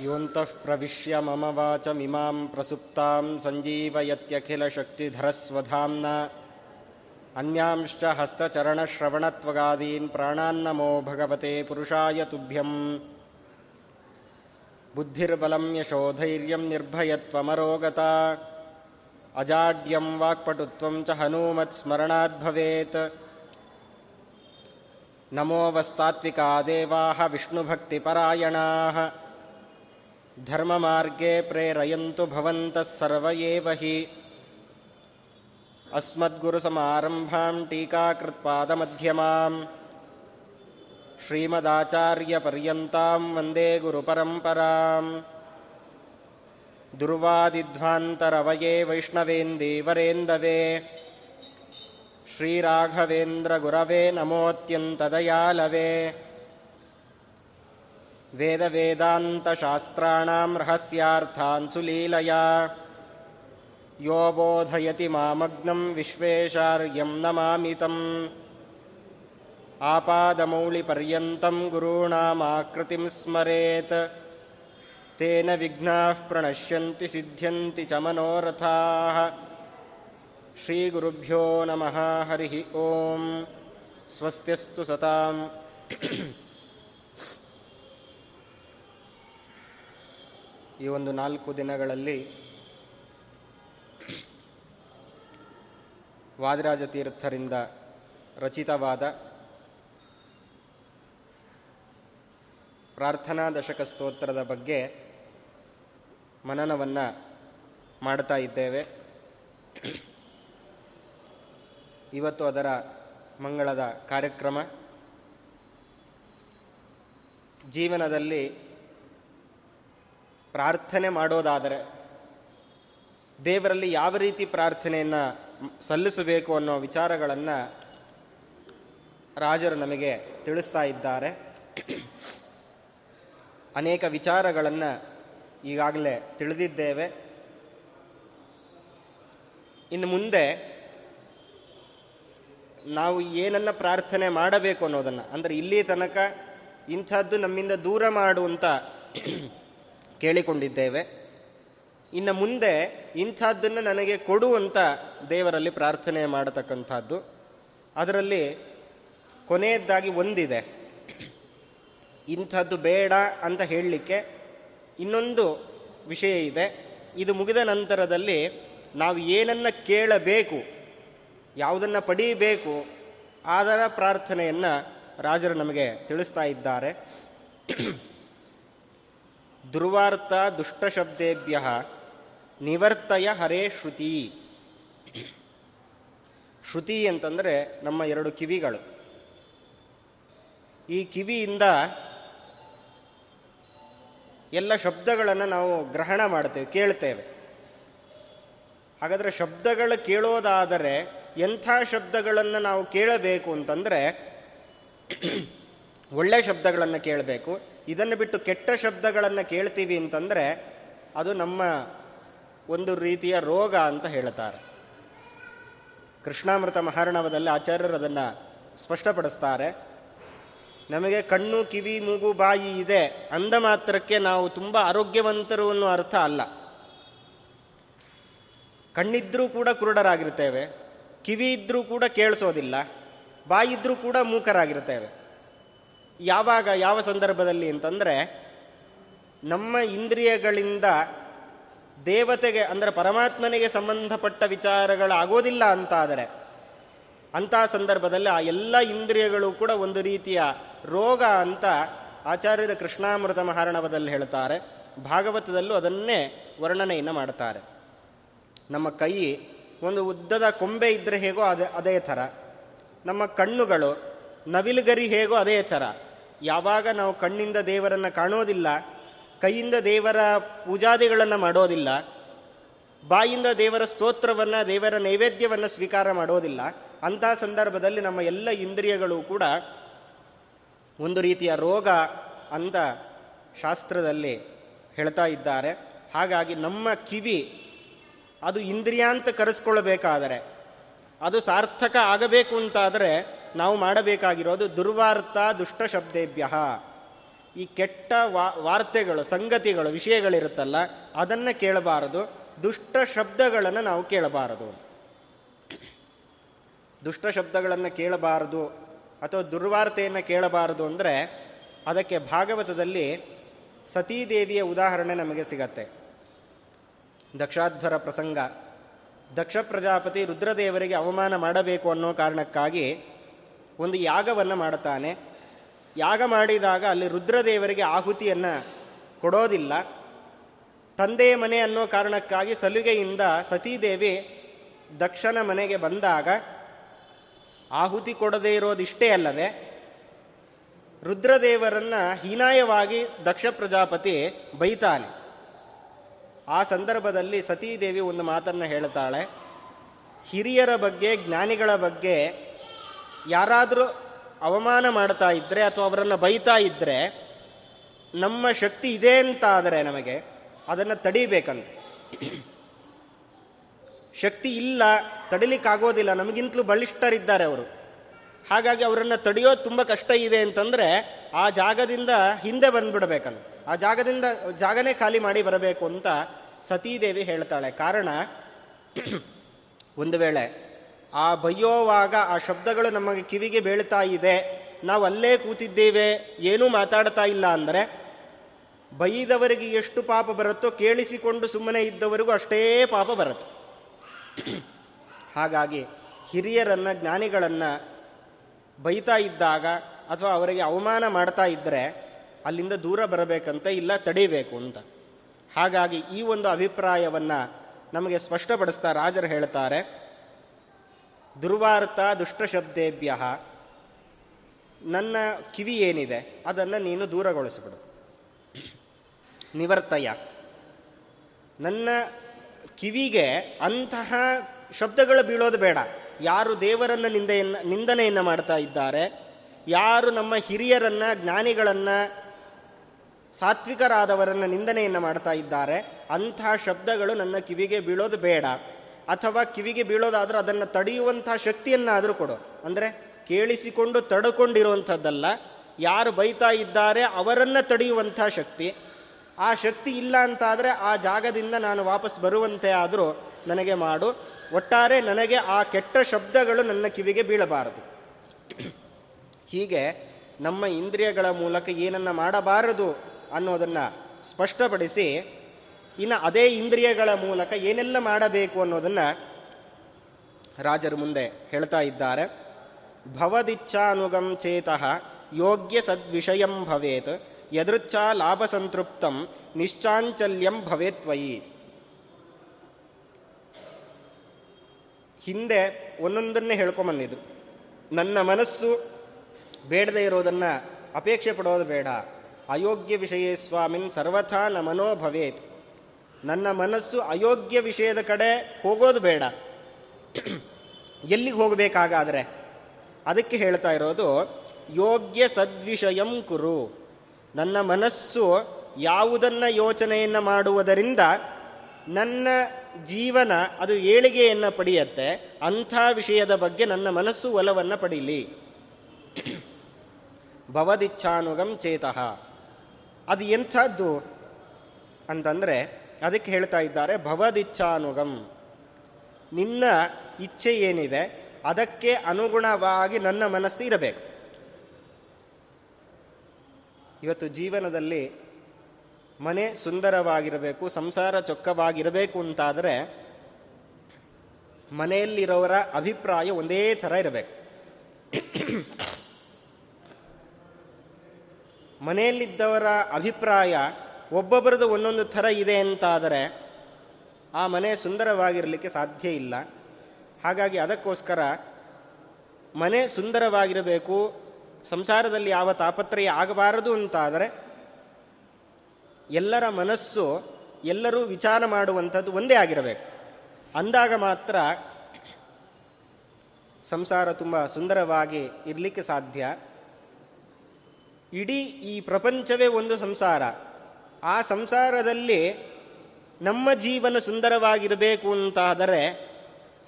योऽन्तः प्रविश्य मम वाचमिमां प्रसुप्तां सञ्जीवयत्यखिलशक्तिधरस्वधाम्ना अन्यांश्च हस्तचरणश्रवणत्वगादीन् प्राणान्नमो भगवते पुरुषाय तुभ्यम् बुद्धिर्बलं यशोधैर्यं निर्भयत्वमरोगता अजाड्यं वाक्पटुत्वं च हनूमत्स्मरणाद्भवेत् नमो वस्तात्विका देवाः विष्णुभक्तिपरायणाः धर्ममार्गे प्रेरयन्तु भवन्तः सर्व एव हि। अस्मद्गुरुसमारम्भां टीकाकृत्पादमध्यमाम्। श्रीमदाचार्यपर्यन्तां वन्दे गुरुपरम्पराम्। दुर्वादिध्वान्तरवये वैष्णवेन्दीवरेन्दवे। श्रीराघवेन्द्रगुरवे नमोऽत्यन्तदयालवे वेदवेदान्तशास्त्राणां रहस्यार्थान् सुलीलया यो बोधयति मामग्नं विश्वेशार्यं नमामि तम्। आपादमौलिपर्यन्तं गुरूणामाकृतिं स्मरेत्। तेन विघ्नाः प्रणश्यन्ति सिद्ध्यन्ति च मनोरथाः। श्रीगुरुभ्यो नमः हरिः ॐ स्वस्त्यस्तु सताम् ಈ ಒಂದು ನಾಲ್ಕು ದಿನಗಳಲ್ಲಿ ವಾದಿರಾಜ ತೀರ್ಥರಿಂದ ರಚಿತವಾದ ಪ್ರಾರ್ಥನಾ ದಶಕ ಸ್ತೋತ್ರದ ಬಗ್ಗೆ ಮನನವನ್ನು ಮಾಡ್ತಾ ಇದ್ದೇವೆ. ಇವತ್ತು ಅದರ ಮಂಗಳದ ಕಾರ್ಯಕ್ರಮ. ಜೀವನದಲ್ಲಿ ಪ್ರಾರ್ಥನೆ ಮಾಡೋದಾದರೆ ದೇವರಲ್ಲಿ ಯಾವ ರೀತಿ ಪ್ರಾರ್ಥನೆಯನ್ನು ಸಲ್ಲಿಸಬೇಕು ಅನ್ನೋ ವಿಚಾರಗಳನ್ನು ರಾಜರು ನಮಗೆ ತಿಳಿಸ್ತಾ ಇದ್ದಾರೆ. ಅನೇಕ ವಿಚಾರಗಳನ್ನು ಈಗಾಗಲೇ ತಿಳಿದಿದ್ದೇವೆ. ಇನ್ನು ಮುಂದೆ ನಾವು ಏನನ್ನು ಪ್ರಾರ್ಥನೆ ಮಾಡಬೇಕು ಅನ್ನೋದನ್ನು, ಅಂದರೆ ಇಲ್ಲಿ ತನಕ ಇಂಥದ್ದು ನಮ್ಮಿಂದ ದೂರ ಮಾಡುವಂತ ಕೇಳಿಕೊಂಡಿದ್ದೇವೆ. ಇನ್ನು ಮುಂದೆ ಇಂಥದ್ದನ್ನು ನನಗೆ ಕೊಡುವಂತ ದೇವರಲ್ಲಿ ಪ್ರಾರ್ಥನೆ ಮಾಡತಕ್ಕಂಥದ್ದು. ಅದರಲ್ಲಿ ಕೊನೆಯದ್ದಾಗಿ ಒಂದಿದೆ. ಇಂಥದ್ದು ಬೇಡ ಅಂತ ಹೇಳಲಿಕ್ಕೆ ಇನ್ನೊಂದು ವಿಷಯ ಇದೆ. ಇದು ಮುಗಿದ ನಂತರದಲ್ಲಿ ನಾವು ಏನನ್ನ ಕೇಳಬೇಕು, ಯಾವುದನ್ನು ಪಡೀಬೇಕು, ಅದರ ಪ್ರಾರ್ಥನೆಯನ್ನು ರಾಜರು ನಮಗೆ ತಿಳಿಸ್ತಾ ಇದ್ದಾರೆ. ದುರ್ವಾರ್ಥ ದುಷ್ಟಶಬ್ದೇಭ್ಯ ನಿವರ್ತಯ ಹರೇ ಶ್ರುತಿ. ಶ್ರುತಿ ಅಂತಂದರೆ ನಮ್ಮ ಎರಡು ಕಿವಿಗಳು. ಈ ಕಿವಿಯಿಂದ ಎಲ್ಲ ಶಬ್ದಗಳನ್ನು ನಾವು ಗ್ರಹಣ ಮಾಡ್ತೇವೆ, ಕೇಳ್ತೇವೆ. ಹಾಗಾದರೆ ಶಬ್ದಗಳು ಕೇಳೋದಾದರೆ ಎಂಥ ಶಬ್ದಗಳನ್ನು ನಾವು ಕೇಳಬೇಕು ಅಂತಂದರೆ ಒಳ್ಳೆ ಶಬ್ದಗಳನ್ನು ಕೇಳಬೇಕು. ಇದನ್ನು ಬಿಟ್ಟು ಕೆಟ್ಟ ಶಬ್ದಗಳನ್ನು ಕೇಳ್ತೀವಿ ಅಂತಂದರೆ ಅದು ನಮ್ಮ ಒಂದು ರೀತಿಯ ರೋಗ ಅಂತ ಹೇಳ್ತಾರೆ. ಕೃಷ್ಣಾಮೃತ ಮಹಾರಣವದಲ್ಲಿ ಆಚಾರ್ಯರು ಅದನ್ನು ಸ್ಪಷ್ಟಪಡಿಸ್ತಾರೆ. ನಮಗೆ ಕಣ್ಣು, ಕಿವಿ, ಮೂಗು, ಬಾಯಿ ಇದೆ ಅಂದ ಮಾತ್ರಕ್ಕೆ ನಾವು ತುಂಬ ಆರೋಗ್ಯವಂತರು ಅನ್ನೋ ಅರ್ಥ ಅಲ್ಲ. ಕಣ್ಣಿದ್ರೂ ಕೂಡ ಕುರುಡರಾಗಿರ್ತೇವೆ, ಕಿವಿ ಇದ್ರೂ ಕೂಡ ಕೇಳಿಸೋದಿಲ್ಲ ಬಾಯಿದ್ರೂ ಕೂಡ ಮೂಕರಾಗಿರ್ತೇವೆ. ಯಾವಾಗ, ಯಾವ ಸಂದರ್ಭದಲ್ಲಿ ಅಂತಂದರೆ, ನಮ್ಮ ಇಂದ್ರಿಯಗಳಿಂದ ದೇವತೆಗೆ, ಅಂದರೆ ಪರಮಾತ್ಮನಿಗೆ ಸಂಬಂಧಪಟ್ಟ ವಿಚಾರಗಳಾಗೋದಿಲ್ಲ ಅಂತಾದರೆ ಅಂತಹ ಸಂದರ್ಭದಲ್ಲಿ ಆ ಎಲ್ಲ ಇಂದ್ರಿಯಗಳು ಕೂಡ ಒಂದು ರೀತಿಯ ರೋಗ ಅಂತ ಆಚಾರ್ಯರ ಕೃಷ್ಣಾಮೃತ ಮಹಾರಣವದಲ್ಲಿ ಹೇಳ್ತಾರೆ. ಭಾಗವತದಲ್ಲೂ ಅದನ್ನೇ ವರ್ಣನೆಯನ್ನು ಮಾಡ್ತಾರೆ. ನಮ್ಮ ಕೈ, ಒಂದು ಉದ್ದದ ಕೊಂಬೆ ಇದ್ದರೆ ಹೇಗೋ ಅದೇ ಅದೇ ಥರ. ನಮ್ಮ ಕಣ್ಣುಗಳು, ನವಿಲುಗರಿ ಹೇಗೋ ಅದೇ ಥರ. ಯಾವಾಗ ನಾವು ಕಣ್ಣಿಂದ ದೇವರನ್ನು ಕಾಣೋದಿಲ್ಲ, ಕೈಯಿಂದ ದೇವರ ಪೂಜಾದಿಗಳನ್ನು ಮಾಡೋದಿಲ್ಲ, ಬಾಯಿಂದ ದೇವರ ಸ್ತೋತ್ರವನ್ನು, ದೇವರ ನೈವೇದ್ಯವನ್ನು ಸ್ವೀಕಾರ ಮಾಡೋದಿಲ್ಲ, ಅಂಥ ಸಂದರ್ಭದಲ್ಲಿ ನಮ್ಮ ಎಲ್ಲ ಇಂದ್ರಿಯಗಳು ಕೂಡ ಒಂದು ರೀತಿಯ ರೋಗ ಅಂತ ಶಾಸ್ತ್ರದಲ್ಲಿ ಹೇಳ್ತಾ ಇದ್ದಾರೆ. ಹಾಗಾಗಿ ನಮ್ಮ ಕಿವಿ ಅದು ಇಂದ್ರಿಯ ಅಂತ ಕರೆಸ್ಕೊಳ್ಬೇಕಾದರೆ, ಅದು ಸಾರ್ಥಕ ಆಗಬೇಕು ಅಂತಾದರೆ ನಾವು ಮಾಡಬೇಕಾಗಿರೋದು ದುರ್ವಾರ್ಥ ದುಷ್ಟ ಶಬ್ದೇಭ್ಯ. ಈ ಕೆಟ್ಟ ವಾ, ವಾರ್ತೆಗಳು, ಸಂಗತಿಗಳು, ವಿಷಯಗಳಿರುತ್ತಲ್ಲ, ಅದನ್ನು ಕೇಳಬಾರದು. ದುಷ್ಟ ಶಬ್ದಗಳನ್ನು ನಾವು ಕೇಳಬಾರದು. ದುಷ್ಟ ಶಬ್ದಗಳನ್ನು ಕೇಳಬಾರದು ಅಥವಾ ದುರ್ವಾರ್ತೆಯನ್ನು ಕೇಳಬಾರದು ಅಂದರೆ ಅದಕ್ಕೆ ಭಾಗವತದಲ್ಲಿ ಸತೀದೇವಿಯ ಉದಾಹರಣೆ ನಮಗೆ ಸಿಗತ್ತೆ. ದಕ್ಷಾಧ್ವರ ಪ್ರಸಂಗ. ದಕ್ಷ ಪ್ರಜಾಪತಿ ರುದ್ರದೇವರಿಗೆ ಅವಮಾನ ಮಾಡಬೇಕು ಅನ್ನೋ ಕಾರಣಕ್ಕಾಗಿ ಒಂದು ಯಾಗವನ್ನು ಮಾಡುತ್ತಾನೆ. ಯಾಗ ಮಾಡಿದಾಗ ಅಲ್ಲಿ ರುದ್ರದೇವರಿಗೆ ಆಹುತಿಯನ್ನು ಕೊಡೋದಿಲ್ಲ. ತಂದೆಯ ಮನೆ ಅನ್ನೋ ಕಾರಣಕ್ಕಾಗಿ ಸಲುಗೆಯಿಂದ ಸತೀದೇವಿ ದಕ್ಷನ ಮನೆಗೆ ಬಂದಾಗ ಆಹುತಿ ಕೊಡದೇ ಇರೋದಿಷ್ಟೇ ಅಲ್ಲದೆ ರುದ್ರದೇವರನ್ನು ಹೀನಾಯವಾಗಿ ದಕ್ಷ ಪ್ರಜಾಪತಿ ಬೈತಾನೆ. ಆ ಸಂದರ್ಭದಲ್ಲಿ ಸತೀದೇವಿ ಒಂದು ಮಾತನ್ನು ಹೇಳ್ತಾಳೆ. ಹಿರಿಯರ ಬಗ್ಗೆ ಜ್ಞಾನಿಗಳ ಬಗ್ಗೆ ಯಾರಾದರೂ ಅವಮಾನ ಮಾಡ್ತಾ ಇದ್ದರೆ ಅಥವಾ ಅವರನ್ನು ಬೈತಾ ಇದ್ದರೆ ನಮ್ಮ ಶಕ್ತಿ ಇದೆ ಅಂತ ಆದರೆ ನಮಗೆ ಅದನ್ನು ತಡೀಬೇಕಂತ. ಶಕ್ತಿ ಇಲ್ಲ, ತಡಿಲಿಕ್ಕಾಗೋದಿಲ್ಲ, ನಮಗಿಂತಲೂ ಬಲಿಷ್ಠರಿದ್ದಾರೆ ಅವರು. ಹಾಗಾಗಿ ಅವರನ್ನು ತಡೆಯೋದು ತುಂಬ ಕಷ್ಟ ಇದೆ ಅಂತಂದರೆ ಆ ಜಾಗದಿಂದ ಹಿಂದೆ ಬಂದ್ಬಿಡ್ಬೇಕಂತ. ಆ ಜಾಗದಿಂದ, ಜಾಗನೇ ಖಾಲಿ ಮಾಡಿ ಬರಬೇಕು ಅಂತ ಸತೀದೇವಿ ಹೇಳ್ತಾಳೆ. ಕಾರಣ, ಒಂದು ವೇಳೆ ಆ ಬಯ್ಯೋವಾಗ ಆ ಶಬ್ದಗಳು ನಮಗೆ ಕಿವಿಗೆ ಬೀಳ್ತಾ ಇದೆ. ನಾವು ಅಲ್ಲೇ ಕೂತಿದ್ದೇವೆ. ಏನೂ ಮಾತಾಡ್ತಾ ಇಲ್ಲ ಅಂದರೆ ಬೈದವರಿಗೆ ಎಷ್ಟು ಪಾಪ ಬರುತ್ತೋ ಕೇಳಿಸಿಕೊಂಡು ಸುಮ್ಮನೆ ಇದ್ದವರಿಗೂ ಅಷ್ಟೇ ಪಾಪ ಬರುತ್ತೆ. ಹಾಗಾಗಿ ಹಿರಿಯರನ್ನು, ಜ್ಞಾನಿಗಳನ್ನು ಬೈತಾ ಇದ್ದಾಗ ಅಥವಾ ಅವರಿಗೆ ಅವಮಾನ ಮಾಡ್ತಾ ಇದ್ದರೆ ಅಲ್ಲಿಂದ ದೂರ ಬರಬೇಕಂತ ಇಲ್ಲ ತಡೀಬೇಕು ಅಂತ. ಹಾಗಾಗಿ ಈ ಒಂದು ಅಭಿಪ್ರಾಯವನ್ನು ನಮಗೆ ಸ್ಪಷ್ಟಪಡಿಸ್ತಾ ರಾಜರು ಹೇಳ್ತಾರೆ. ದುರ್ವಾರ್ಥ ದುಷ್ಟಶಬ್ದೇಭ್ಯ. ನನ್ನ ಕಿವಿ ಏನಿದೆ, ಅದನ್ನು ನೀನು ದೂರಗೊಳಿಸಿಬಿಡು. ನಿವರ್ತಯ. ನನ್ನ ಕಿವಿಗೆ ಅಂತಹ ಶಬ್ದಗಳು ಬೀಳೋದು ಬೇಡ. ಯಾರು ದೇವರನ್ನ ನಿಂದೆಯನ್ನು, ನಿಂದನೆಯನ್ನು ಮಾಡ್ತಾ ಇದ್ದಾರೆ, ಯಾರು ನಮ್ಮ ಹಿರಿಯರನ್ನ, ಜ್ಞಾನಿಗಳನ್ನು, ಸಾತ್ವಿಕರಾದವರನ್ನ ನಿಂದನೆಯನ್ನು ಮಾಡ್ತಾ ಇದ್ದಾರೆ, ಅಂತಹ ಶಬ್ದಗಳು ನನ್ನ ಕಿವಿಗೆ ಬೀಳೋದು ಬೇಡ. ಅಥವಾ ಕಿವಿಗೆ ಬೀಳೋದಾದರೂ ಅದನ್ನು ತಡೆಯುವಂತಹ ಶಕ್ತಿಯನ್ನಾದರೂ ಕೊಡು. ಅಂದರೆ ಕೇಳಿಸಿಕೊಂಡು ತಡ್ಕೊಂಡಿರುವಂಥದ್ದಲ್ಲ, ಯಾರು ಬೈತಾ ಇದ್ದಾರೆ ಅವರನ್ನು ತಡೆಯುವಂಥ ಶಕ್ತಿ. ಆ ಶಕ್ತಿ ಇಲ್ಲ ಅಂತಾದರೆ ಆ ಜಾಗದಿಂದ ನಾನು ವಾಪಸ್ ಬರುವಂತೆ ಆದರೂ ನನಗೆ ಮಾಡು. ಒಟ್ಟಾರೆ ನನಗೆ ಆ ಕೆಟ್ಟ ಶಬ್ದಗಳು ನನ್ನ ಕಿವಿಗೆ ಬೀಳಬಾರದು. ಹೀಗೆ ನಮ್ಮ ಇಂದ್ರಿಯಗಳ ಮೂಲಕ ಏನನ್ನ ಮಾಡಬಾರದು ಅನ್ನೋದನ್ನು ಸ್ಪಷ್ಟಪಡಿಸಿ ಇನ್ನು ಅದೇ ಇಂದ್ರಿಯಗಳ ಮೂಲಕ ಏನೆಲ್ಲ ಮಾಡಬೇಕು ಅನ್ನೋದನ್ನು ರಾಜರು ಮುಂದೆ ಹೇಳ್ತಾ ಇದ್ದಾರೆ. ಭವದಿಚ್ಛಾನುಗಂ ಚೇತಃ ಯೋಗ್ಯ ಸದ್ವಿಷಯಂ ಭವೇತ್, ಯದೃಚ್ಛಾ ಲಾಭ ಸಂತೃಪ್ತಂ ನಿಶ್ಚಾಂಚಲ್ಯಂ ಭವೇತ್ವಯಿ ಹಿಂದೆ ಒಂದೊಂದನ್ನೇ ಹೇಳ್ಕೊಂಬಂದಿದ್ರು ನನ್ನ ಮನಸ್ಸು ಬೇಡದೇ ಇರೋದನ್ನು ಅಪೇಕ್ಷೆ ಪಡೋದು ಬೇಡ. ಅಯೋಗ್ಯ ವಿಷಯೇ ಸ್ವಾಮಿನ್ ಸರ್ವಥಾ ನ ಮನೋ ಭವೇತ್. ನನ್ನ ಮನಸ್ಸು ಅಯೋಗ್ಯ ವಿಷಯದ ಕಡೆ ಹೋಗೋದು ಬೇಡ. ಎಲ್ಲಿಗೆ ಹೋಗಬೇಕಾಗಾದರೆ? ಅದಕ್ಕೆ ಹೇಳ್ತಾ ಇರೋದು, ಯೋಗ್ಯ ಸದ್ವಿಷಯಂ ಕುರು. ನನ್ನ ಮನಸ್ಸು ಯಾವುದನ್ನು ಯೋಚನೆಯನ್ನು ಮಾಡುವುದರಿಂದ ನನ್ನ ಜೀವನ ಅದು ಏಳಿಗೆಯನ್ನು ಪಡೆಯತ್ತೆ, ಅಂಥ ವಿಷಯದ ಬಗ್ಗೆ ನನ್ನ ಮನಸ್ಸು ಒಲವನ್ನು ಪಡೀಲಿ. ಭವದಿಚ್ಛಾನುಗಂ ಚೇತಃ. ಅದು ಎಂಥದ್ದು ಅಂತಂದರೆ ಅದಕ್ಕೆ ಹೇಳ್ತಾ ಇದ್ದಾರೆ ಭವದಿಚ್ಛಾನುಗಮ್ ನಿನ್ನ ಇಚ್ಛೆ ಏನಿದೆ, ಅದಕ್ಕೆ ಅನುಗುಣವಾಗಿ ನನ್ನ ಮನಸ್ಸು ಇರಬೇಕು. ಇವತ್ತು ಜೀವನದಲ್ಲಿ ಮನೆ ಸುಂದರವಾಗಿರಬೇಕು, ಸಂಸಾರ ಚೊಕ್ಕವಾಗಿರಬೇಕು ಅಂತಾದರೆ ಮನೆಯಲ್ಲಿರೋರ ಅಭಿಪ್ರಾಯ ಒಂದೇ ಥರ ಇರಬೇಕು. ಮನೆಯಲ್ಲಿದ್ದವರ ಅಭಿಪ್ರಾಯ ಒಬ್ಬೊಬ್ಬರದು ಒಂದೊಂದು ಥರ ಇದೆ ಅಂತಾದರೆ ಆ ಮನೆ ಸುಂದರವಾಗಿರಲಿಕ್ಕೆ ಸಾಧ್ಯ ಇಲ್ಲ. ಹಾಗಾಗಿ ಅದಕ್ಕೋಸ್ಕರ ಮನೆ ಸುಂದರವಾಗಿರಬೇಕು, ಸಂಸಾರದಲ್ಲಿ ಯಾವ ತಾಪತ್ರಯ ಆಗಬಾರದು ಅಂತಾದರೆ ಎಲ್ಲರ ಮನಸ್ಸು ಎಲ್ಲರೂ ವಿಚಾರ ಮಾಡುವಂಥದ್ದು ಒಂದೇ ಆಗಿರಬೇಕು. ಅಂದಾಗ ಮಾತ್ರ ಸಂಸಾರ ತುಂಬ ಸುಂದರವಾಗಿ ಇರಲಿಕ್ಕೆ ಸಾಧ್ಯ. ಇಡೀ ಈ ಪ್ರಪಂಚವೇ ಒಂದು ಸಂಸಾರ. ಆ ಸಂಸಾರದಲ್ಲಿ ನಮ್ಮ ಜೀವನ ಸುಂದರವಾಗಿರಬೇಕು ಅಂತಾದರೆ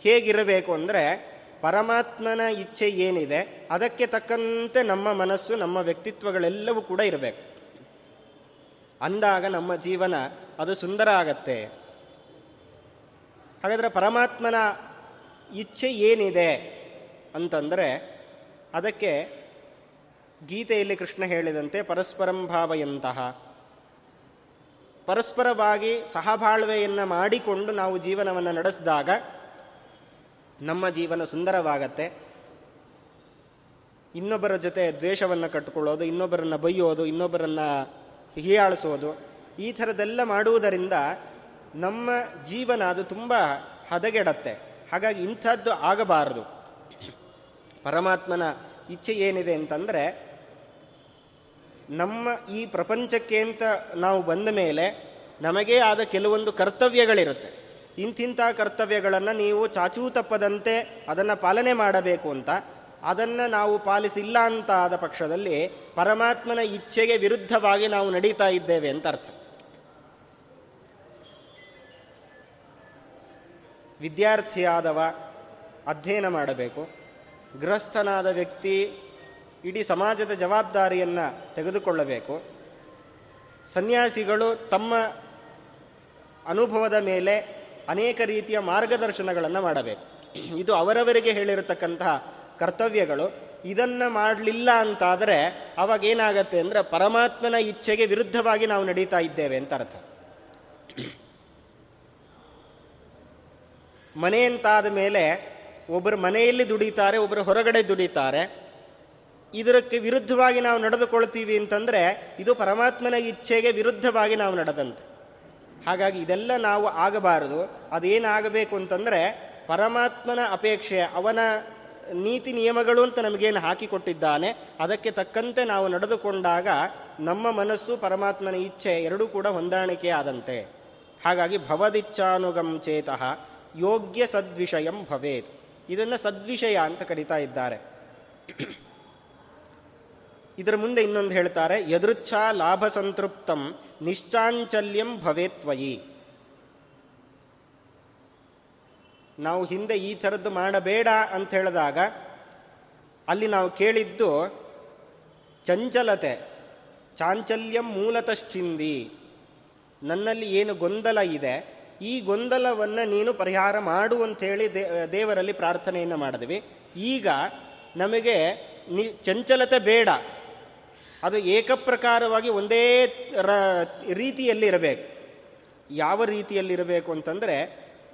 ಹೇಗಿರಬೇಕು ಅಂದರೆ ಪರಮಾತ್ಮನ ಇಚ್ಛೆ ಏನಿದೆ ಅದಕ್ಕೆ ತಕ್ಕಂತೆ ನಮ್ಮ ಮನಸ್ಸು, ನಮ್ಮ ವ್ಯಕ್ತಿತ್ವಗಳೆಲ್ಲವೂ ಕೂಡ ಇರಬೇಕು. ಅಂದಾಗ ನಮ್ಮ ಜೀವನ ಅದು ಸುಂದರ ಆಗತ್ತೆ. ಹಾಗಾದರೆ ಪರಮಾತ್ಮನ ಇಚ್ಛೆ ಏನಿದೆ ಅಂತಂದರೆ ಅದಕ್ಕೆ ಗೀತೆಯಲ್ಲಿ ಕೃಷ್ಣ ಹೇಳಿದಂತೆ ಪರಸ್ಪರಂ ಭಾವಯಂತಹ. ಪರಸ್ಪರವಾಗಿ ಸಹಬಾಳ್ವೆಯನ್ನು ಮಾಡಿಕೊಂಡು ನಾವು ಜೀವನವನ್ನು ನಡೆಸಿದಾಗ ನಮ್ಮ ಜೀವನ ಸುಂದರವಾಗತ್ತೆ. ಇನ್ನೊಬ್ಬರ ಜೊತೆ ದ್ವೇಷವನ್ನು ಕಟ್ಟಿಕೊಳ್ಳೋದು ಇನ್ನೊಬ್ಬರನ್ನು ಬೈಯೋದು, ಇನ್ನೊಬ್ಬರನ್ನು ಹೀಯಾಳಿಸೋದು, ಈ ಥರದೆಲ್ಲ ಮಾಡುವುದರಿಂದ ನಮ್ಮ ಜೀವನ ಅದು ತುಂಬ ಹದಗೆಡತ್ತೆ. ಹಾಗಾಗಿ ಇಂಥದ್ದು ಆಗಬಾರದು. ಪರಮಾತ್ಮನ ಇಚ್ಛೆ ಏನಿದೆ ಅಂತಂದರೆ ನಮ್ಮ ಈ ಪ್ರಪಂಚಕ್ಕೆ ಅಂತ ನಾವು ಬಂದ ಮೇಲೆ ನಮಗೇ ಆದ ಕೆಲವೊಂದು ಕರ್ತವ್ಯಗಳಿರುತ್ತೆ. ಇಂತಿಂಥ ಕರ್ತವ್ಯಗಳನ್ನು ನೀವು ಚಾಚೂ ತಪ್ಪದಂತೆ ಅದನ್ನು ಪಾಲನೆ ಮಾಡಬೇಕು ಅಂತ, ಅದನ್ನು ನಾವು ಪಾಲಿಸಿಲ್ಲ ಅಂತ ಆದ ಪಕ್ಷದಲ್ಲಿ ಪರಮಾತ್ಮನ ಇಚ್ಛೆಗೆ ವಿರುದ್ಧವಾಗಿ ನಾವು ನಡೀತಾ ಇದ್ದೇವೆ ಅಂತ ಅರ್ಥ. ವಿದ್ಯಾರ್ಥಿಯಾದವ ಅಧ್ಯಯನ ಮಾಡಬೇಕು. ಗೃಹಸ್ಥನಾದ ವ್ಯಕ್ತಿ ಇಡೀ ಸಮಾಜದ ಜವಾಬ್ದಾರಿಯನ್ನು ತೆಗೆದುಕೊಳ್ಳಬೇಕು. ಸನ್ಯಾಸಿಗಳು ತಮ್ಮ ಅನುಭವದ ಮೇಲೆ ಅನೇಕ ರೀತಿಯ ಮಾರ್ಗದರ್ಶನಗಳನ್ನು ಮಾಡಬೇಕು. ಇದು ಅವರವರಿಗೆ ಹೇಳಿರತಕ್ಕಂತಹ ಕರ್ತವ್ಯಗಳು. ಇದನ್ನು ಮಾಡಲಿಲ್ಲ ಅಂತಾದರೆ ಅವಾಗ ಏನಾಗತ್ತೆ ಅಂದರೆ ಪರಮಾತ್ಮನ ಇಚ್ಛೆಗೆ ವಿರುದ್ಧವಾಗಿ ನಾವು ನಡೀತಾ ಇದ್ದೇವೆ ಅಂತ ಅರ್ಥ. ಮನೆ ಅಂತಾದ ಮೇಲೆ ಒಬ್ಬರು ಮನೆಯಲ್ಲಿ ದುಡಿತಾರೆ, ಒಬ್ಬರು ಹೊರಗಡೆ ದುಡಿತಾರೆ. ಇದಕ್ಕೆ ವಿರುದ್ಧವಾಗಿ ನಾವು ನಡೆದುಕೊಳ್ತೀವಿ ಅಂತಂದರೆ ಇದು ಪರಮಾತ್ಮನ ಇಚ್ಛೆಗೆ ವಿರುದ್ಧವಾಗಿ ನಾವು ನಡೆದಂತೆ. ಹಾಗಾಗಿ ಇದೆಲ್ಲ ನಾವು ಆಗಬಾರದು. ಅದೇನಾಗಬೇಕು ಅಂತಂದರೆ ಪರಮಾತ್ಮನ ಅಪೇಕ್ಷೆ, ಅವನ ನೀತಿ ನಿಯಮಗಳು ಅಂತ ನಮಗೇನು ಹಾಕಿಕೊಟ್ಟಿದ್ದಾನೆ, ಅದಕ್ಕೆ ತಕ್ಕಂತೆ ನಾವು ನಡೆದುಕೊಂಡಾಗ ನಮ್ಮ ಮನಸ್ಸು ಪರಮಾತ್ಮನ ಇಚ್ಛೆ ಎರಡೂ ಕೂಡ ಹೊಂದಾಣಿಕೆ ಆದಂತೆ. ಹಾಗಾಗಿ ಭವದಿಚ್ಛಾನುಗಂ ಚೇತಃ ಯೋಗ್ಯ ಸದ್ವಿಷಯಂ ಭವೇತ್. ಇದನ್ನು ಸದ್ವಿಷಯ ಅಂತ ಕರಿತಾ ಇದ್ದಾರೆ. ಇದರ ಮುಂದೆ ಇನ್ನೊಂದು ಹೇಳ್ತಾರೆ, ಯದೃಚ್ಛ ಲಾಭ ಸಂತೃಪ್ತಂ ನಿಶ್ಚಾಂಚಲ್ಯಂ ಭವೇತ್ವಯಿ ನಾವು ಹಿಂದೆ ಈ ಥರದ್ದು ಮಾಡಬೇಡ ಅಂತ ಹೇಳಿದಾಗ, ಅಲ್ಲಿ ನಾವು ಕೇಳಿದ್ದು, ಚಂಚಲತೆ, ಚಾಂಚಲ್ಯಂ ಮೂಲತಶ್ಚಿಂದಿ, ನನ್ನಲ್ಲಿ ಏನು ಗೊಂದಲ ಇದೆ, ಈ ಗೊಂದಲವನ್ನು ನೀನು ಪರಿಹಾರ ಮಾಡು ಅಂಥೇಳಿ ದೇವರಲ್ಲಿ ಪ್ರಾರ್ಥನೆಯನ್ನು ಮಾಡಿದ್ವಿ. ಈಗ ನಮಗೆ ನಿ, ಚಂಚಲತೆ ಬೇಡ ಅದು ಏಕಪ್ರಕಾರವಾಗಿ ಒಂದೇ ರೀತಿಯಲ್ಲಿ ಇರಬೇಕು ಯಾವ ರೀತಿಯಲ್ಲಿರಬೇಕು ಅಂತಂದರೆ,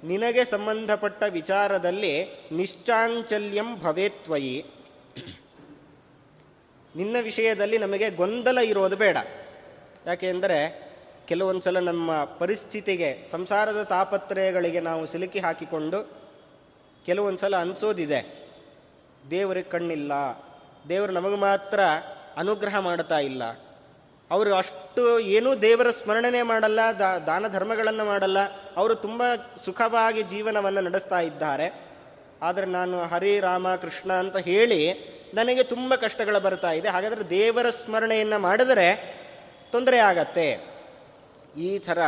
ನಿನಗೆ ಸಂಬಂಧಪಟ್ಟ ವಿಚಾರದಲ್ಲಿ ನಿಶ್ಚಾಂಚಲ್ಯಂ ಭವೇತ್ವಯಿ ನಿನ್ನ ವಿಷಯದಲ್ಲಿ ನಮಗೆ ಗೊಂದಲ ಇರೋದು ಬೇಡ. ಯಾಕೆಂದರೆ ಕೆಲವೊಂದು ಸಲ ನಮ್ಮ ಪರಿಸ್ಥಿತಿಗೆ, ಸಂಸಾರದ ತಾಪತ್ರಯಗಳಿಗೆ ನಾವು ಸಿಲುಕಿ ಹಾಕಿಕೊಂಡು ಕೆಲವೊಂದು ಸಲ ಅನಿಸೋದಿದೆ. ದೇವರಿಗೆ ಕಣ್ಣಿಲ್ಲ. ದೇವರು ನಮಗೆ ಮಾತ್ರ ಅನುಗ್ರಹ ಮಾಡ್ತಾ ಇಲ್ಲ. ಅವರು ಅಷ್ಟು ಏನೂ ದೇವರ ಸ್ಮರಣೆ ಮಾಡಲ್ಲ ದಾನ ಧರ್ಮಗಳನ್ನು ಮಾಡಲ್ಲ. ಅವರು ತುಂಬ ಸುಖವಾಗಿ ಜೀವನವನ್ನು ನಡೆಸ್ತಾ ಇದ್ದಾರೆ. ಆದರೆ ನಾನು ಹರಿ ರಾಮ ಕೃಷ್ಣ ಅಂತ ಹೇಳಿ ನನಗೆ ತುಂಬ ಕಷ್ಟಗಳು ಬರ್ತಾ ಇದೆ. ಹಾಗಾದರೆ ದೇವರ ಸ್ಮರಣೆಯನ್ನು ಮಾಡಿದರೆ ತೊಂದರೆ ಆಗತ್ತೆ. ಈ ಥರ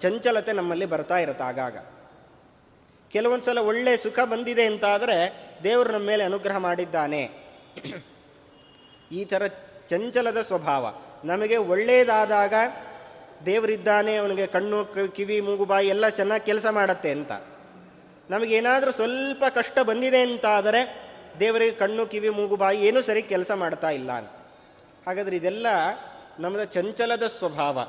ಚಂಚಲತೆ ನಮ್ಮಲ್ಲಿ ಬರ್ತಾ ಇರುತ್ತೆ ಆಗಾಗ. ಕೆಲವೊಂದು ಸಲ ಒಳ್ಳೆ ಸುಖ ಬಂದಿದೆ ಅಂತಾದರೆ ದೇವರು ನಮ್ಮ ಮೇಲೆ ಅನುಗ್ರಹ ಮಾಡಿದ್ದಾನೆ. ಈ ಥರ ಚಂಚಲದ ಸ್ವಭಾವ. ನಮಗೆ ಒಳ್ಳೆಯದಾದಾಗ ದೇವರಿದ್ದಾನೆ, ಅವನಿಗೆ ಕಣ್ಣು ಕಿವಿ, ಮೂಗು, ಬಾಯಿ ಎಲ್ಲ ಚೆನ್ನಾಗಿ ಕೆಲಸ ಮಾಡತ್ತೆ ಅಂತ. ನಮಗೇನಾದರೂ ಸ್ವಲ್ಪ ಕಷ್ಟ ಬಂದಿದೆ ಅಂತಾದರೆ ದೇವರಿಗೆ ಕಣ್ಣು, ಕಿವಿ, ಮೂಗು, ಬಾಯಿ ಏನೂ ಸರಿ ಕೆಲಸ ಮಾಡ್ತಾ ಇಲ್ಲ ಅಂತ. ಹಾಗಾದ್ರೆ ಇದೆಲ್ಲ ನಮ್ಮದ ಚಂಚಲದ ಸ್ವಭಾವ.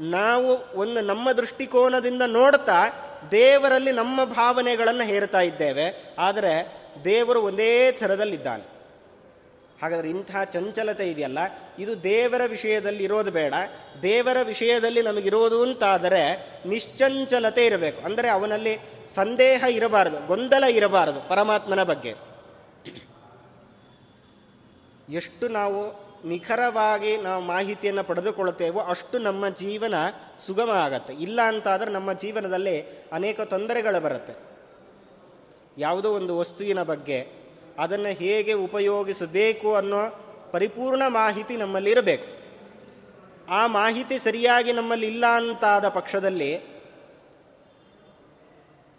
ನಾವು ಒಂದು ನಮ್ಮ ದೃಷ್ಟಿಕೋನದಿಂದ ನೋಡ್ತಾ ದೇವರಲ್ಲಿ ನಮ್ಮ ಭಾವನೆಗಳನ್ನು ಹೇರ್ತಾ ಇದ್ದೇವೆ. ಆದರೆ ದೇವರು ಒಂದೇ ಥರದಲ್ಲಿದ್ದಾನೆ. ಹಾಗಾದರೆ ಇಂಥ ಚಂಚಲತೆ ಇದೆಯಲ್ಲ? ಇದು ದೇವರ ವಿಷಯದಲ್ಲಿ ಇರೋದು ಬೇಡ. ದೇವರ ವಿಷಯದಲ್ಲಿ ನಮಗಿರೋದು ಅಂತಾದರೆ ನಿಶ್ಚಂಚಲತೆ ಇರಬೇಕು. ಅಂದರೆ ಅವನಲ್ಲಿ ಸಂದೇಹ ಇರಬಾರದು, ಗೊಂದಲ ಇರಬಾರದು ಪರಮಾತ್ಮನ ಬಗ್ಗೆ. ಎಷ್ಟು ನಾವು ನಿಖರವಾಗಿ ನಾವು ಮಾಹಿತಿಯನ್ನು ಪಡೆದುಕೊಳ್ಳುತ್ತೇವೋ ಅಷ್ಟು ನಮ್ಮ ಜೀವನ ಸುಗಮ ಆಗತ್ತೆ. ಇಲ್ಲ ಅಂತಾದರೆ ನಮ್ಮ ಜೀವನದಲ್ಲಿ ಅನೇಕ ತೊಂದರೆಗಳು ಬರುತ್ತೆ. ಯಾವುದೋ ಒಂದು ವಸ್ತುವಿನ ಬಗ್ಗೆ ಅದನ್ನು ಹೇಗೆ ಉಪಯೋಗಿಸಬೇಕು ಅನ್ನೋ ಪರಿಪೂರ್ಣ ಮಾಹಿತಿ ನಮ್ಮಲ್ಲಿ ಇರಬೇಕು. ಆ ಮಾಹಿತಿ ಸರಿಯಾಗಿ ನಮ್ಮಲ್ಲಿ ಇಲ್ಲ ಅಂತಾದ ಪಕ್ಷದಲ್ಲಿ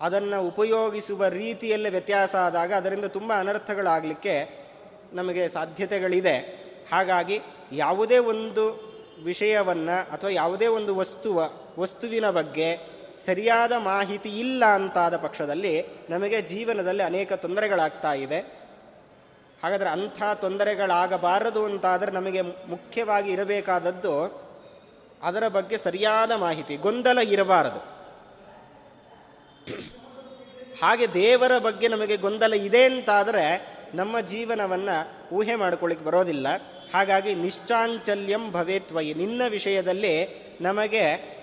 ಅದನ್ನು ಉಪಯೋಗಿಸುವ ರೀತಿಯಲ್ಲೇ ವ್ಯತ್ಯಾಸ ಆದಾಗ ಅದರಿಂದ ತುಂಬ ಅನರ್ಥಗಳಾಗಲಿಕ್ಕೆ ನಮಗೆ ಸಾಧ್ಯತೆಗಳಿದೆ. ಹಾಗಾಗಿ ಯಾವುದೇ ಒಂದು ವಿಷಯವನ್ನು ಅಥವಾ ಯಾವುದೇ ಒಂದು ವಸ್ತುವ, ವಸ್ತುವಿನ ಬಗ್ಗೆ ಸರಿಯಾದ ಮಾಹಿತಿ ಇಲ್ಲ ಅಂತಾದ ಪಕ್ಷದಲ್ಲಿ ನಮಗೆ ಜೀವನದಲ್ಲಿ ಅನೇಕ ತೊಂದರೆಗಳಾಗ್ತಾ ಇದೆ. ಹಾಗಾದರೆ ಅಂಥ ತೊಂದರೆಗಳಾಗಬಾರದು ಅಂತಾದರೆ ನಮಗೆ ಮುಖ್ಯವಾಗಿ ಇರಬೇಕಾದದ್ದು ಅದರ ಬಗ್ಗೆ ಸರಿಯಾದ ಮಾಹಿತಿ, ಗೊಂದಲ ಇರಬಾರದು. ಹಾಗೆ ದೇವರ ಬಗ್ಗೆ ನಮಗೆ ಗೊಂದಲ ಇದೆ ಅಂತಾದರೆ ನಮ್ಮ ಜೀವನವನ್ನು ಊಹೆ ಮಾಡ್ಕೊಳ್ಳಿಕ್ಕೆ ಬರೋದಿಲ್ಲ. ಹಾಗಾಗಿ ನಿಶ್ಚಾಂಚಲ್ಯಂ ಭವೇತ್ವಯಿ ನಿನ್ನ ವಿಷಯದಲ್ಲಿ ನಮಗೆ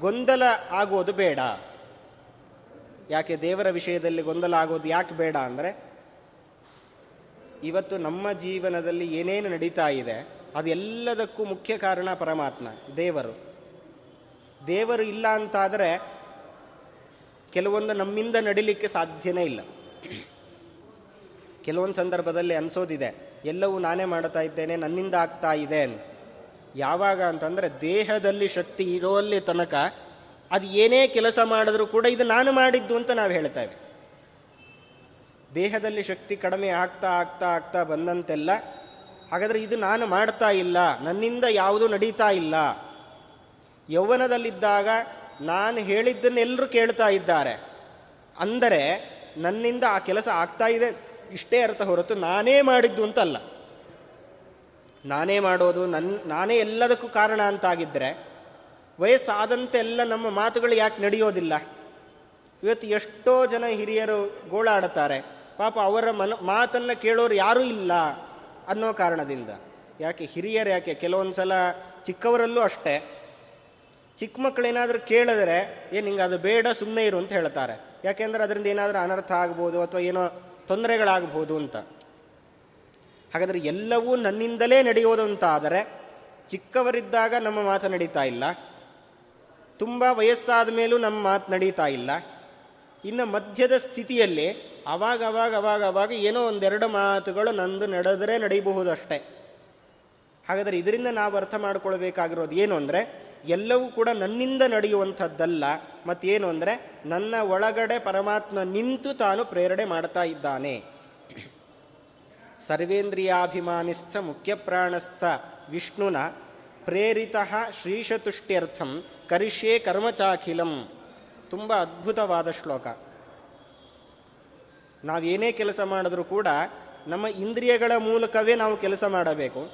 ಗೊಂದಲ ಆಗೋದು ಬೇಡ. ಯಾಕೆ ದೇವರ ವಿಷಯದಲ್ಲಿ ಗೊಂದಲ ಆಗೋದು ಯಾಕೆ ಬೇಡ ಅಂದರೆ ಇವತ್ತು ನಮ್ಮ ಜೀವನದಲ್ಲಿ ಏನೇನು ನಡೀತಾ ಇದೆ, ಅದೆಲ್ಲದಕ್ಕೂ ಮುಖ್ಯ ಕಾರಣ ಪರಮಾತ್ಮ, ದೇವರು. ದೇವರು ಇಲ್ಲ ಅಂತಾದರೆ ಕೆಲವೊಂದು ನಮ್ಮಿಂದ ನಡಿಲಿಕ್ಕೆ ಸಾಧ್ಯನೇ ಇಲ್ಲ. ಕೆಲವೊಂದು ಸಂದರ್ಭದಲ್ಲಿ ಅನಿಸೋದಿದೆ, ಎಲ್ಲವೂ ನಾನೇ ಮಾಡ್ತಾ ಇದ್ದೇನೆ, ನನ್ನಿಂದ ಆಗ್ತಾ ಇದೆ ಯಾವಾಗ ಅಂತಂದರೆ ದೇಹದಲ್ಲಿ ಶಕ್ತಿ ಇರೋಲ್ಲಿ ತನಕ, ಅದು ಏನೇ ಕೆಲಸ ಮಾಡಿದ್ರೂ ಕೂಡ ಇದು ನಾನು ಮಾಡಿದ್ದು ಅಂತ ನಾವು ಹೇಳ್ತೇವೆ ದೇಹದಲ್ಲಿ ಶಕ್ತಿ ಕಡಿಮೆ ಆಗ್ತಾ ಆಗ್ತಾ ಆಗ್ತಾ ಬಂದಂತೆಲ್ಲ, ಹಾಗಾದರೆ ಇದು ನಾನು ಮಾಡ್ತಾ ಇಲ್ಲ, ನನ್ನಿಂದ ಯಾವುದೂ ನಡೀತಾ ಇಲ್ಲ. ಯೌವನದಲ್ಲಿದ್ದಾಗ ನಾನು ಹೇಳಿದ್ದನ್ನೆಲ್ಲರೂ ಕೇಳ್ತಾ ಇದ್ದಾರೆ. ಅಂದರೆ ನನ್ನಿಂದ ಆ ಕೆಲಸ ಆಗ್ತಾ ಇದೆ, ಇಷ್ಟೇ ಅರ್ಥ ಹೊರತು ನಾನೇ ಮಾಡಿದ್ದು ಅಂತಲ್ಲ. ನಾನೇ ಮಾಡೋದು ನನ್ನ ನಾನೇ ಎಲ್ಲದಕ್ಕೂ ಕಾರಣ ಅಂತಾಗಿದ್ದರೆ ವಯಸ್ಸಾದಂತೆಲ್ಲ ನಮ್ಮ ಮಾತುಗಳು ಯಾಕೆ ನಡೆಯೋದಿಲ್ಲ? ಇವತ್ತು ಎಷ್ಟೋ ಜನ ಹಿರಿಯರು ಗೋಳಾಡುತ್ತಾರೆ ಪಾಪ ಅವರ ಮನ, ಮಾತನ್ನು ಕೇಳೋರು ಯಾರೂ ಇಲ್ಲ ಅನ್ನೋ ಕಾರಣದಿಂದ. ಯಾಕೆ ಹಿರಿಯರು ಯಾಕೆ? ಕೆಲವೊಂದು ಸಲ ಚಿಕ್ಕವರಲ್ಲೂ ಅಷ್ಟೇ. ಚಿಕ್ಕ ಮಕ್ಕಳೇನಾದರೂ ಕೇಳಿದ್ರೆ, ಏನು ಹಿಂಗೆ ಅದು ಬೇಡ ಸುಮ್ಮನೆ ಇರು ಅಂತ ಹೇಳ್ತಾರೆ. ಯಾಕೆಂದರೆ ಅದರಿಂದ ಏನಾದರೂ ಅನರ್ಥ ಆಗ್ಬೋದು ಅಥವಾ ಏನೋ ತೊಂದರೆಗಳಾಗ್ಬೋದು ಅಂತ. ಹಾಗಾದರೆ ಎಲ್ಲವೂ ನನ್ನಿಂದಲೇ ನಡೆಯೋದು ಅಂತ ಆದರೆ, ಚಿಕ್ಕವರಿದ್ದಾಗ ನಮ್ಮ ಮಾತು ನಡೀತಾ ಇಲ್ಲ. ತುಂಬ ವಯಸ್ಸಾದ ಮೇಲೂ ನಮ್ಮ ಮಾತು ನಡೀತಾ ಇಲ್ಲ. ಇನ್ನು ಮಧ್ಯದ ಸ್ಥಿತಿಯಲ್ಲಿ ಅವಾಗ ಅವಾಗ ಅವಾಗ ಅವಾಗ ಏನೋ ಒಂದೆರಡು ಮಾತುಗಳು ನಂದು ನಡೆದರೆ ನಡೀಬಹುದು ಅಷ್ಟೇ. ಹಾಗಾದರೆ ಇದರಿಂದ ನಾವು ಅರ್ಥ ಮಾಡ್ಕೊಳ್ಬೇಕಾಗಿರೋದು ಏನು ಅಂದರೆ, ಎಲ್ಲವೂ ಕೂಡ ನನ್ನಿಂದ ನಡೆಯುವಂಥದ್ದಲ್ಲ, ಮತ್ತೇನು ಅಂದರೆ, ನನ್ನ ಒಳಗಡೆ ಪರಮಾತ್ಮ ನಿಂತು ತಾನು ಪ್ರೇರಣೆ ಮಾಡ್ತಾ ಇದ್ದಾನೆ. ಸರ್ವೇಂದ್ರಿಯಾಭಿಮಾನಿಸ್ಥ ಮುಖ್ಯಪ್ರಾಣಸ್ಥ ವಿಷ್ಣುನ ಪ್ರೇರಿತ ಶ್ರೀಶತುಷ್ಟ್ಯರ್ಥಂ ಕರಿಷ್ಯೇ ಕರ್ಮಚಾಖಿಲಂ. ತುಂಬ ಅದ್ಭುತವಾದ ಶ್ಲೋಕ. ನಾವೇನೇ ಕೆಲಸ ಮಾಡಿದ್ರೂ ಕೂಡ ನಮ್ಮ ಇಂದ್ರಿಯಗಳ ಮೂಲಕವೇ ನಾವು ಕೆಲಸ ಮಾಡಬೇಕು.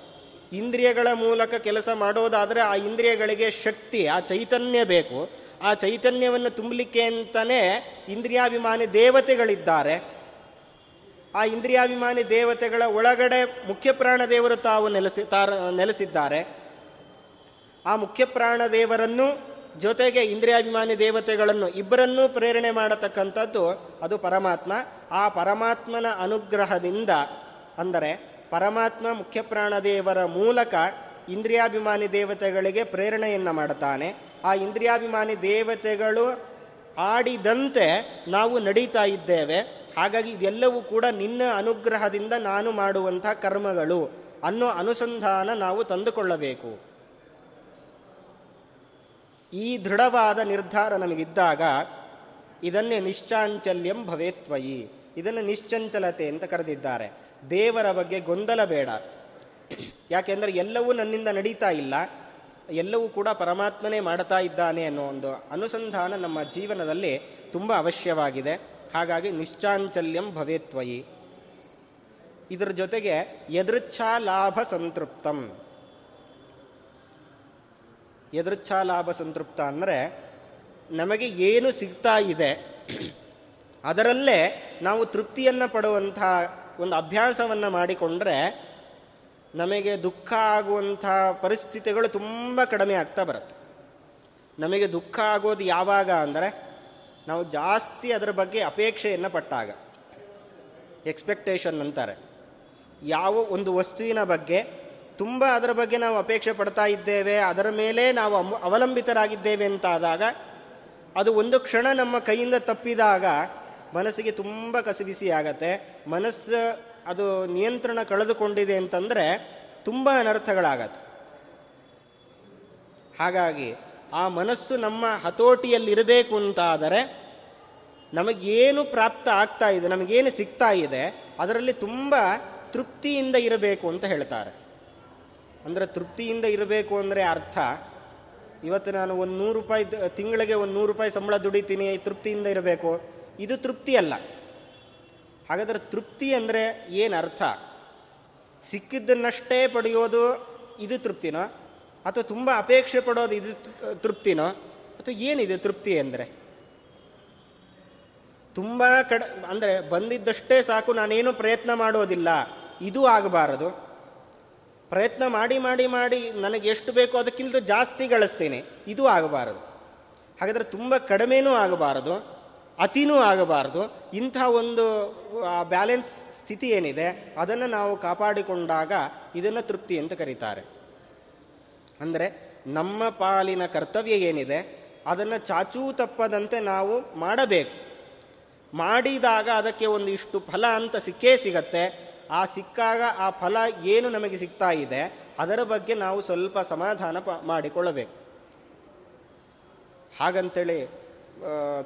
ಇಂದ್ರಿಯಗಳ ಮೂಲಕ ಕೆಲಸ ಮಾಡೋದಾದರೆ ಆ ಇಂದ್ರಿಯಗಳಿಗೆ ಶಕ್ತಿ, ಆ ಚೈತನ್ಯ ಬೇಕು. ಆ ಚೈತನ್ಯವನ್ನು ತುಂಬಲಿಕ್ಕೆ ಅಂತಲೇ ಇಂದ್ರಿಯಾಭಿಮಾನಿ ದೇವತೆಗಳಿದ್ದಾರೆ. ಆ ಇಂದ್ರಿಯಾಭಿಮಾನಿ ದೇವತೆಗಳ ಒಳಗಡೆ ಮುಖ್ಯ ಪ್ರಾಣ ದೇವರು ತಾವು ನೆಲೆಸಿ, ತಾರ, ನೆಲೆಸಿದ್ದಾರೆ. ಆ ಮುಖ್ಯ ಪ್ರಾಣ ದೇವರನ್ನು ಜೊತೆಗೆ ಇಂದ್ರಿಯಾಭಿಮಾನಿ ದೇವತೆಗಳನ್ನು ಇಬ್ಬರನ್ನೂ ಪ್ರೇರಣೆ ಮಾಡತಕ್ಕಂಥದ್ದು ಅದು ಪರಮಾತ್ಮ. ಆ ಪರಮಾತ್ಮನ ಅನುಗ್ರಹದಿಂದ ಅಂದರೆ ಪರಮಾತ್ಮ ಮುಖ್ಯ ಪ್ರಾಣದೇವರ ಮೂಲಕ ಇಂದ್ರಿಯಾಭಿಮಾನಿ ದೇವತೆಗಳಿಗೆ ಪ್ರೇರಣೆಯನ್ನು ಮಾಡುತ್ತಾನೆ ಆ ಇಂದ್ರಿಯಾಭಿಮಾನಿ ದೇವತೆಗಳು ಆಡಿದಂತೆ ನಾವು ನಡೀತಾ ಇದ್ದೇವೆ. ಹಾಗಾಗಿ ಇದೆಲ್ಲವೂ ಕೂಡ ನಿನ್ನ ಅನುಗ್ರಹದಿಂದ ನಾನು ಮಾಡುವಂಥ ಕರ್ಮಗಳು ಅನ್ನೋ ಅನುಸಂಧಾನ ನಾವು ತಂದುಕೊಳ್ಳಬೇಕು. ಈ ದೃಢವಾದ ನಿರ್ಧಾರ ನಮಗಿದ್ದಾಗ ಇದನ್ನೇ ನಿಶ್ಚಾಂಚಲ್ಯಂ ಭವೇತ್ವಯಿ ಇದನ್ನು ನಿಶ್ಚಂಚಲತೆ ಅಂತ ಕರೆದಿದ್ದಾರೆ. ದೇವರ ಬಗ್ಗೆ ಗೊಂದಲ ಬೇಡ. ಯಾಕೆಂದರೆ ಎಲ್ಲವೂ ನನ್ನಿಂದ ನಡೀತಾ ಇಲ್ಲ. ಎಲ್ಲವೂ ಕೂಡ ಪರಮಾತ್ಮನೇ ಮಾಡ್ತಾ ಇದ್ದಾನೆ ಅನ್ನೋ ಒಂದು ಅನುಸಂಧಾನ ನಮ್ಮ ಜೀವನದಲ್ಲಿ ತುಂಬ ಅವಶ್ಯವಾಗಿದೆ. ಹಾಗಾಗಿ ನಿಶ್ಚಾಂಚಲ್ಯಂ ಭವೇತ್ವಯಿ ಇದರ ಜೊತೆಗೆ ಯದೃಚ್ಛಾ ಲಾಭ ಸಂತೃಪ್ತಂ. ಯದೃಚ್ಛಾ ಲಾಭ ಸಂತೃಪ್ತ ಅಂದರೆ ನಮಗೆ ಏನು ಸಿಗ್ತಾ ಇದೆ, ಅದರಲ್ಲೇ ನಾವು ತೃಪ್ತಿಯನ್ನು ಪಡುವಂಥ ಒಂದು ಅಭ್ಯಾಸವನ್ನು ಮಾಡಿಕೊಂಡ್ರೆ ನಮಗೆ ದುಃಖ ಆಗುವಂಥ ಪರಿಸ್ಥಿತಿಗಳು ತುಂಬ ಕಡಿಮೆ ಆಗ್ತಾ ಬರುತ್ತೆ. ನಮಗೆ ದುಃಖ ಆಗೋದು ಯಾವಾಗ ಅಂದರೆ ನಾವು ಜಾಸ್ತಿ ಅದರ ಬಗ್ಗೆ ಅಪೇಕ್ಷೆಯನ್ನು ಪಟ್ಟಾಗ. ಎಕ್ಸ್ಪೆಕ್ಟೇಷನ್ ಅಂತಾರೆ. ಯಾವ ಒಂದು ವಸ್ತುವಿನ ಬಗ್ಗೆ ತುಂಬ ಅದರ ಬಗ್ಗೆ ನಾವು ಅಪೇಕ್ಷೆ ಪಡ್ತಾ ಇದ್ದೇವೆ. ಅದರ ಮೇಲೆ ನಾವು ಅವಲಂಬಿತರಾಗಿದ್ದೇವೆ ಅಂತಾದಾಗ, ಅದು ಒಂದು ಕ್ಷಣ ನಮ್ಮ ಕೈಯಿಂದ ತಪ್ಪಿದಾಗ ಮನಸ್ಸಿಗೆ ತುಂಬ ಕಸಿಬಿಸಿ ಆಗತ್ತೆ. ಮನಸ್ಸು, ಅದು ನಿಯಂತ್ರಣ ಕಳೆದುಕೊಂಡಿದೆ ಅಂತಂದರೆ ತುಂಬ ಅನರ್ಥಗಳಾಗತ್ತೆ. ಹಾಗಾಗಿ ಆ ಮನಸ್ಸು ನಮ್ಮ ಹತೋಟಿಯಲ್ಲಿರಬೇಕು ಅಂತಾದರೆ ನಮಗೇನು ಪ್ರಾಪ್ತ ಆಗ್ತಾ ಇದೆ, ನಮಗೇನು ಸಿಗ್ತಾ ಇದೆ, ಅದರಲ್ಲಿ ತುಂಬ ತೃಪ್ತಿಯಿಂದ ಇರಬೇಕು ಅಂತ ಹೇಳ್ತಾರೆ. ಅಂದರೆ ತೃಪ್ತಿಯಿಂದ ಇರಬೇಕು ಅಂದರೆ ಅರ್ಥ. ಇವತ್ತು ನಾನು ಒಂದು ನೂರು ರೂಪಾಯಿ ತಿಂಗಳಿಗೆ ಒಂದು ನೂರು ರೂಪಾಯಿ ಸಂಬಳ ದುಡಿತೀನಿ ತೃಪ್ತಿಯಿಂದ ಇರಬೇಕು. ಇದು ತೃಪ್ತಿ ಅಲ್ಲ. ಹಾಗಾದರೆ ತೃಪ್ತಿ ಅಂದರೆ ಏನು ಅರ್ಥ? ಸಿಕ್ಕಿದ್ದನ್ನಷ್ಟೇ ಪಡೆಯೋದು ಇದು ತೃಪ್ತಿನೋ? ಅಥವಾ ತುಂಬ ಅಪೇಕ್ಷೆ ಪಡೋದು ಇದು ತೃಪ್ತಿನೋ? ಅಥವಾ ಏನಿದೆ ತೃಪ್ತಿ ಅಂದರೆ? ತುಂಬ ಕಡ, ಅಂದರೆ ಬಂದಿದ್ದಷ್ಟೇ ಸಾಕು, ನಾನೇನು ಪ್ರಯತ್ನ ಮಾಡೋದಿಲ್ಲ. ಇದು ಆಗಬಾರದು. ಪ್ರಯತ್ನ ಮಾಡಿ ಮಾಡಿ ಮಾಡಿ ನನಗೆ ಎಷ್ಟು ಬೇಕೋ ಅದಕ್ಕಿಂತ ಜಾಸ್ತಿ ಗಳಿಸ್ತೇನೆ. ಇದು ಆಗಬಾರದು. ಹಾಗಾದರೆ ತುಂಬ ಕಡಿಮೆನೂ ಆಗಬಾರದು, ಅತಿನೂ ಆಗಬಾರದು. ಇಂಥ ಒಂದು ಬ್ಯಾಲೆನ್ಸ್ ಸ್ಥಿತಿ ಏನಿದೆ, ಅದನ್ನು ನಾವು ಕಾಪಾಡಿಕೊಂಡಾಗ ಇದನ್ನು ತೃಪ್ತಿ ಅಂತ ಕರೀತಾರೆ. ಅಂದರೆ ನಮ್ಮ ಪಾಲಿನ ಕರ್ತವ್ಯ ಏನಿದೆ, ಅದನ್ನು ಚಾಚೂ ತಪ್ಪದಂತೆ ನಾವು ಮಾಡಬೇಕು. ಮಾಡಿದಾಗ ಅದಕ್ಕೆ ಒಂದಿಷ್ಟು ಫಲ ಅಂತ ಸಿಕ್ಕೇ ಸಿಗತ್ತೆ. ಆ ಸಿಕ್ಕಾಗ ಆ ಫಲ ಏನು ನಮಗೆ ಸಿಗ್ತಾ ಇದೆ, ಅದರ ಬಗ್ಗೆ ನಾವು ಸ್ವಲ್ಪ ಸಮಾಧಾನ ಮಾಡಿಕೊಳ್ಳಬೇಕು. ಹಾಗಂತೇಳಿ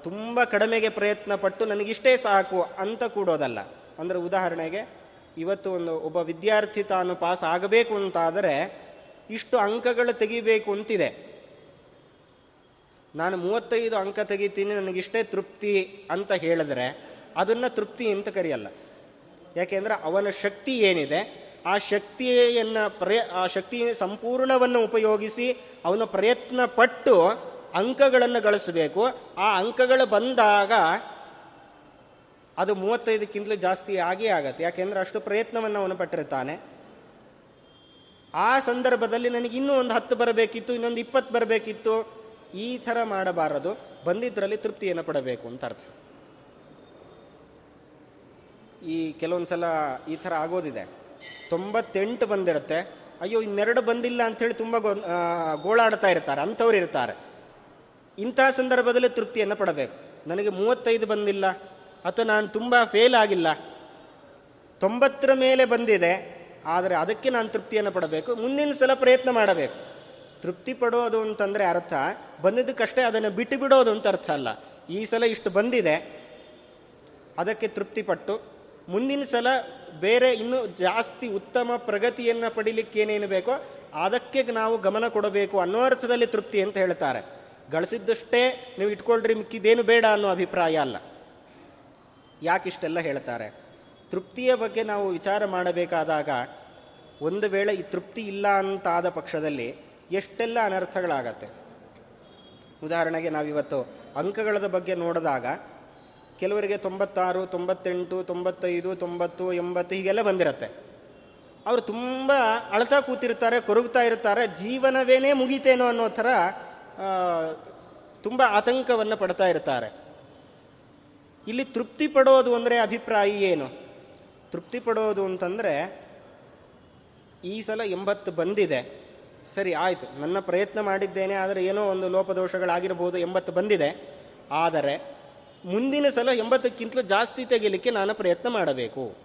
ತುಂಬ ಕಡಿಮೆಗೆ ಪ್ರಯತ್ನ ಪಟ್ಟು ನನಗಿಷ್ಟೇ ಸಾಕು ಅಂತ ಕೂಡೋದಲ್ಲ. ಅಂದರೆ ಉದಾಹರಣೆಗೆ, ಇವತ್ತು ಒಂದು ಒಬ್ಬ ವಿದ್ಯಾರ್ಥಿ ತಾನು ಪಾಸ್ ಆಗಬೇಕು ಅಂತಾದರೆ ಇಷ್ಟು ಅಂಕಗಳು ತೆಗಿಬೇಕು ಅಂತಿದೆ. ನಾನು ಮೂವತ್ತೈದು ಅಂಕ ತೆಗಿತೀನಿ, ನನಗಿಷ್ಟೇ ತೃಪ್ತಿ ಅಂತ ಹೇಳಿದ್ರೆ, ಅದನ್ನು ತೃಪ್ತಿ ಅಂತ ಕರೆಯಲ್ಲ. ಯಾಕೆಂದರೆ ಅವನ ಶಕ್ತಿ ಏನಿದೆ, ಆ ಶಕ್ತಿಯನ್ನು ಪ್ರಯ, ಆ ಶಕ್ತಿ ಸಂಪೂರ್ಣವನ್ನು ಉಪಯೋಗಿಸಿ ಅವನು ಪ್ರಯತ್ನ ಪಟ್ಟು ಅಂಕಗಳನ್ನು ಗಳಿಸಬೇಕು. ಆ ಅಂಕಗಳು ಬಂದಾಗ ಅದು ಮೂವತ್ತೈದಕ್ಕಿಂತಲೂ ಜಾಸ್ತಿ ಆಗೇ ಆಗತ್ತೆ. ಯಾಕೆಂದರೆ ಅಷ್ಟು ಪ್ರಯತ್ನವನ್ನು ಅವನು ಪಟ್ಟಿರ್ತಾನೆ. ಆ ಸಂದರ್ಭದಲ್ಲಿ ನನಗೆ ಇನ್ನೂ ಒಂದು ಹತ್ತು ಬರಬೇಕಿತ್ತು, ಇನ್ನೊಂದು ಇಪ್ಪತ್ತು ಬರಬೇಕಿತ್ತು. ಈ ಥರ ಮಾಡಬಾರದು. ಬಂದಿದ್ದರಲ್ಲಿ ತೃಪ್ತಿಯನ್ನು ಪಡಬೇಕು ಅಂತ ಅರ್ಥ. ಈ ಕೆಲವೊಂದು ಸಲ ಈ ಥರ ಆಗೋದಿದೆ. ತೊಂಬತ್ತೆಂಟು ಬಂದಿರುತ್ತೆ. ಅಯ್ಯೋ, ಇನ್ನೆರಡು ಬಂದಿಲ್ಲ ಅಂಥೇಳಿ ತುಂಬ ಗೋ ಗೋಳಾಡ್ತಾ ಇರ್ತಾರೆ, ಅಂಥವ್ರು ಇರ್ತಾರೆ. ಇಂಥ ಸಂದರ್ಭದಲ್ಲಿ ತೃಪ್ತಿಯನ್ನು ಪಡಬೇಕು. ನನಗೆ ಮೂವತ್ತೈದು ಬಂದಿಲ್ಲ, ಅಥವಾ ನಾನು ತುಂಬ ಫೇಲ್ ಆಗಿಲ್ಲ. ತೊಂಬತ್ತರ ಮೇಲೆ ಬಂದಿದೆ, ಆದರೆ ಅದಕ್ಕೆ ನಾನು ತೃಪ್ತಿಯನ್ನು ಪಡಬೇಕು. ಮುಂದಿನ ಸಲ ಪ್ರಯತ್ನ ಮಾಡಬೇಕು. ತೃಪ್ತಿ ಪಡೋದು ಅಂತಂದರೆ ಅರ್ಥ, ಬಂದಿದ್ದಕ್ಕಷ್ಟೇ ಅದನ್ನು ಬಿಟ್ಟು ಬಿಡೋದು ಅಂತ ಅರ್ಥ ಅಲ್ಲ. ಈ ಸಲ ಇಷ್ಟು ಬಂದಿದೆ, ಅದಕ್ಕೆ ತೃಪ್ತಿಪಟ್ಟು ಮುಂದಿನ ಸಲ ಬೇರೆ ಇನ್ನೂ ಜಾಸ್ತಿ ಉತ್ತಮ ಪ್ರಗತಿಯನ್ನು ಪಡಿಲಿಕ್ಕೆ ಏನೇನು ಬೇಕೋ ಅದಕ್ಕೆ ನಾವು ಗಮನ ಕೊಡಬೇಕು ಅನ್ನೋ ಅರ್ಥದಲ್ಲಿ ತೃಪ್ತಿ ಅಂತ ಹೇಳ್ತಾರೆ. ಗಳಿಸಿದ್ದಷ್ಟೇ ನೀವು ಇಟ್ಕೊಳ್ರಿ ಮಿಕ್ಕಿದೇನು ಬೇಡ ಅನ್ನೋ ಅಭಿಪ್ರಾಯ ಅಲ್ಲ. ಯಾಕಿಷ್ಟೆಲ್ಲ ಹೇಳ್ತಾರೆ? ತೃಪ್ತಿಯ ಬಗ್ಗೆ ನಾವು ವಿಚಾರ ಮಾಡಬೇಕಾದಾಗ ಒಂದು ವೇಳೆ ಈ ತೃಪ್ತಿ ಇಲ್ಲ ಅಂತಾದ ಪಕ್ಷದಲ್ಲಿ ಎಷ್ಟೆಲ್ಲ ಅನರ್ಥಗಳಾಗತ್ತೆ. ಉದಾಹರಣೆಗೆ ನಾವಿವತ್ತು ಅಂಕಗಳದ ಬಗ್ಗೆ ನೋಡಿದಾಗ ಕೆಲವರಿಗೆ ತೊಂಬತ್ತಾರು, ತೊಂಬತ್ತೆಂಟು, ತೊಂಬತ್ತೈದು, ತೊಂಬತ್ತು, ಎಂಬತ್ತು ಹೀಗೆಲ್ಲ ಬಂದಿರತ್ತೆ. ಅವರು ತುಂಬ ಅಳ್ತಾ ಕೂತಿರ್ತಾರೆ, ಕೊರಗ್ತಾ ಇರ್ತಾರೆ, ಜೀವನವೇನೇ ಮುಗಿತೇನೋ ಅನ್ನೋ ಥರ ತುಂಬ ಆತಂಕವನ್ನು ಪಡ್ತಾ ಇರ್ತಾರೆ. ಇಲ್ಲಿ ತೃಪ್ತಿ ಪಡೋದು ಅಂದರೆ ಅಭಿಪ್ರಾಯ ಏನು? ತೃಪ್ತಿ ಪಡೋದು ಅಂತಂದರೆ, ಈ ಸಲ ಎಂಬತ್ತು ಬಂದಿದೆ. ಸರಿ, ಆಯಿತು. ನನ್ನ ಪ್ರಯತ್ನ ಮಾಡಿದ್ದೇನೆ, ಆದರೆ ಏನೋ ಒಂದು ಲೋಪದೋಷಗಳಾಗಿರ್ಬೋದು, ಎಂಬತ್ತು ಬಂದಿದೆ. ಆದರೆ ಮುಂದಿನ ಸಲ ಎಂಬತ್ತಕ್ಕಿಂತಲೂ ಜಾಸ್ತಿ ತೆಗಿಲಿಕ್ಕೆ ನಾನು ಪ್ರಯತ್ನ ಮಾಡಬೇಕು.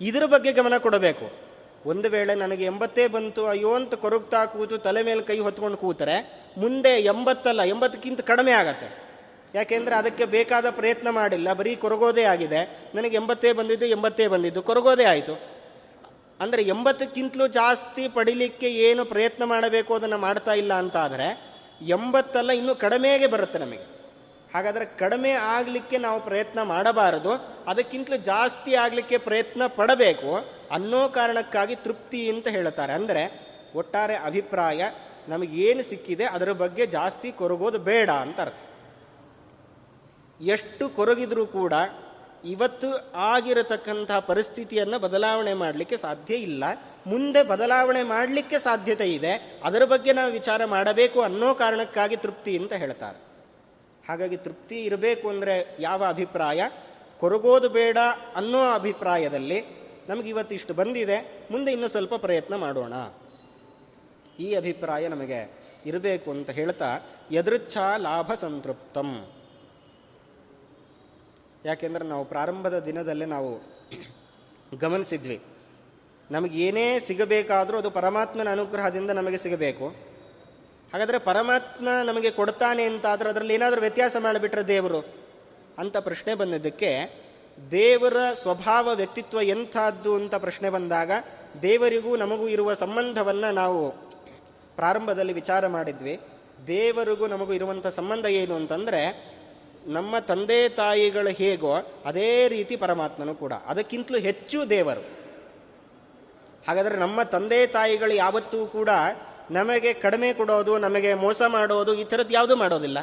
ಇದರ ಬಗ್ಗೆ ಗಮನ ಕೊಡಬೇಕು. ಒಂದು ವೇಳೆ ನನಗೆ ಎಂಬತ್ತೇ ಬಂತು, ಅಯ್ಯೋ ಅಂತ ಕೊರಗ್ತಾ ಕೂತು ತಲೆ ಮೇಲೆ ಕೈ ಹೊತ್ಕೊಂಡು ಕೂತರೆ, ಮುಂದೆ ಎಂಬತ್ತಲ್ಲ, ಎಂಬತ್ತಕ್ಕಿಂತ ಕಡಿಮೆ ಆಗತ್ತೆ. ಯಾಕೆಂದರೆ ಅದಕ್ಕೆ ಬೇಕಾದ ಪ್ರಯತ್ನ ಮಾಡಿಲ್ಲ, ಬರೀ ಕೊರಗೋದೇ ಆಗಿದೆ. ನನಗೆ ಎಂಬತ್ತೇ ಬಂದಿದ್ದು ಎಂಬತ್ತೇ ಬಂದಿದ್ದು, ಕೊರಗೋದೇ ಆಯಿತು. ಅಂದರೆ ಎಂಬತ್ತಕ್ಕಿಂತಲೂ ಜಾಸ್ತಿ ಪಡಿಲಿಕ್ಕೆ ಏನು ಪ್ರಯತ್ನ ಮಾಡಬೇಕು ಅದನ್ನು ಮಾಡ್ತಾ ಇಲ್ಲ ಅಂತ ಆದರೆ ಎಂಬತ್ತಲ್ಲ ಇನ್ನೂ ಕಡಿಮೆಗೆ ಬರುತ್ತೆ ನಮಗೆ. ಹಾಗಾದರೆ ಕಡಿಮೆ ಆಗಲಿಕ್ಕೆ ನಾವು ಪ್ರಯತ್ನ ಮಾಡಬಾರದು, ಅದಕ್ಕಿಂತಲೂ ಜಾಸ್ತಿ ಆಗಲಿಕ್ಕೆ ಪ್ರಯತ್ನ ಪಡಬೇಕು ಅನ್ನೋ ಕಾರಣಕ್ಕಾಗಿ ತೃಪ್ತಿ ಅಂತ ಹೇಳ್ತಾರೆ ಅಂದರೆ ಒಟ್ಟಾರೆ ಅಭಿಪ್ರಾಯ ನಮಗೇನು ಸಿಕ್ಕಿದೆ, ಅದರ ಬಗ್ಗೆ ಜಾಸ್ತಿ ಕೊರಗೋದು ಬೇಡ ಅಂತ ಅರ್ಥ. ಎಷ್ಟು ಕೊರಗಿದ್ರೂ ಕೂಡ ಇವತ್ತು ಆಗಿರತಕ್ಕಂಥ ಪರಿಸ್ಥಿತಿಯನ್ನು ಬದಲಾವಣೆ ಮಾಡಲಿಕ್ಕೆ ಸಾಧ್ಯ ಇಲ್ಲ. ಮುಂದೆ ಬದಲಾವಣೆ ಮಾಡಲಿಕ್ಕೆ ಸಾಧ್ಯತೆ ಇದೆ, ಅದರ ಬಗ್ಗೆ ನಾವು ವಿಚಾರ ಮಾಡಬೇಕು ಅನ್ನೋ ಕಾರಣಕ್ಕಾಗಿ ತೃಪ್ತಿ ಅಂತ ಹೇಳ್ತಾರೆ. ಹಾಗಾಗಿ ತೃಪ್ತಿ ಇರಬೇಕು ಅಂದರೆ ಯಾವ ಅಭಿಪ್ರಾಯ? ಕೊರಗೋದು ಬೇಡ ಅನ್ನೋ ಅಭಿಪ್ರಾಯದಲ್ಲಿ ನಮಗೆ ಇವತ್ತಿಷ್ಟು ಬಂದಿದೆ. ಮುಂದೆ ಇನ್ನೂ ಸ್ವಲ್ಪ ಪ್ರಯತ್ನ ಮಾಡೋಣ. ಈ ಅಭಿಪ್ರಾಯ ನಮಗೆ ಇರಬೇಕು ಅಂತ ಹೇಳ್ತಾ, ಯದೃಚ್ಛ ಲಾಭ ಸಂತೃಪ್ತಂ. ಯಾಕೆಂದರೆ ನಾವು ಪ್ರಾರಂಭದ ದಿನದಲ್ಲೇ ನಾವು ಗಮನಿಸಿದ್ವಿ. ನಮಗೇನೇ ಸಿಗಬೇಕಾದರೂ ಅದು ಪರಮಾತ್ಮನ ಅನುಗ್ರಹದಿಂದ ನಮಗೆ ಸಿಗಬೇಕು. ಹಾಗಾದರೆ ಪರಮಾತ್ಮ ನಮಗೆ ಕೊಡ್ತಾನೆ ಅಂತಾದ್ರೆ ಅದರಲ್ಲಿ ಏನಾದರೂ ವ್ಯತ್ಯಾಸ ಮಾಡಿಬಿಟ್ರೆ ದೇವರು ಅಂತ ಪ್ರಶ್ನೆ ಬಂದಿದ್ದಕ್ಕೆ ದೇವರ ಸ್ವಭಾವ, ವ್ಯಕ್ತಿತ್ವ ಎಂಥದ್ದು ಅಂತ ಪ್ರಶ್ನೆ ಬಂದಾಗ ದೇವರಿಗೂ ನಮಗೂ ಇರುವ ಸಂಬಂಧವನ್ನು ನಾವು ಪ್ರಾರಂಭದಲ್ಲಿ ವಿಚಾರ ಮಾಡಿದ್ವಿ. ದೇವರಿಗೂ ನಮಗೂ ಇರುವಂಥ ಸಂಬಂಧ ಏನು ಅಂತಂದರೆ ನಮ್ಮ ತಂದೆ ತಾಯಿಗಳು ಹೇಗೋ ಅದೇ ರೀತಿ ಪರಮಾತ್ಮನು ಕೂಡ. ಅದಕ್ಕಿಂತಲೂ ಹೆಚ್ಚು ದೇವರು. ಹಾಗಾದರೆ ನಮ್ಮ ತಂದೆ ತಾಯಿಗಳು ಯಾವತ್ತೂ ಕೂಡ ನಮಗೆ ಕಡಿಮೆ ಕೊಡೋದು, ನಮಗೆ ಮೋಸ ಮಾಡೋದು, ಈ ಥರದ್ದು ಯಾವುದೂ ಮಾಡೋದಿಲ್ಲ.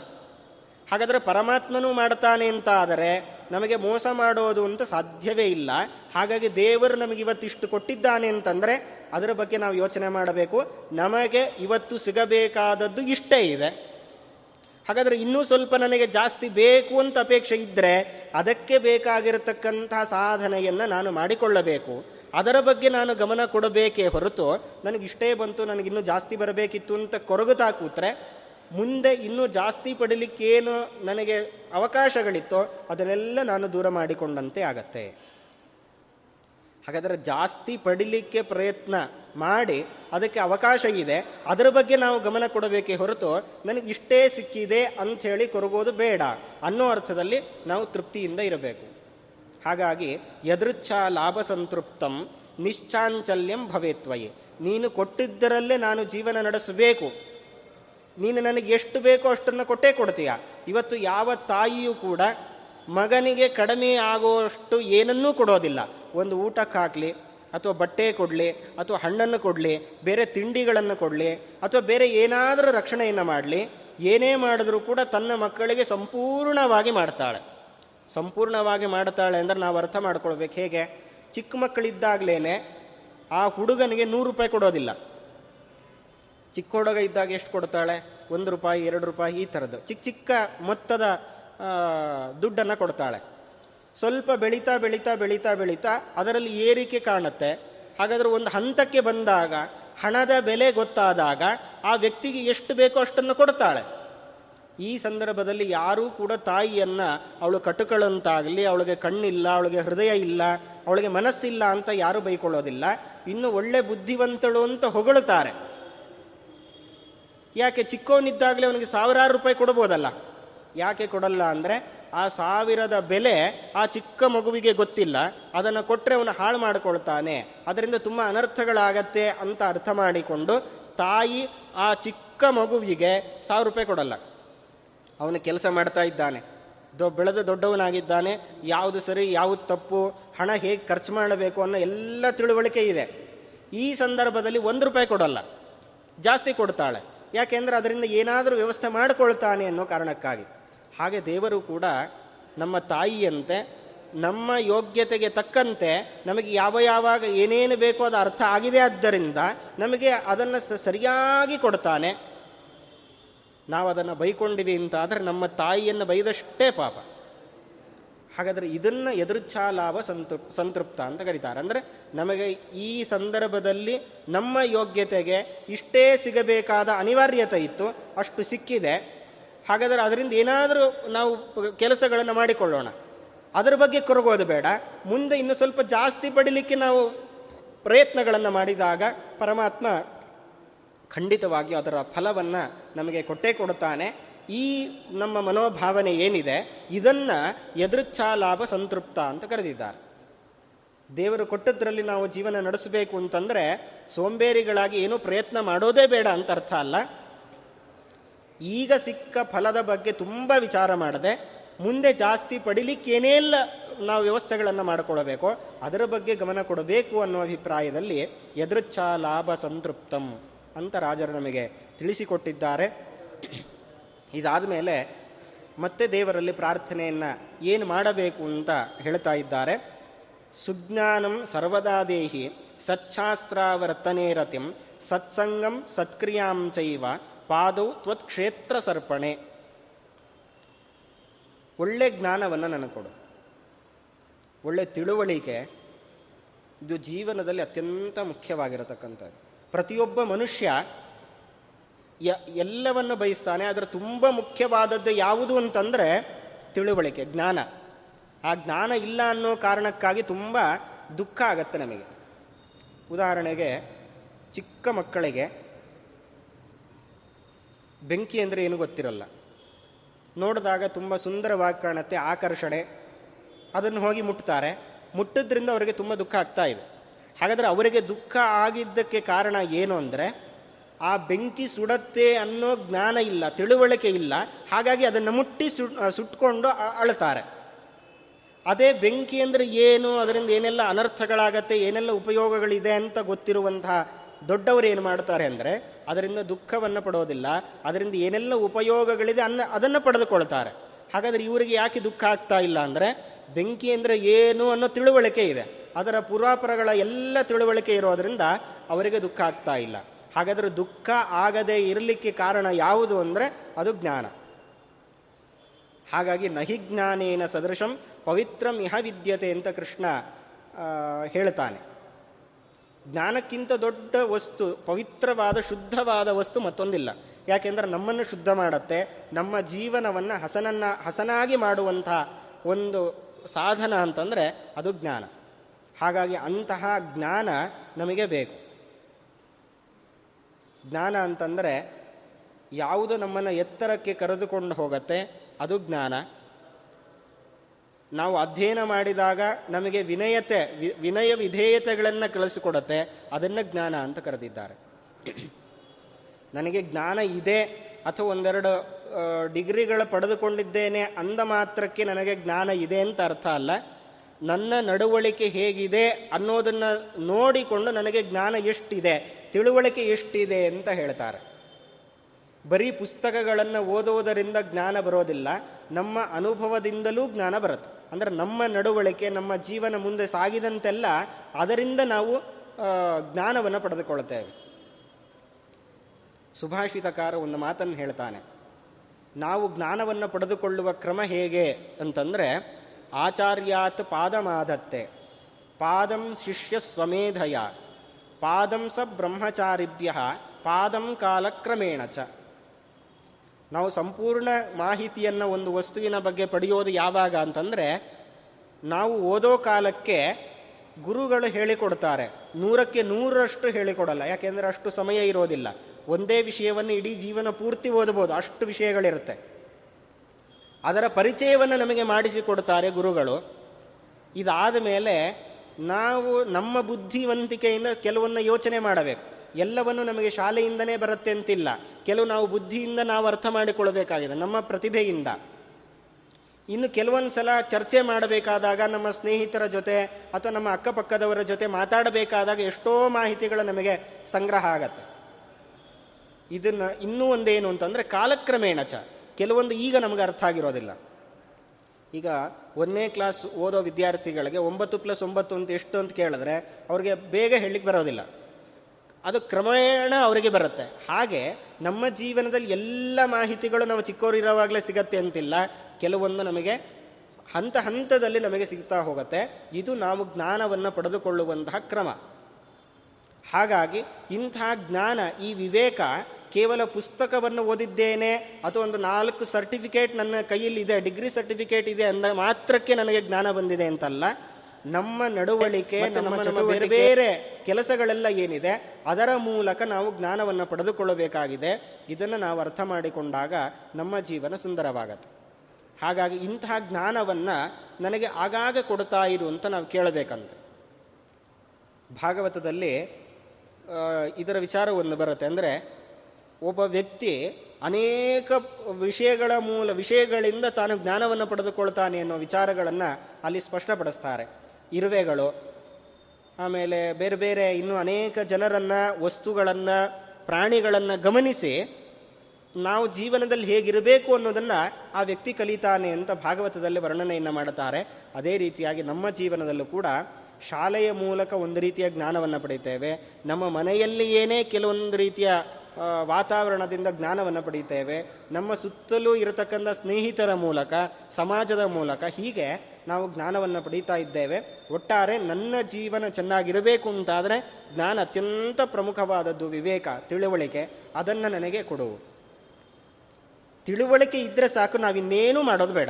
ಹಾಗಾದರೆ ಪರಮಾತ್ಮನೂ ಮಾಡ್ತಾನೆ ಅಂತ ಆದರೆ ನಮಗೆ ಮೋಸ ಮಾಡೋದು ಅಂತ ಸಾಧ್ಯವೇ ಇಲ್ಲ. ಹಾಗಾಗಿ ದೇವರು ನಮಗೆ ಇವತ್ತಿಷ್ಟು ಕೊಟ್ಟಿದ್ದಾನೆ ಅಂತಂದರೆ ಅದರ ಬಗ್ಗೆ ನಾವು ಯೋಚನೆ ಮಾಡಬೇಕು. ನಮಗೆ ಇವತ್ತು ಸಿಗಬೇಕಾದದ್ದು ಇಷ್ಟೇ ಇದೆ. ಹಾಗಾದರೆ ಇನ್ನೂ ಸ್ವಲ್ಪ ನನಗೆ ಜಾಸ್ತಿ ಬೇಕು ಅಂತ ಅಪೇಕ್ಷೆ ಇದ್ದರೆ ಅದಕ್ಕೆ ಬೇಕಾಗಿರತಕ್ಕಂಥ ಸಾಧನೆಯನ್ನು ನಾನು ಮಾಡಿಕೊಳ್ಳಬೇಕು. ಅದರ ಬಗ್ಗೆ ನಾನು ಗಮನ ಕೊಡಬೇಕೇ ಹೊರತು ನನಗಿಷ್ಟೇ ಬಂತು, ನನಗಿನ್ನೂ ಜಾಸ್ತಿ ಬರಬೇಕಿತ್ತು ಅಂತ ಕೊರಗುತ್ತಾ ಕೂತ್ರೆ, ಮುಂದೆ ಇನ್ನೂ ಜಾಸ್ತಿ ಪಡೀಲಿಕ್ಕೇನು ನನಗೆ ಅವಕಾಶಗಳಿತ್ತೋ ಅದನ್ನೆಲ್ಲ ನಾನು ದೂರ ಮಾಡಿಕೊಂಡಂತೆ ಆಗತ್ತೆ. ಹಾಗಾದರೆ ಜಾಸ್ತಿ ಪಡಿಲಿಕ್ಕೆ ಪ್ರಯತ್ನ ಮಾಡಿ ಅದಕ್ಕೆ ಅವಕಾಶ ಇದೆ, ಅದರ ಬಗ್ಗೆ ನಾವು ಗಮನ ಕೊಡಬೇಕೇ ಹೊರತು ನನಗೆ ಇಷ್ಟೇ ಸಿಕ್ಕಿದೆ ಅಂಥೇಳಿ ಕೊರಗೋದು ಬೇಡ ಅನ್ನೋ ಅರ್ಥದಲ್ಲಿ ನಾವು ತೃಪ್ತಿಯಿಂದ ಇರಬೇಕು. ಹಾಗಾಗಿ ಯದೃಚ್ಛ ಲಾಭ ಸಂತೃಪ್ತಂ ನಿಶ್ಚಾಂಚಲ್ಯಂ ಭವೇತ್ವಯೇ. ನೀನು ಕೊಟ್ಟಿದ್ದರಲ್ಲೇ ನಾನು ಜೀವನ ನಡೆಸಬೇಕು. ನೀನು ನನಗೆ ಎಷ್ಟು ಬೇಕೋ ಅಷ್ಟನ್ನು ಕೊಟ್ಟೇ ಕೊಡ್ತೀಯ. ಇವತ್ತು ಯಾವ ತಾಯಿಯೂ ಕೂಡ ಮಗನಿಗೆ ಕಡಿಮೆ ಆಗುವಷ್ಟು ಏನನ್ನೂ ಕೊಡೋದಿಲ್ಲ. ಒಂದು ಊಟಕ್ಕಾಗಲಿ ಅಥವಾ ಬಟ್ಟೆ ಕೊಡಲಿ, ಅಥವಾ ಹಣ್ಣನ್ನು ಕೊಡಲಿ, ಬೇರೆ ತಿಂಡಿಗಳನ್ನು ಕೊಡಲಿ, ಅಥವಾ ಬೇರೆ ಏನಾದರೂ ರಕ್ಷಣೆಯನ್ನು ಮಾಡಲಿ, ಏನೇ ಮಾಡಿದ್ರೂ ಕೂಡ ತನ್ನ ಮಕ್ಕಳಿಗೆ ಸಂಪೂರ್ಣವಾಗಿ ಮಾಡ್ತಾಳೆ. ಸಂಪೂರ್ಣವಾಗಿ ಮಾಡ್ತಾಳೆ ಅಂದರೆ ನಾವು ಅರ್ಥ ಮಾಡ್ಕೊಳ್ಬೇಕು. ಹೇಗೆ? ಚಿಕ್ಕ ಮಕ್ಕಳಿದ್ದಾಗಲೇ ಆ ಹುಡುಗನಿಗೆ ನೂರು ರೂಪಾಯಿ ಕೊಡೋದಿಲ್ಲ. ಚಿಕ್ಕ ಹುಡುಗ ಇದ್ದಾಗ ಎಷ್ಟು ಕೊಡ್ತಾಳೆ? ಒಂದು ರೂಪಾಯಿ, ಎರಡು ರೂಪಾಯಿ, ಈ ಥರದ್ದು. ಚಿಕ್ಕ ಚಿಕ್ಕ ಮೊತ್ತದ ದುಡ್ಡನ್ನು ಕೊಡ್ತಾಳೆ. ಸ್ವಲ್ಪ ಬೆಳೀತಾ ಬೆಳೀತಾ ಬೆಳೀತಾ ಬೆಳೀತಾ ಅದರಲ್ಲಿ ಏರಿಕೆ ಕಾಣುತ್ತೆ. ಹಾಗಾದರೆ ಒಂದು ಹಂತಕ್ಕೆ ಬಂದಾಗ, ಹಣದ ಬೆಲೆ ಗೊತ್ತಾದಾಗ ಆ ವ್ಯಕ್ತಿಗೆ ಎಷ್ಟು ಬೇಕೋ ಅಷ್ಟನ್ನು ಕೊಡ್ತಾಳೆ. ಈ ಸಂದರ್ಭದಲ್ಲಿ ಯಾರೂ ಕೂಡ ತಾಯಿಯನ್ನು ಅವಳು ಕಟುಕಳಂತಾಗಲಿ, ಅವಳಿಗೆ ಕಣ್ಣಿಲ್ಲ, ಅವಳಿಗೆ ಹೃದಯ ಇಲ್ಲ, ಅವಳಿಗೆ ಮನಸ್ಸಿಲ್ಲ ಅಂತ ಯಾರೂ ಬೈಕೊಳ್ಳೋದಿಲ್ಲ. ಇನ್ನು ಒಳ್ಳೆ ಬುದ್ಧಿವಂತಳು ಅಂತ ಹೊಗಳುತ್ತಾರೆ. ಯಾಕೆ ಚಿಕ್ಕವನಿದ್ದಾಗಲೇ ಅವನಿಗೆ ಸಾವಿರಾರು ರೂಪಾಯಿ ಕೊಡ್ಬೋದಲ್ಲ? ಯಾಕೆ ಕೊಡಲ್ಲ ಅಂದರೆ, ಆ ಸಾವಿರದ ಬೆಲೆ ಆ ಚಿಕ್ಕ ಮಗುವಿಗೆ ಗೊತ್ತಿಲ್ಲ. ಅದನ್ನು ಕೊಟ್ಟರೆ ಅವನು ಹಾಳು ಮಾಡಿಕೊಳ್ತಾನೆ. ಅದರಿಂದ ತುಂಬ ಅನರ್ಥಗಳಾಗತ್ತೆ ಅಂತ ಅರ್ಥ ಮಾಡಿಕೊಂಡು ತಾಯಿ ಆ ಚಿಕ್ಕ ಮಗುವಿಗೆ ಸಾವಿರ ರೂಪಾಯಿ ಕೊಡಲ್ಲ. ಅವನು ಕೆಲಸ ಮಾಡ್ತಾ ಇದ್ದಾನೆ. ದೊ, ಬೆಳೆದ ದೊಡ್ಡವನಾಗಿದ್ದಾನೆ. ಯಾವುದು ಸರಿ, ಯಾವುದು ತಪ್ಪು, ಹಣ ಹೇಗೆ ಖರ್ಚು ಮಾಡಬೇಕು ಅನ್ನೋ ಎಲ್ಲ ತಿಳುವಳಿಕೆ ಇದೆ. ಈ ಸಂದರ್ಭದಲ್ಲಿ ಒಂದು ರೂಪಾಯಿ ಕೊಡಲ್ಲ. ಜಾಸ್ತಿ ಕೊಡ್ತಾಳೆ. ಯಾಕೆಂದರೆ ಅದರಿಂದ ಏನಾದರೂ ವ್ಯವಸ್ಥೆ ಮಾಡಿಕೊಳ್ತಾನೆ ಅನ್ನೋ ಕಾರಣಕ್ಕಾಗಿ. ಹಾಗೆ ದೇವರು ಕೂಡ ನಮ್ಮ ತಾಯಿಯಂತೆ, ನಮ್ಮ ಯೋಗ್ಯತೆಗೆ ತಕ್ಕಂತೆ ನಮಗೆ ಯಾವ ಯಾವಾಗ ಏನೇನು ಬೇಕೋ ಅದು ಅರ್ಥ ಆಗಿದೆ ಆದ್ದರಿಂದ ನಮಗೆ ಅದನ್ನು ಸರಿಯಾಗಿ ಕೊಡ್ತಾನೆ. ನಾವು ಅದನ್ನು ಬೈಕೊಂಡಿವಿ ಅಂತ ಆದರೆ ನಮ್ಮ ತಾಯಿಯನ್ನು ಬೈದಷ್ಟೇ ಪಾಪ. ಹಾಗಾದರೆ ಇದನ್ನು ಎದುರುಚ್ಛಾ ಲಾಭ ಸಂತೃಪ್ ಸಂತೃಪ್ತ ಅಂತ ಕರೀತಾರೆ. ಅಂದರೆ ನಮಗೆ ಈ ಸಂದರ್ಭದಲ್ಲಿ ನಮ್ಮ ಯೋಗ್ಯತೆಗೆ ಇಷ್ಟೇ ಸಿಗಬೇಕಾದ ಅನಿವಾರ್ಯತೆ ಇತ್ತು, ಅಷ್ಟು ಸಿಕ್ಕಿದೆ. ಹಾಗಾದರೆ ಅದರಿಂದ ಏನಾದರೂ ನಾವು ಕೆಲಸಗಳನ್ನು ಮಾಡಿಕೊಳ್ಳೋಣ. ಅದರ ಬಗ್ಗೆ ಕೊರಗೋದು ಬೇಡ. ಮುಂದೆ ಇನ್ನು ಸ್ವಲ್ಪ ಜಾಸ್ತಿ ಪಡಿಲಿಕ್ಕೆ ನಾವು ಪ್ರಯತ್ನಗಳನ್ನು ಮಾಡಿದಾಗ ಪರಮಾತ್ಮ ಖಂಡಿತವಾಗಿ ಅದರ ಫಲವನ್ನು ನಮಗೆ ಕೊಟ್ಟೇ ಕೊಡುತ್ತಾನೆ. ಈ ನಮ್ಮ ಮನೋಭಾವನೆ ಏನಿದೆ? ಇದನ್ನು ಎದುರುಚ್ಛಾ ಲಾಭ ಸಂತೃಪ್ತ ಅಂತ ಕರೆದಿದ್ದಾರೆ. ದೇವರು ಕೊಟ್ಟದ್ರಲ್ಲಿ ನಾವು ಜೀವನ ನಡೆಸಬೇಕು ಅಂತಂದರೆ ಸೋಂಬೇರಿಗಳಾಗಿ ಏನೂ ಪ್ರಯತ್ನ ಮಾಡೋದೇ ಬೇಡ ಅಂತ ಅರ್ಥ ಅಲ್ಲ. ಈಗ ಸಿಕ್ಕ ಫಲದ ಬಗ್ಗೆ ತುಂಬ ವಿಚಾರ ಮಾಡದೆ, ಮುಂದೆ ಜಾಸ್ತಿ ಪಡಿಲಿಕ್ಕೆ ಏನೆಲ್ಲ ನಾವು ವ್ಯವಸ್ಥೆಗಳನ್ನು ಮಾಡಿಕೊಳ್ಳಬೇಕೋ. ಅದರ ಬಗ್ಗೆ ಗಮನ ಕೊಡಬೇಕು ಅನ್ನೋ ಅಭಿಪ್ರಾಯದಲ್ಲಿ ಎದುರುಚ್ಛಾ ಲಾಭ ಸಂತೃಪ್ತಂ. ಅಂತ ರಾಜರು ನಮಗೆ ತಿಳಿಸಿಕೊಟ್ಟಿದ್ದಾರೆ. ಇದಾದ ಮೇಲೆ ಮತ್ತೆ ದೇವರಲ್ಲಿ ಪ್ರಾರ್ಥನೆಯನ್ನು ಏನು ಮಾಡಬೇಕು ಅಂತ ಹೇಳ್ತಾ ಇದ್ದಾರೆ. ಸುಜ್ಞಾನಂ ಸರ್ವದಾ ದೇಹಿ ಸಚ್ಛಾಸ್ತ್ರಾವರ್ತನೇರತಿಂ ಸತ್ಸಂಗಂ ಸತ್ಕ್ರಿಯಾಂ ಚೈವ ಪಾದೌ ತ್ವತ್ಕ್ಷೇತ್ರ ಸರ್ಪಣೆ. ಒಳ್ಳೆ ಜ್ಞಾನವನ್ನು ನನಗೆ ಕೊಡು. ಒಳ್ಳೆ ತಿಳುವಳಿಕೆ ಇದು ಜೀವನದಲ್ಲಿ ಅತ್ಯಂತ ಮುಖ್ಯವಾಗಿರತಕ್ಕಂಥದ್ದು. ಪ್ರತಿಯೊಬ್ಬ ಮನುಷ್ಯ ಯ, ಎಲ್ಲವನ್ನು ಬಯಸ್ತಾನೆ ಅದರ ತುಂಬ ಮುಖ್ಯವಾದದ್ದು ಯಾವುದು ಅಂತಂದರೆ ತಿಳುವಳಿಕೆ, ಜ್ಞಾನ. ಆ ಜ್ಞಾನ ಇಲ್ಲ ಅನ್ನೋ ಕಾರಣಕ್ಕಾಗಿ ತುಂಬ ದುಃಖ ಆಗತ್ತೆ ನಮಗೆ. ಉದಾಹರಣೆಗೆ, ಚಿಕ್ಕ ಮಕ್ಕಳಿಗೆ ಬೆಂಕಿ ಅಂದರೆ ಏನು ಗೊತ್ತಿರಲ್ಲ. ನೋಡಿದಾಗ ತುಂಬ ಸುಂದರವಾಗಿ ಕಾಣುತ್ತೆ, ಆಕರ್ಷಣೆ. ಅದನ್ನು ಹೋಗಿ ಮುಟ್ತಾರೆ. ಮುಟ್ಟಿದ್ರಿಂದ ಅವರಿಗೆ ತುಂಬ ದುಃಖ ಆಗ್ತಾ ಇದೆ. ಹಾಗಾದರೆ ಅವರಿಗೆ ದುಃಖ ಆಗಿದ್ದಕ್ಕೆ ಕಾರಣ ಏನು ಅಂದರೆ, ಆ ಬೆಂಕಿ ಸುಡತ್ತೆ ಅನ್ನೋ ಜ್ಞಾನ ಇಲ್ಲ, ತಿಳುವಳಿಕೆ ಇಲ್ಲ. ಹಾಗಾಗಿ ಅದನ್ನು ಮುಟ್ಟಿ ಸುಟ್ಕೊಂಡು ಅಳ್ತಾರೆ ಅದೇ ಬೆಂಕಿ ಅಂದರೆ ಏನು, ಅದರಿಂದ ಏನೆಲ್ಲ ಅನರ್ಥಗಳಾಗತ್ತೆ, ಏನೆಲ್ಲ ಉಪಯೋಗಗಳಿದೆ ಅಂತ ಗೊತ್ತಿರುವಂತಹ ದೊಡ್ಡವರು ಏನು ಮಾಡ್ತಾರೆ ಅಂದರೆ, ಅದರಿಂದ ದುಃಖವನ್ನು ಪಡೋದಿಲ್ಲ, ಅದರಿಂದ ಏನೆಲ್ಲ ಉಪಯೋಗಗಳಿದೆ ಅನ್ನ, ಅದನ್ನು ಪಡೆದುಕೊಳ್ತಾರೆ. ಹಾಗಾದರೆ ಇವರಿಗೆ ಯಾಕೆ ದುಃಖ ಆಗ್ತಾ ಇಲ್ಲ ಅಂದರೆ, ಬೆಂಕಿ ಅಂದರೆ ಏನು ಅನ್ನೋ ತಿಳುವಳಿಕೆ ಇದೆ. ಅದರ ಪೂರ್ವಾಪರಗಳ ಎಲ್ಲ ತಿಳುವಳಿಕೆ ಇರೋದರಿಂದ ಅವರಿಗೆ ದುಃಖ ಆಗ್ತಾ ಇಲ್ಲ. ಹಾಗಾದರೆ ದುಃಖ ಆಗದೆ ಇರಲಿಕ್ಕೆ ಕಾರಣ ಯಾವುದು ಅಂದರೆ ಅದು ಜ್ಞಾನ. ಹಾಗಾಗಿ ನಹಿ ಜ್ಞಾನೇನ ಸದೃಶಂ ಪವಿತ್ರಂ ಇಹ ವಿದ್ಯತೆ ಅಂತ ಕೃಷ್ಣ ಹೇಳ್ತಾನೆ. ಜ್ಞಾನಕ್ಕಿಂತ ದೊಡ್ಡ ವಸ್ತು, ಪವಿತ್ರವಾದ, ಶುದ್ಧವಾದ ವಸ್ತು ಮತ್ತೊಂದಿಲ್ಲ. ಯಾಕೆಂದ್ರೆ ನಮ್ಮನ್ನು ಶುದ್ಧ ಮಾಡುತ್ತೆ, ನಮ್ಮ ಜೀವನವನ್ನು ಹಸನನ್ನ, ಹಸನಾಗಿ ಮಾಡುವಂತಹ ಒಂದು ಸಾಧನ ಅಂತಂದರೆ ಅದು ಜ್ಞಾನ. ಹಾಗಾಗಿ ಅಂತಹ ಜ್ಞಾನ ನಮಗೆ ಬೇಕು. ಜ್ಞಾನ ಅಂತಂದರೆ ಯಾವುದು ನಮ್ಮನ್ನು ಎತ್ತರಕ್ಕೆ ಕರೆದುಕೊಂಡು ಹೋಗುತ್ತೆ, ಅದು ಜ್ಞಾನ. ನಾವು ಅಧ್ಯಯನ ಮಾಡಿದಾಗ ನಮಗೆ ವಿನಯತೆ ವಿನಯ ವಿಧೇಯತೆಗಳನ್ನು ಕಳಿಸಿಕೊಡತ್ತೆ, ಅದನ್ನು ಜ್ಞಾನ ಅಂತ ಕರೆದಿದ್ದಾರೆ. ನನಗೆ ಜ್ಞಾನ ಇದೆ ಅಥವಾ ಒಂದೆರಡು ಡಿಗ್ರಿಗಳು ಪಡೆದುಕೊಂಡಿದ್ದೇನೆ ಅಂದ ಮಾತ್ರಕ್ಕೆ ನನಗೆ ಜ್ಞಾನ ಇದೆ ಅಂತ ಅರ್ಥ ಅಲ್ಲ. ನನ್ನ ನಡವಳಿಕೆ ಹೇಗಿದೆ ಅನ್ನೋದನ್ನು ನೋಡಿಕೊಂಡು ನನಗೆ ಜ್ಞಾನ ಎಷ್ಟಿದೆ, ತಿಳುವಳಿಕೆ ಎಷ್ಟಿದೆ ಅಂತ ಹೇಳ್ತಾರೆ. ಬರೀ ಪುಸ್ತಕಗಳನ್ನು ಓದುವುದರಿಂದ ಜ್ಞಾನ ಬರೋದಿಲ್ಲ, ನಮ್ಮ ಅನುಭವದಿಂದಲೂ ಜ್ಞಾನ ಬರುತ್ತೆ. ಅಂದರೆ ನಮ್ಮ ನಡವಳಿಕೆ, ನಮ್ಮ ಜೀವನ ಮುಂದೆ ಸಾಗಿದಂತೆಲ್ಲ ಅದರಿಂದ ನಾವು ಜ್ಞಾನವನ್ನು ಪಡೆದುಕೊಳ್ತೇವೆ ಸುಭಾಷಿತಕಾರ ಒಂದು ಮಾತನ್ನು ಹೇಳ್ತಾನೆ. ನಾವು ಜ್ಞಾನವನ್ನು ಪಡೆದುಕೊಳ್ಳುವ ಕ್ರಮ ಹೇಗೆ ಅಂತಂದರೆ ಆಚಾರ್ಯಾತ್ ಪಾದಮಾಧತ್ತೆ ಪಾದಂ ಶಿಷ್ಯ ಸ್ವಮೇಧಯ. ಪಾದಂ ಸ ಬ್ರಹ್ಮಚಾರಿಭ್ಯ. ಪಾದಂ ಕಾಲಕ್ರಮೇಣ ಚ. ನಾವು ಸಂಪೂರ್ಣ ಮಾಹಿತಿಯನ್ನು ಒಂದು ವಸ್ತುವಿನ ಬಗ್ಗೆ ಪಡೆಯೋದು ಯಾವಾಗ ಅಂತಂದರೆ, ನಾವು ಓದೋ ಕಾಲಕ್ಕೆ ಗುರುಗಳು ಹೇಳಿಕೊಡ್ತಾರೆ. ನೂರಕ್ಕೆ ನೂರರಷ್ಟು ಹೇಳಿಕೊಡಲ್ಲ. ಯಾಕೆಂದರೆ ಅಷ್ಟು ಸಮಯ ಇರೋದಿಲ್ಲ. ಒಂದೇ ವಿಷಯವನ್ನು ಇಡೀ ಜೀವನ ಪೂರ್ತಿ ಓದಬಹುದು ಅಷ್ಟು ವಿಷಯಗಳಿರುತ್ತೆ. ಅದರ ಪರಿಚಯವನ್ನು ನಮಗೆ ಮಾಡಿಸಿಕೊಡ್ತಾರೆ ಗುರುಗಳು. ಇದಾದ ಮೇಲೆ ನಾವು ನಮ್ಮ ಬುದ್ಧಿವಂತಿಕೆಯಿಂದ ಕೆಲವನ್ನ ಯೋಚನೆ ಮಾಡಬೇಕು. ಎಲ್ಲವನ್ನು ನಮಗೆ ಶಾಲೆಯಿಂದನೇ ಬರುತ್ತೆ ಅಂತಿಲ್ಲ. ಕೆಲವು ನಾವು ಬುದ್ಧಿಯಿಂದ ನಾವು ಅರ್ಥ ಮಾಡಿಕೊಳ್ಳಬೇಕಾಗಿದೆ, ನಮ್ಮ ಪ್ರತಿಭೆಯಿಂದ. ಇನ್ನು ಕೆಲವೊಂದು ಸಲ ಚರ್ಚೆ ಮಾಡಬೇಕಾದಾಗ ನಮ್ಮ ಸ್ನೇಹಿತರ ಜೊತೆ ಅಥವಾ ನಮ್ಮ ಅಕ್ಕಪಕ್ಕದವರ ಜೊತೆ ಮಾತಾಡಬೇಕಾದಾಗ ಎಷ್ಟೋ ಮಾಹಿತಿಗಳು ನಮಗೆ ಸಂಗ್ರಹ ಆಗತ್ತೆ. ಇದನ್ನು ಇನ್ನೂ ಒಂದೇನು ಅಂತಂದರೆ ಕಾಲಕ್ರಮೇಣ ಚ. ಕೆಲವೊಂದು ಈಗ ನಮಗೆ ಅರ್ಥ ಆಗಿರೋದಿಲ್ಲ. ಈಗ ಒಂದನೇ ಕ್ಲಾಸ್ ಓದೋ ವಿದ್ಯಾರ್ಥಿಗಳಿಗೆ ಒಂಬತ್ತು ಪ್ಲಸ್ ಒಂಬತ್ತು ಅಂತ ಎಷ್ಟು ಅಂತ ಕೇಳಿದ್ರೆ ಅವ್ರಿಗೆ ಬೇಗ ಹೇಳಲಿಕ್ಕೆ ಬರೋದಿಲ್ಲ. ಅದು ಕ್ರಮೇಣ ಅವರಿಗೆ ಬರುತ್ತೆ. ಹಾಗೆ ನಮ್ಮ ಜೀವನದಲ್ಲಿ ಎಲ್ಲ ಮಾಹಿತಿಗಳು ನಾವು ಚಿಕ್ಕವರು ಇರೋವಾಗಲೇ ಸಿಗತ್ತೆ ಅಂತಿಲ್ಲ. ಕೆಲವೊಂದು ನಮಗೆ ಹಂತ ಹಂತದಲ್ಲಿ ನಮಗೆ ಸಿಗ್ತಾ ಹೋಗುತ್ತೆ. ಇದು ನಾವು ಜ್ಞಾನವನ್ನು ಪಡೆದುಕೊಳ್ಳುವಂತಹ ಕ್ರಮ. ಹಾಗಾಗಿ ಇಂತಹ ಜ್ಞಾನ ಈ ವಿವೇಕ ಕೇವಲ ಪುಸ್ತಕವನ್ನು ಓದಿದ್ದೇನೆ. ಅಥವಾ ಒಂದು ನಾಲ್ಕು ಸರ್ಟಿಫಿಕೇಟ್ ನನ್ನ ಕೈಯಲ್ಲಿ ಇದೆ ಡಿಗ್ರಿ ಸರ್ಟಿಫಿಕೇಟ್ ಇದೆ ಅಂದ ಮಾತ್ರಕ್ಕೆ ನನಗೆ ಜ್ಞಾನ ಬಂದಿದೆ ಅಂತಲ್ಲ. ನಮ್ಮ ನಡವಳಿಕೆ ನಮ್ಮ ಬೇರೆ ಬೇರೆ ಕೆಲಸಗಳೆಲ್ಲ ಏನಿದೆ ಅದರ ಮೂಲಕ ನಾವು ಜ್ಞಾನವನ್ನು ಪಡೆದುಕೊಳ್ಳಬೇಕಾಗಿದೆ. ಇದನ್ನು ನಾವು ಅರ್ಥ ಮಾಡಿಕೊಂಡಾಗ ನಮ್ಮ ಜೀವನ ಸುಂದರವಾಗತ್ತೆ. ಹಾಗಾಗಿ ಇಂತಹ ಜ್ಞಾನವನ್ನು ನನಗೆ ಆಗಾಗ ಕೊಡ್ತಾ ಇರು ಅಂತ ನಾವು ಕೇಳಬೇಕಂತೆ. ಭಾಗವತದಲ್ಲಿ ಇದರ ವಿಚಾರ ಒಂದು ಬರುತ್ತೆ. ಅಂದರೆ ಒಬ್ಬ ವ್ಯಕ್ತಿ ಅನೇಕ ವಿಷಯಗಳ ಮೂಲ ವಿಷಯಗಳಿಂದ ತಾನು ಜ್ಞಾನವನ್ನು ಪಡೆದುಕೊಳ್ತಾನೆ ಅನ್ನೋ ವಿಚಾರಗಳನ್ನು ಅಲ್ಲಿ ಸ್ಪಷ್ಟಪಡಿಸ್ತಾರೆ. ಇರುವೆಗಳು, ಆಮೇಲೆ ಬೇರೆ ಬೇರೆ ಇನ್ನೂ ಅನೇಕ ಜನರನ್ನು, ವಸ್ತುಗಳನ್ನು, ಪ್ರಾಣಿಗಳನ್ನು ಗಮನಿಸಿ ನಾವು ಜೀವನದಲ್ಲಿ ಹೇಗಿರಬೇಕು ಅನ್ನೋದನ್ನು ಆ ವ್ಯಕ್ತಿ ಕಲಿತಾನೆ ಅಂತ ಭಾಗವತದಲ್ಲಿ ವರ್ಣನೆಯನ್ನು ಮಾಡುತ್ತಾರೆ. ಅದೇ ರೀತಿಯಾಗಿ ನಮ್ಮ ಜೀವನದಲ್ಲೂ ಕೂಡ ಶಾಲೆಯ ಮೂಲಕ ಒಂದು ರೀತಿಯ ಜ್ಞಾನವನ್ನು ಪಡಿತೇವೆ ನಮ್ಮ ಮನೆಯಲ್ಲಿ ಏನೇ ಕೆಲವೊಂದು ರೀತಿಯ ವಾತಾವರಣದಿಂದ ಜ್ಞಾನವನ್ನು ಪಡೆಯುತ್ತೇವೆ ನಮ್ಮ ಸುತ್ತಲೂ ಇರತಕ್ಕಂಥ ಸ್ನೇಹಿತರ ಮೂಲಕ, ಸಮಾಜದ ಮೂಲಕ ಹೀಗೆ ನಾವು ಜ್ಞಾನವನ್ನು ಪಡೀತಾ ಇದ್ದೇವೆ. ಒಟ್ಟಾರೆ ನನ್ನ ಜೀವನ ಚೆನ್ನಾಗಿರಬೇಕು ಅಂತಾದರೆ ಜ್ಞಾನ ಅತ್ಯಂತ ಪ್ರಮುಖವಾದದ್ದು ವಿವೇಕ, ತಿಳುವಳಿಕೆ. ಅದನ್ನು ನನಗೆ ಕೊಡು. ತಿಳುವಳಿಕೆ ಇದ್ದರೆ ಸಾಕು, ನಾವಿನ್ನೇನು ಮಾಡೋದು ಬೇಡ.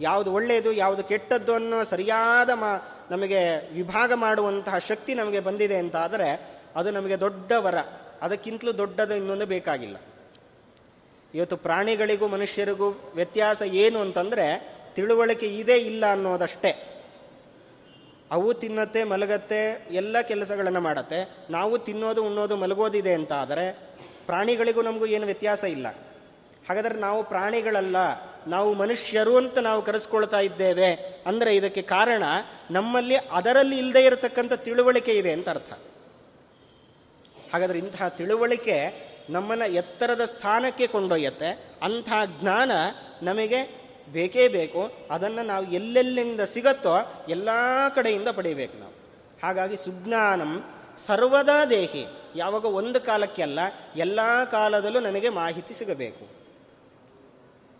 ಯಾವುದು ಒಳ್ಳೆಯದು ಯಾವುದು ಕೆಟ್ಟದ್ದು ಅನ್ನೋ ಸರಿಯಾದ ಮಾ, ನಮಗೆ ವಿಭಾಗ ಮಾಡುವಂತಹ ಶಕ್ತಿ ನಮಗೆ ಬಂದಿದೆ ಅಂತಾದರೆ ಅದು ನಮಗೆ ದೊಡ್ಡ ವರ. ಅದಕ್ಕಿಂತಲೂ ದೊಡ್ಡದು ಇನ್ನೊಂದು ಬೇಕಾಗಿಲ್ಲ. ಇವತ್ತು ಪ್ರಾಣಿಗಳಿಗೂ ಮನುಷ್ಯರಿಗೂ ವ್ಯತ್ಯಾಸ ಏನು ಅಂತಂದರೆ ತಿಳುವಳಿಕೆ ಇದೆ ಇಲ್ಲ ಅನ್ನೋದಷ್ಟೇ. ಅವು ತಿನ್ನತ್ತೆ, ಮಲಗತ್ತೆ, ಎಲ್ಲ ಕೆಲಸಗಳನ್ನು ಮಾಡತ್ತೆ. ನಾವು ತಿನ್ನೋದು, ಉಣ್ಣೋದು, ಮಲಗೋದಿದೆ ಅಂತ ಆದರೆ ಪ್ರಾಣಿಗಳಿಗೂ ನಮಗೂ ಏನು ವ್ಯತ್ಯಾಸ ಇಲ್ಲ. ಹಾಗಾದರೆ ನಾವು ಪ್ರಾಣಿಗಳಲ್ಲ, ನಾವು ಮನುಷ್ಯರು ಅಂತ ನಾವು ಕರೆಸ್ಕೊಳ್ತಾ ಇದ್ದೇವೆ ಅಂದರೆ ಇದಕ್ಕೆ ಕಾರಣ ನಮ್ಮಲ್ಲಿ ಅದರಲ್ಲಿ ಇಲ್ಲದೆ ಇರತಕ್ಕಂಥ ತಿಳುವಳಿಕೆ ಇದೆ ಅಂತ ಅರ್ಥ. ಹಾಗಾದರೆ ಇಂತಹ ತಿಳುವಳಿಕೆ ನಮ್ಮನ್ನು ಎತ್ತರದ ಸ್ಥಾನಕ್ಕೆ ಕೊಂಡೊಯ್ಯತ್ತೆ. ಅಂಥ ಜ್ಞಾನ ನಮಗೆ ಬೇಕೇ ಬೇಕು. ಅದನ್ನು ನಾವು ಎಲ್ಲೆಲ್ಲಿಂದ ಸಿಗತ್ತೋ ಎಲ್ಲ ಕಡೆಯಿಂದ ಪಡೆಯಬೇಕು ನಾವು. ಹಾಗಾಗಿ ಸುಜ್ಞಾನಂ ಸರ್ವದಾ ದೇಹಿ. ಯಾವಾಗ ಒಂದು ಕಾಲಕ್ಕೆ ಅಲ್ಲ, ಎಲ್ಲ ಕಾಲದಲ್ಲೂ ನನಗೆ ಮಾಹಿತಿ ಸಿಗಬೇಕು.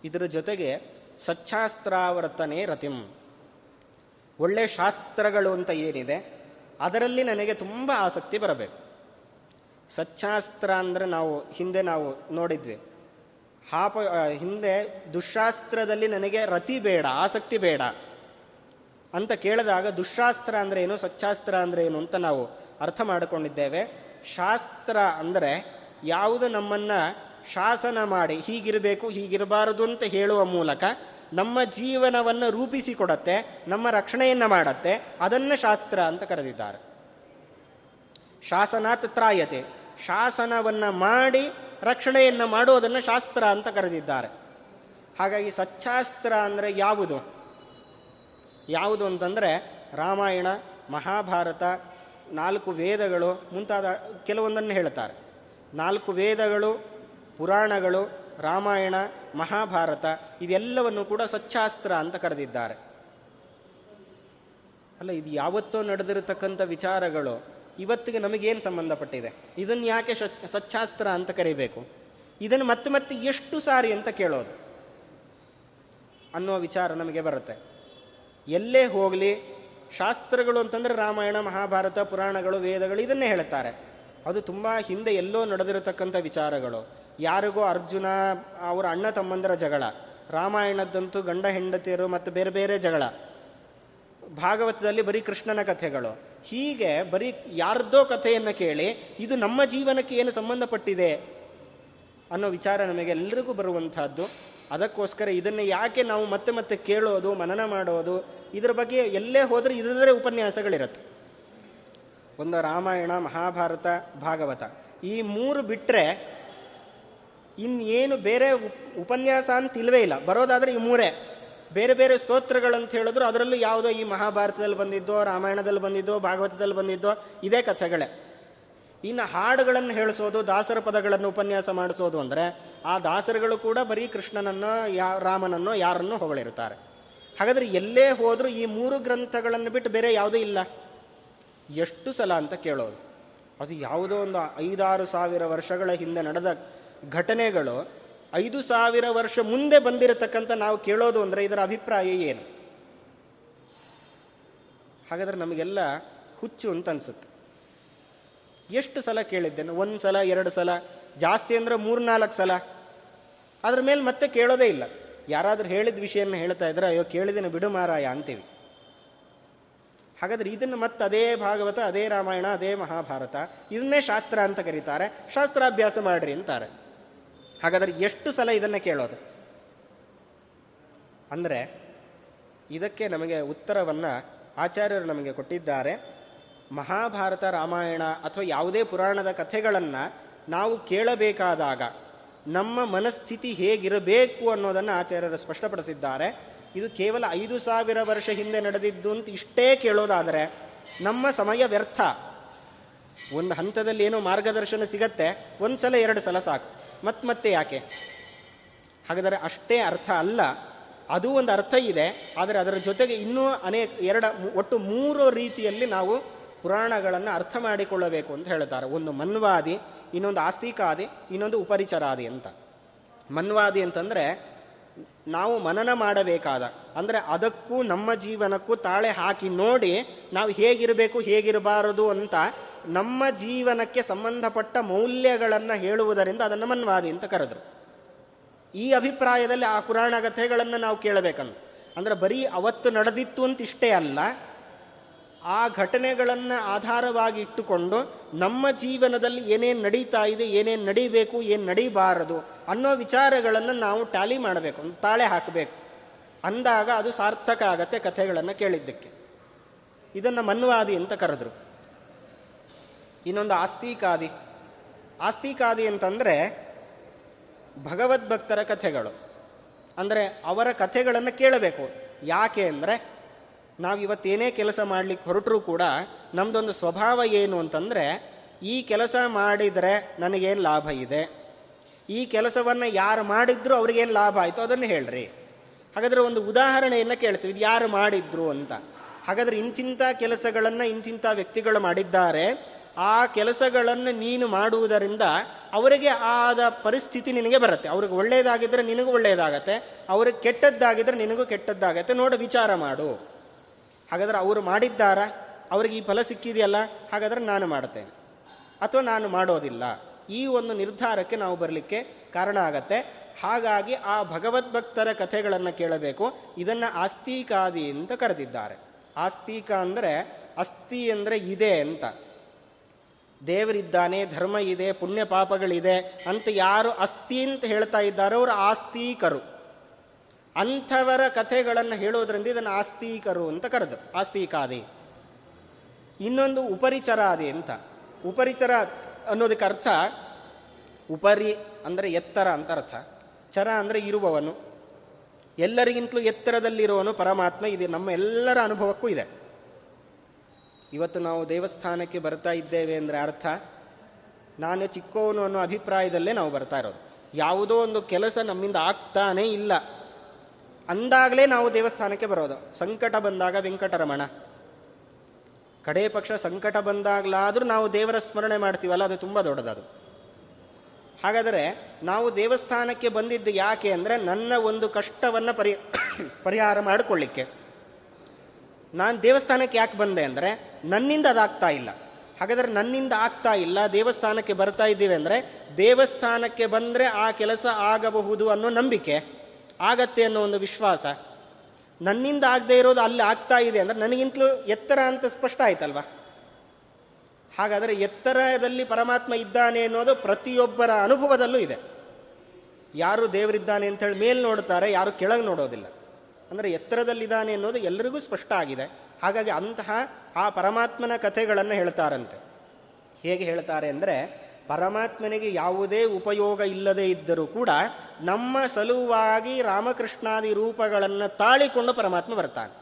ಇದರ ಜೊತೆಗೆ ಸಚ್ಚಾಸ್ತ್ರಾವರ್ತನೆ ರತಿಂ. ಒಳ್ಳೆ ಶಾಸ್ತ್ರಗಳು ಅಂತ ಏನಿದೆ, ಅದರಲ್ಲಿ ನನಗೆ ತುಂಬ ಆಸಕ್ತಿ ಬರಬೇಕು. ಸಚ್ಚಾಸ್ತ್ರ ಅಂದರೆ ನಾವು ಹಿಂದೆ ನಾವು ನೋಡಿದ್ವಿ. ಹಾಪ ಹಿಂದೆ ದುಶಾಸ್ತ್ರದಲ್ಲಿ ನನಗೆ ರತಿ ಬೇಡ, ಆಸಕ್ತಿ ಬೇಡ ಅಂತ ಕೇಳಿದಾಗ ದುಶಾಸ್ತ್ರ ಅಂದರೆ ಏನು, ಸಚ್ಚಾಸ್ತ್ರ ಅಂದರೆ ಏನು ಅಂತ ನಾವು ಅರ್ಥ ಮಾಡಿಕೊಂಡಿದ್ದೇವೆ. ಶಾಸ್ತ್ರ ಅಂದರೆ ಯಾವುದು ನಮ್ಮನ್ನು ಶಾಸನ ಮಾಡಿ ಹೀಗಿರಬೇಕು, ಹೀಗಿರಬಾರದು ಅಂತ ಹೇಳುವ ಮೂಲಕ ನಮ್ಮ ಜೀವನವನ್ನು ರೂಪಿಸಿಕೊಡತ್ತೆ, ನಮ್ಮ ರಕ್ಷಣೆಯನ್ನು ಮಾಡತ್ತೆ, ಅದನ್ನು ಶಾಸ್ತ್ರ ಅಂತ ಕರೆದಿದ್ದಾರೆ. ಶಾಸನಾತ್ ತ್ರಾಯತೆ. ಶಾಸನವನ್ನು ಮಾಡಿ ರಕ್ಷಣೆಯನ್ನು ಮಾಡುವುದನ್ನು ಶಾಸ್ತ್ರ ಅಂತ ಕರೆದಿದ್ದಾರೆ. ಹಾಗಾಗಿ ಸಚ್ಚಾಸ್ತ್ರ ಅಂದರೆ ಯಾವುದು? ಯಾವುದು ಅಂತಂದರೆ ರಾಮಾಯಣ, ಮಹಾಭಾರತ, ನಾಲ್ಕು ವೇದಗಳು ಮುಂತಾದ ಕೆಲವೊಂದನ್ನು ಹೇಳ್ತಾರೆ. ನಾಲ್ಕು ವೇದಗಳು, ಪುರಾಣಗಳು, ರಾಮಾಯಣ, ಮಹಾಭಾರತ ಇದೆಲ್ಲವನ್ನು ಕೂಡ ಸಚ್ಚಾಸ್ತ್ರ ಅಂತ ಕರೆದಿದ್ದಾರೆ. ಅಲ್ಲ, ಇದು ಯಾವತ್ತೋ ನಡೆದಿರತಕ್ಕಂಥ ವಿಚಾರಗಳು. ಇವತ್ತಿಗೆ ನಮಗೇನು ಸಂಬಂಧಪಟ್ಟಿದೆ? ಇದನ್ನು ಯಾಕೆ ಸಚ್ಚಾಸ್ತ್ರ ಅಂತ ಕರಿಬೇಕು? ಇದನ್ನು ಮತ್ತೆ ಮತ್ತೆ ಎಷ್ಟು ಸಾರಿ ಅಂತ ಕೇಳೋದು? ಅನ್ನೋ ವಿಚಾರ ನಮಗೆ ಬರುತ್ತೆ. ಎಲ್ಲೇ ಹೋಗಲಿ, ಶಾಸ್ತ್ರಗಳು ಅಂತಂದರೆ ರಾಮಾಯಣ, ಮಹಾಭಾರತ, ಪುರಾಣಗಳು, ವೇದಗಳು ಇದನ್ನೇ ಹೇಳ್ತಾರೆ. ಅದು ತುಂಬ ಹಿಂದೆ ಎಲ್ಲೋ ನಡೆದಿರತಕ್ಕಂಥ ವಿಚಾರಗಳು. ಯಾರಿಗೋ ಅರ್ಜುನ, ಅವರ ಅಣ್ಣ ತಮ್ಮಂದರ ಜಗಳ. ರಾಮಾಯಣದ್ದಂತೂ ಗಂಡ ಹೆಂಡತಿಯರು ಮತ್ತು ಬೇರೆ ಬೇರೆ ಜಗಳ. ಭಾಗವತದಲ್ಲಿ ಬರೀ ಕೃಷ್ಣನ ಕಥೆಗಳು. ಹೀಗೆ ಬರೀ ಯಾರ್ದೋ ಕಥೆಯನ್ನು ಕೇಳಿ ಇದು ನಮ್ಮ ಜೀವನಕ್ಕೆ ಏನು ಸಂಬಂಧಪಟ್ಟಿದೆ ಅನ್ನೋ ವಿಚಾರ ನಮಗೆ ಎಲ್ಲರಿಗೂ ಬರುವಂತಹದ್ದು ಅದಕ್ಕೋಸ್ಕರ ಇದನ್ನು ಯಾಕೆ ನಾವು ಮತ್ತೆ ಮತ್ತೆ ಕೇಳೋದು, ಮನನ ಮಾಡೋದು, ಇದರ ಬಗ್ಗೆ ಎಲ್ಲೇ ಹೋದರೆ ಇದರದೇ ಉಪನ್ಯಾಸಗಳಿರುತ್ತೆ. ಒಂದು ರಾಮಾಯಣ, ಮಹಾಭಾರತ, ಭಾಗವತ. ಈ ಮೂರು ಬಿಟ್ಟರೆ ಇನ್ನೇನು ಬೇರೆ ಉಪನ್ಯಾಸ ಅಂತ ಇಲ್ಲವೇ ಇಲ್ಲ. ಬರೋದಾದರೆ ಈ ಮೂರೇ. ಬೇರೆ ಬೇರೆ ಸ್ತೋತ್ರಗಳಂತ ಹೇಳಿದ್ರು, ಅದರಲ್ಲೂ ಯಾವುದೋ ಈ ಮಹಾಭಾರತದಲ್ಲಿ ಬಂದಿದ್ದೋ, ರಾಮಾಯಣದಲ್ಲಿ ಬಂದಿದ್ದೋ, ಭಾಗವತದಲ್ಲಿ ಬಂದಿದ್ದೋ, ಇದೇ ಕಥೆಗಳೇ. ಇನ್ನು ಹಾಡುಗಳನ್ನು ಹೇಳಿಸೋದು, ದಾಸರ ಪದಗಳನ್ನು ಉಪನ್ಯಾಸ ಮಾಡಿಸೋದು ಅಂದರೆ, ಆ ದಾಸರುಗಳು ಕೂಡ ಬರೀ ಕೃಷ್ಣನನ್ನು, ಯಾ, ರಾಮನನ್ನು, ಯಾರನ್ನು ಹೊಗಳಿರ್ತಾರೆ ಹಾಗಾದರೆ ಎಲ್ಲೇ ಹೋದರೂ ಈ ಮೂರು ಗ್ರಂಥಗಳನ್ನು ಬಿಟ್ಟು ಬೇರೆ ಯಾವುದೂ ಇಲ್ಲ. ಎಷ್ಟು ಸಲ ಅಂತ ಕೇಳೋದು. ಅದು ಯಾವುದೋ ಒಂದು ಐದಾರು ಸಾವಿರ ವರ್ಷಗಳ ಹಿಂದೆ ನಡೆದ ಘಟನೆಗಳು ಐದು ಸಾವಿರ ವರ್ಷ ಮುಂದೆ ಬಂದಿರತಕ್ಕಂಥ ನಾವು ಕೇಳೋದು ಅಂದರೆ ಇದರ ಅಭಿಪ್ರಾಯ ಏನು? ಹಾಗಾದರೆ ನಮಗೆಲ್ಲ ಹುಚ್ಚು ಅಂತ ಅನ್ಸುತ್ತೆ. ಎಷ್ಟು ಸಲ ಕೇಳಿದ್ದೇನೆ? ಒಂದು ಸಲ, ಎರಡು ಸಲ, ಜಾಸ್ತಿ ಅಂದರೆ ಮೂರ್ನಾಲ್ಕು ಸಲ. ಅದ್ರ ಮೇಲೆ ಮತ್ತೆ ಕೇಳೋದೇ ಇಲ್ಲ. ಯಾರಾದರೂ ಹೇಳಿದ ವಿಷಯನ ಹೇಳ್ತಾ ಇದ್ರೆ, ಅಯ್ಯೋ ಕೇಳಿದಿನ ಬಿಡು ಮಾರಾಯ ಅಂತೀವಿ. ಹಾಗಾದ್ರೆ ಇದನ್ನು ಮತ್ತೆ ಅದೇ ಭಾಗವತ, ಅದೇ ರಾಮಾಯಣ, ಅದೇ ಮಹಾಭಾರತ, ಇದನ್ನೇ ಶಾಸ್ತ್ರ ಅಂತ ಕರೀತಾರೆ. ಶಾಸ್ತ್ರಾಭ್ಯಾಸ ಮಾಡ್ರಿ ಅಂತಾರೆ. ಹಾಗಾದರೆ ಎಷ್ಟು ಸಲ ಇದನ್ನು ಕೇಳೋದು? ಅಂದರೆ ಇದಕ್ಕೆ ನಮಗೆ ಉತ್ತರವನ್ನು ಆಚಾರ್ಯರು ನಮಗೆ ಕೊಟ್ಟಿದ್ದಾರೆ. ಮಹಾಭಾರತ ರಾಮಾಯಣ ಅಥವಾ ಯಾವುದೇ ಪುರಾಣದ ಕಥೆಗಳನ್ನು ನಾವು ಕೇಳಬೇಕಾದಾಗ ನಮ್ಮ ಮನಸ್ಥಿತಿ ಹೇಗಿರಬೇಕು ಅನ್ನೋದನ್ನು ಆಚಾರ್ಯರು ಸ್ಪಷ್ಟಪಡಿಸಿದ್ದಾರೆ. ಇದು ಕೇವಲ ಐದು ಸಾವಿರ ವರ್ಷ ಹಿಂದೆ ನಡೆದಿದ್ದು ಅಂತ ಇಷ್ಟೇ ಕೇಳೋದಾದರೆ ನಮ್ಮ ಸಮಯ ವ್ಯರ್ಥ. ಒಂದು ಹಂತದಲ್ಲಿ ಏನೋ ಮಾರ್ಗದರ್ಶನ ಸಿಗತ್ತೆ ಒಂದು ಸಲ ಎರಡು ಸಲ ಸಾಕು. ಮತ್ತೆ ಮತ್ತೆ ಯಾಕೆ? ಹಾಗಾದರೆ ಅಷ್ಟೇ ಅರ್ಥ ಅಲ್ಲ. ಅದು ಒಂದು ಅರ್ಥ ಇದೆ. ಆದರೆ ಅದರ ಜೊತೆಗೆ ಇನ್ನೂ ಅನೇಕ, ಎರಡು ಒಟ್ಟು ಮೂರು ರೀತಿಯಲ್ಲಿ ನಾವು ಪುರಾಣಗಳನ್ನು ಅರ್ಥ ಮಾಡಿಕೊಳ್ಳಬೇಕು ಅಂತ ಹೇಳ್ತಾರೆ ಒಂದು ಮನ್ವಾದಿ, ಇನ್ನೊಂದು ಆಸ್ತಿಕಾದಿ, ಇನ್ನೊಂದು ಉಪರಿಚರಾದಿ ಅಂತ. ಮನ್ವಾದಿ ಅಂತಂದರೆ ನಾವು ಮನನ ಮಾಡಬೇಕಾದ, ಅಂದರೆ ಅದಕ್ಕೂ ನಮ್ಮ ಜೀವನಕ್ಕೂ ತಾಳೆ ಹಾಕಿ ನೋಡಿ ನಾವು ಹೇಗಿರಬೇಕು, ಹೇಗಿರಬಾರದು ಅಂತ ನಮ್ಮ ಜೀವನಕ್ಕೆ ಸಂಬಂಧಪಟ್ಟ ಮೌಲ್ಯಗಳನ್ನು ಹೇಳುವುದರಿಂದ ಅದನ್ನು ಮನ್ವಾದಿ ಅಂತ ಕರೆದರು. ಈ ಅಭಿಪ್ರಾಯದಲ್ಲಿ ಆ ಪುರಾಣ ಕಥೆಗಳನ್ನು ನಾವು ಕೇಳಬೇಕಂತ ಅಂದರೆ ಬರೀ ಅವತ್ತು ನಡೆದಿತ್ತು ಅಂತ ಇಷ್ಟೇ ಅಲ್ಲ, ಆ ಘಟನೆಗಳನ್ನು ಆಧಾರವಾಗಿ ಇಟ್ಟುಕೊಂಡು ನಮ್ಮ ಜೀವನದಲ್ಲಿ ಏನೇನು ನಡೀತಾ ಇದೆ, ಏನೇನು ನಡೀಬೇಕು, ಏನು ನಡೀಬಾರದು ಅನ್ನೋ ವಿಚಾರಗಳನ್ನು ನಾವು ಟ್ಯಾಲಿ ಮಾಡಬೇಕು ತಾಳೆ ಹಾಕಬೇಕು. ಅಂದಾಗ ಅದು ಸಾರ್ಥಕ ಆಗತ್ತೆ ಕಥೆಗಳನ್ನು ಕೇಳಿದ್ದಕ್ಕೆ. ಇದನ್ನು ಮನ್ವಾದಿ ಅಂತ ಕರೆದ್ರು. ಇನ್ನೊಂದು ಆಸ್ತಿಕಾದಿ. ಆಸ್ತಿಕಾದಿ ಅಂತಂದರೆ ಭಗವದ್ಭಕ್ತರ ಕಥೆಗಳು. ಅಂದರೆ ಅವರ ಕಥೆಗಳನ್ನು ಕೇಳಬೇಕು. ಯಾಕೆ ಅಂದರೆ ನಾವು ಇವತ್ತೇನೇ ಕೆಲಸ ಮಾಡಲಿಕ್ಕೆ ಹೊರಟರೂ ಕೂಡ ನಮ್ಮದೊಂದು ಸ್ವಭಾವ ಏನು ಅಂತಂದರೆ ಈ ಕೆಲಸ ಮಾಡಿದರೆ ನನಗೇನು ಲಾಭ ಇದೆ? ಈ ಕೆಲಸವನ್ನು ಯಾರು ಮಾಡಿದ್ರು ಅವ್ರಿಗೇನು ಲಾಭ ಆಯಿತು? ಅದನ್ನು ಹೇಳ್ರಿ. ಹಾಗಾದರೆ ಒಂದು ಉದಾಹರಣೆಯನ್ನು ಕೇಳ್ತೀವಿ. ಇದು ಯಾರು ಮಾಡಿದ್ರು ಅಂತ. ಹಾಗಾದರೆ ಇಂತಿಂಥ ಕೆಲಸಗಳನ್ನು ಇಂತಿಂಥ ವ್ಯಕ್ತಿಗಳು ಮಾಡಿದ್ದಾರೆ. ಆ ಕೆಲಸಗಳನ್ನು ನೀನು ಮಾಡುವುದರಿಂದ ಅವರಿಗೆ ಆದ ಪರಿಸ್ಥಿತಿ ನಿನಗೆ ಬರುತ್ತೆ. ಅವ್ರಿಗೆ ಒಳ್ಳೆಯದಾಗಿದ್ದರೆ ನಿನಗೂ ಒಳ್ಳೆಯದಾಗತ್ತೆ ಅವ್ರಿಗೆ ಕೆಟ್ಟದ್ದಾಗಿದ್ದರೆ ನಿನಗೂ ಕೆಟ್ಟದ್ದಾಗತ್ತೆ. ನೋಡು, ವಿಚಾರ ಮಾಡು. ಹಾಗಾದರೆ ಅವರು ಮಾಡಿದ್ದಾರ? ಅವ್ರಿಗೆ ಈ ಫಲ ಸಿಕ್ಕಿದೆಯಲ್ಲ? ಹಾಗಾದರೆ ನಾನು ಮಾಡ್ತೇನೆ. ಅಥವಾ ನಾನು ಮಾಡೋದಿಲ್ಲ. ಈ ಒಂದು ನಿರ್ಧಾರಕ್ಕೆ ನಾವು ಬರಲಿಕ್ಕೆ ಕಾರಣ ಆಗತ್ತೆ. ಹಾಗಾಗಿ ಆ ಭಗವದ್ಭಕ್ತರ ಕಥೆಗಳನ್ನು ಕೇಳಬೇಕು. ಇದನ್ನು ಆಸ್ತಿಕಾದಿ ಅಂತ ಕರೆದಿದ್ದಾರೆ. ಆಸ್ತಿಕ ಅಂದರೆ ಅಸ್ಥಿ ಅಂದರೆ ಇದೆ ಅಂತ. ದೇವರಿದ್ದಾನೆ, ಧರ್ಮ ಇದೆ, ಪುಣ್ಯ ಪಾಪಗಳಿದೆ ಅಂತ ಯಾರು ಅಸ್ಥಿ ಅಂತ ಹೇಳ್ತಾ ಇದ್ದಾರೋ ಅವರು ಆಸ್ತೀಕರು. ಅಂಥವರ ಕಥೆಗಳನ್ನು ಹೇಳೋದ್ರಿಂದ ಇದನ್ನು ಆಸ್ತೀಕರು ಅಂತ ಕರೆದು ಆಸ್ತೀಕಾದಿ. ಇನ್ನೊಂದು ಉಪರಿಚರ ಆದಿ ಅಂತ. ಉಪರಿಚರ ಅನ್ನೋದಕ್ಕೆ ಅರ್ಥ, ಉಪರಿ ಅಂದರೆ ಎತ್ತರ ಅಂತ ಅರ್ಥ. ಚರ ಅಂದರೆ ಇರುವವನು. ಎಲ್ಲರಿಗಿಂತಲೂ ಎತ್ತರದಲ್ಲಿರುವವನು ಪರಮಾತ್ಮ, ಇದೆ. ನಮ್ಮ ಎಲ್ಲರ ಅನುಭವಕ್ಕೂ ಇದೆ. ಇವತ್ತು ನಾವು ದೇವಸ್ಥಾನಕ್ಕೆ ಬರ್ತಾ ಇದ್ದೇವೆ ಅಂದರೆ ಅರ್ಥ, ನಾನು ಚಿಕ್ಕವನು ಅನ್ನೋ ಅಭಿಪ್ರಾಯದಲ್ಲೇ ನಾವು ಬರ್ತಾ ಇರೋದು. ಯಾವುದೋ ಒಂದು ಕೆಲಸ ನಮ್ಮಿಂದ ಆಗ್ತಾನೇ ಇಲ್ಲ. ಅಂದಾಗಲೇ ನಾವು ದೇವಸ್ಥಾನಕ್ಕೆ ಬರೋದು. ಸಂಕಟ ಬಂದಾಗ ವೆಂಕಟರಮಣ. ಕಡೇ ಪಕ್ಷ ಸಂಕಟ ಬಂದಾಗಲಾದರೂ ನಾವು ದೇವರ ಸ್ಮರಣೆ ಮಾಡ್ತೀವಲ್ಲ, ಅದು ತುಂಬ ದೊಡ್ಡದದು. ಹಾಗಾದರೆ ನಾವು ದೇವಸ್ಥಾನಕ್ಕೆ ಬಂದಿದ್ದು ಯಾಕೆ ಅಂದರೆ ನನ್ನ ಒಂದು ಕಷ್ಟವನ್ನು ಪರಿ, ಪರಿಹಾರ ಮಾಡಿಕೊಳ್ಳಿಕ್ಕೆ. ನಾನು ದೇವಸ್ಥಾನಕ್ಕೆ ಯಾಕೆ ಬಂದೆ ಅಂದರೆ ನನ್ನಿಂದ ಅದಾಗ್ತಾ ಇಲ್ಲ. ಹಾಗಾದರೆ ನನ್ನಿಂದ ಆಗ್ತಾ ಇಲ್ಲ, ದೇವಸ್ಥಾನಕ್ಕೆ ಬರ್ತಾ ಇದ್ದೀವಿ ಅಂದರೆ ದೇವಸ್ಥಾನಕ್ಕೆ ಬಂದರೆ ಆ ಕೆಲಸ ಆಗಬಹುದು ಅನ್ನೋ ನಂಬಿಕೆ ಆಗತ್ತೆ ಅನ್ನೋ ಒಂದು ವಿಶ್ವಾಸ ನನ್ನಿಂದ ಆಗದೆ ಇರೋದು ಅಲ್ಲಿ ಆಗ್ತಾ ಇದೆ ಅಂದರೆ ನನಗಿಂತಲೂ ಎತ್ತರ ಅಂತ ಸ್ಪಷ್ಟ ಆಯ್ತಲ್ವಾ? ಹಾಗಾದರೆ ಎತ್ತರದಲ್ಲಿ ಪರಮಾತ್ಮ ಇದ್ದಾನೆ ಅನ್ನೋದು ಪ್ರತಿಯೊಬ್ಬರ ಅನುಭವದಲ್ಲೂ ಇದೆ. ಯಾರು ದೇವರಿದ್ದಾನೆ ಅಂತೇಳಿ ಮೇಲೆ ನೋಡ್ತಾರೆ, ಯಾರು ಕೆಳಗೆ ನೋಡೋದಿಲ್ಲ. ಅಂದರೆ ಎತ್ತರದಲ್ಲಿದ್ದಾನೆ ಅನ್ನೋದು ಎಲ್ಲರಿಗೂ ಸ್ಪಷ್ಟ ಆಗಿದೆ. ಹಾಗಾಗಿ ಅಂತಹ ಆ ಪರಮಾತ್ಮನ ಕಥೆಗಳನ್ನು ಹೇಳ್ತಾರಂತೆ. ಹೇಗೆ ಹೇಳ್ತಾರೆ ಅಂದರೆ, ಪರಮಾತ್ಮನಿಗೆ ಯಾವುದೇ ಉಪಯೋಗ ಇಲ್ಲದೆ ಇದ್ದರೂ ಕೂಡ ನಮ್ಮ ಸಲುವಾಗಿ ರಾಮಕೃಷ್ಣಾದಿ ರೂಪಗಳನ್ನು ತಾಳಿಕೊಂಡು ಪರಮಾತ್ಮ ಬರ್ತಾನೆ.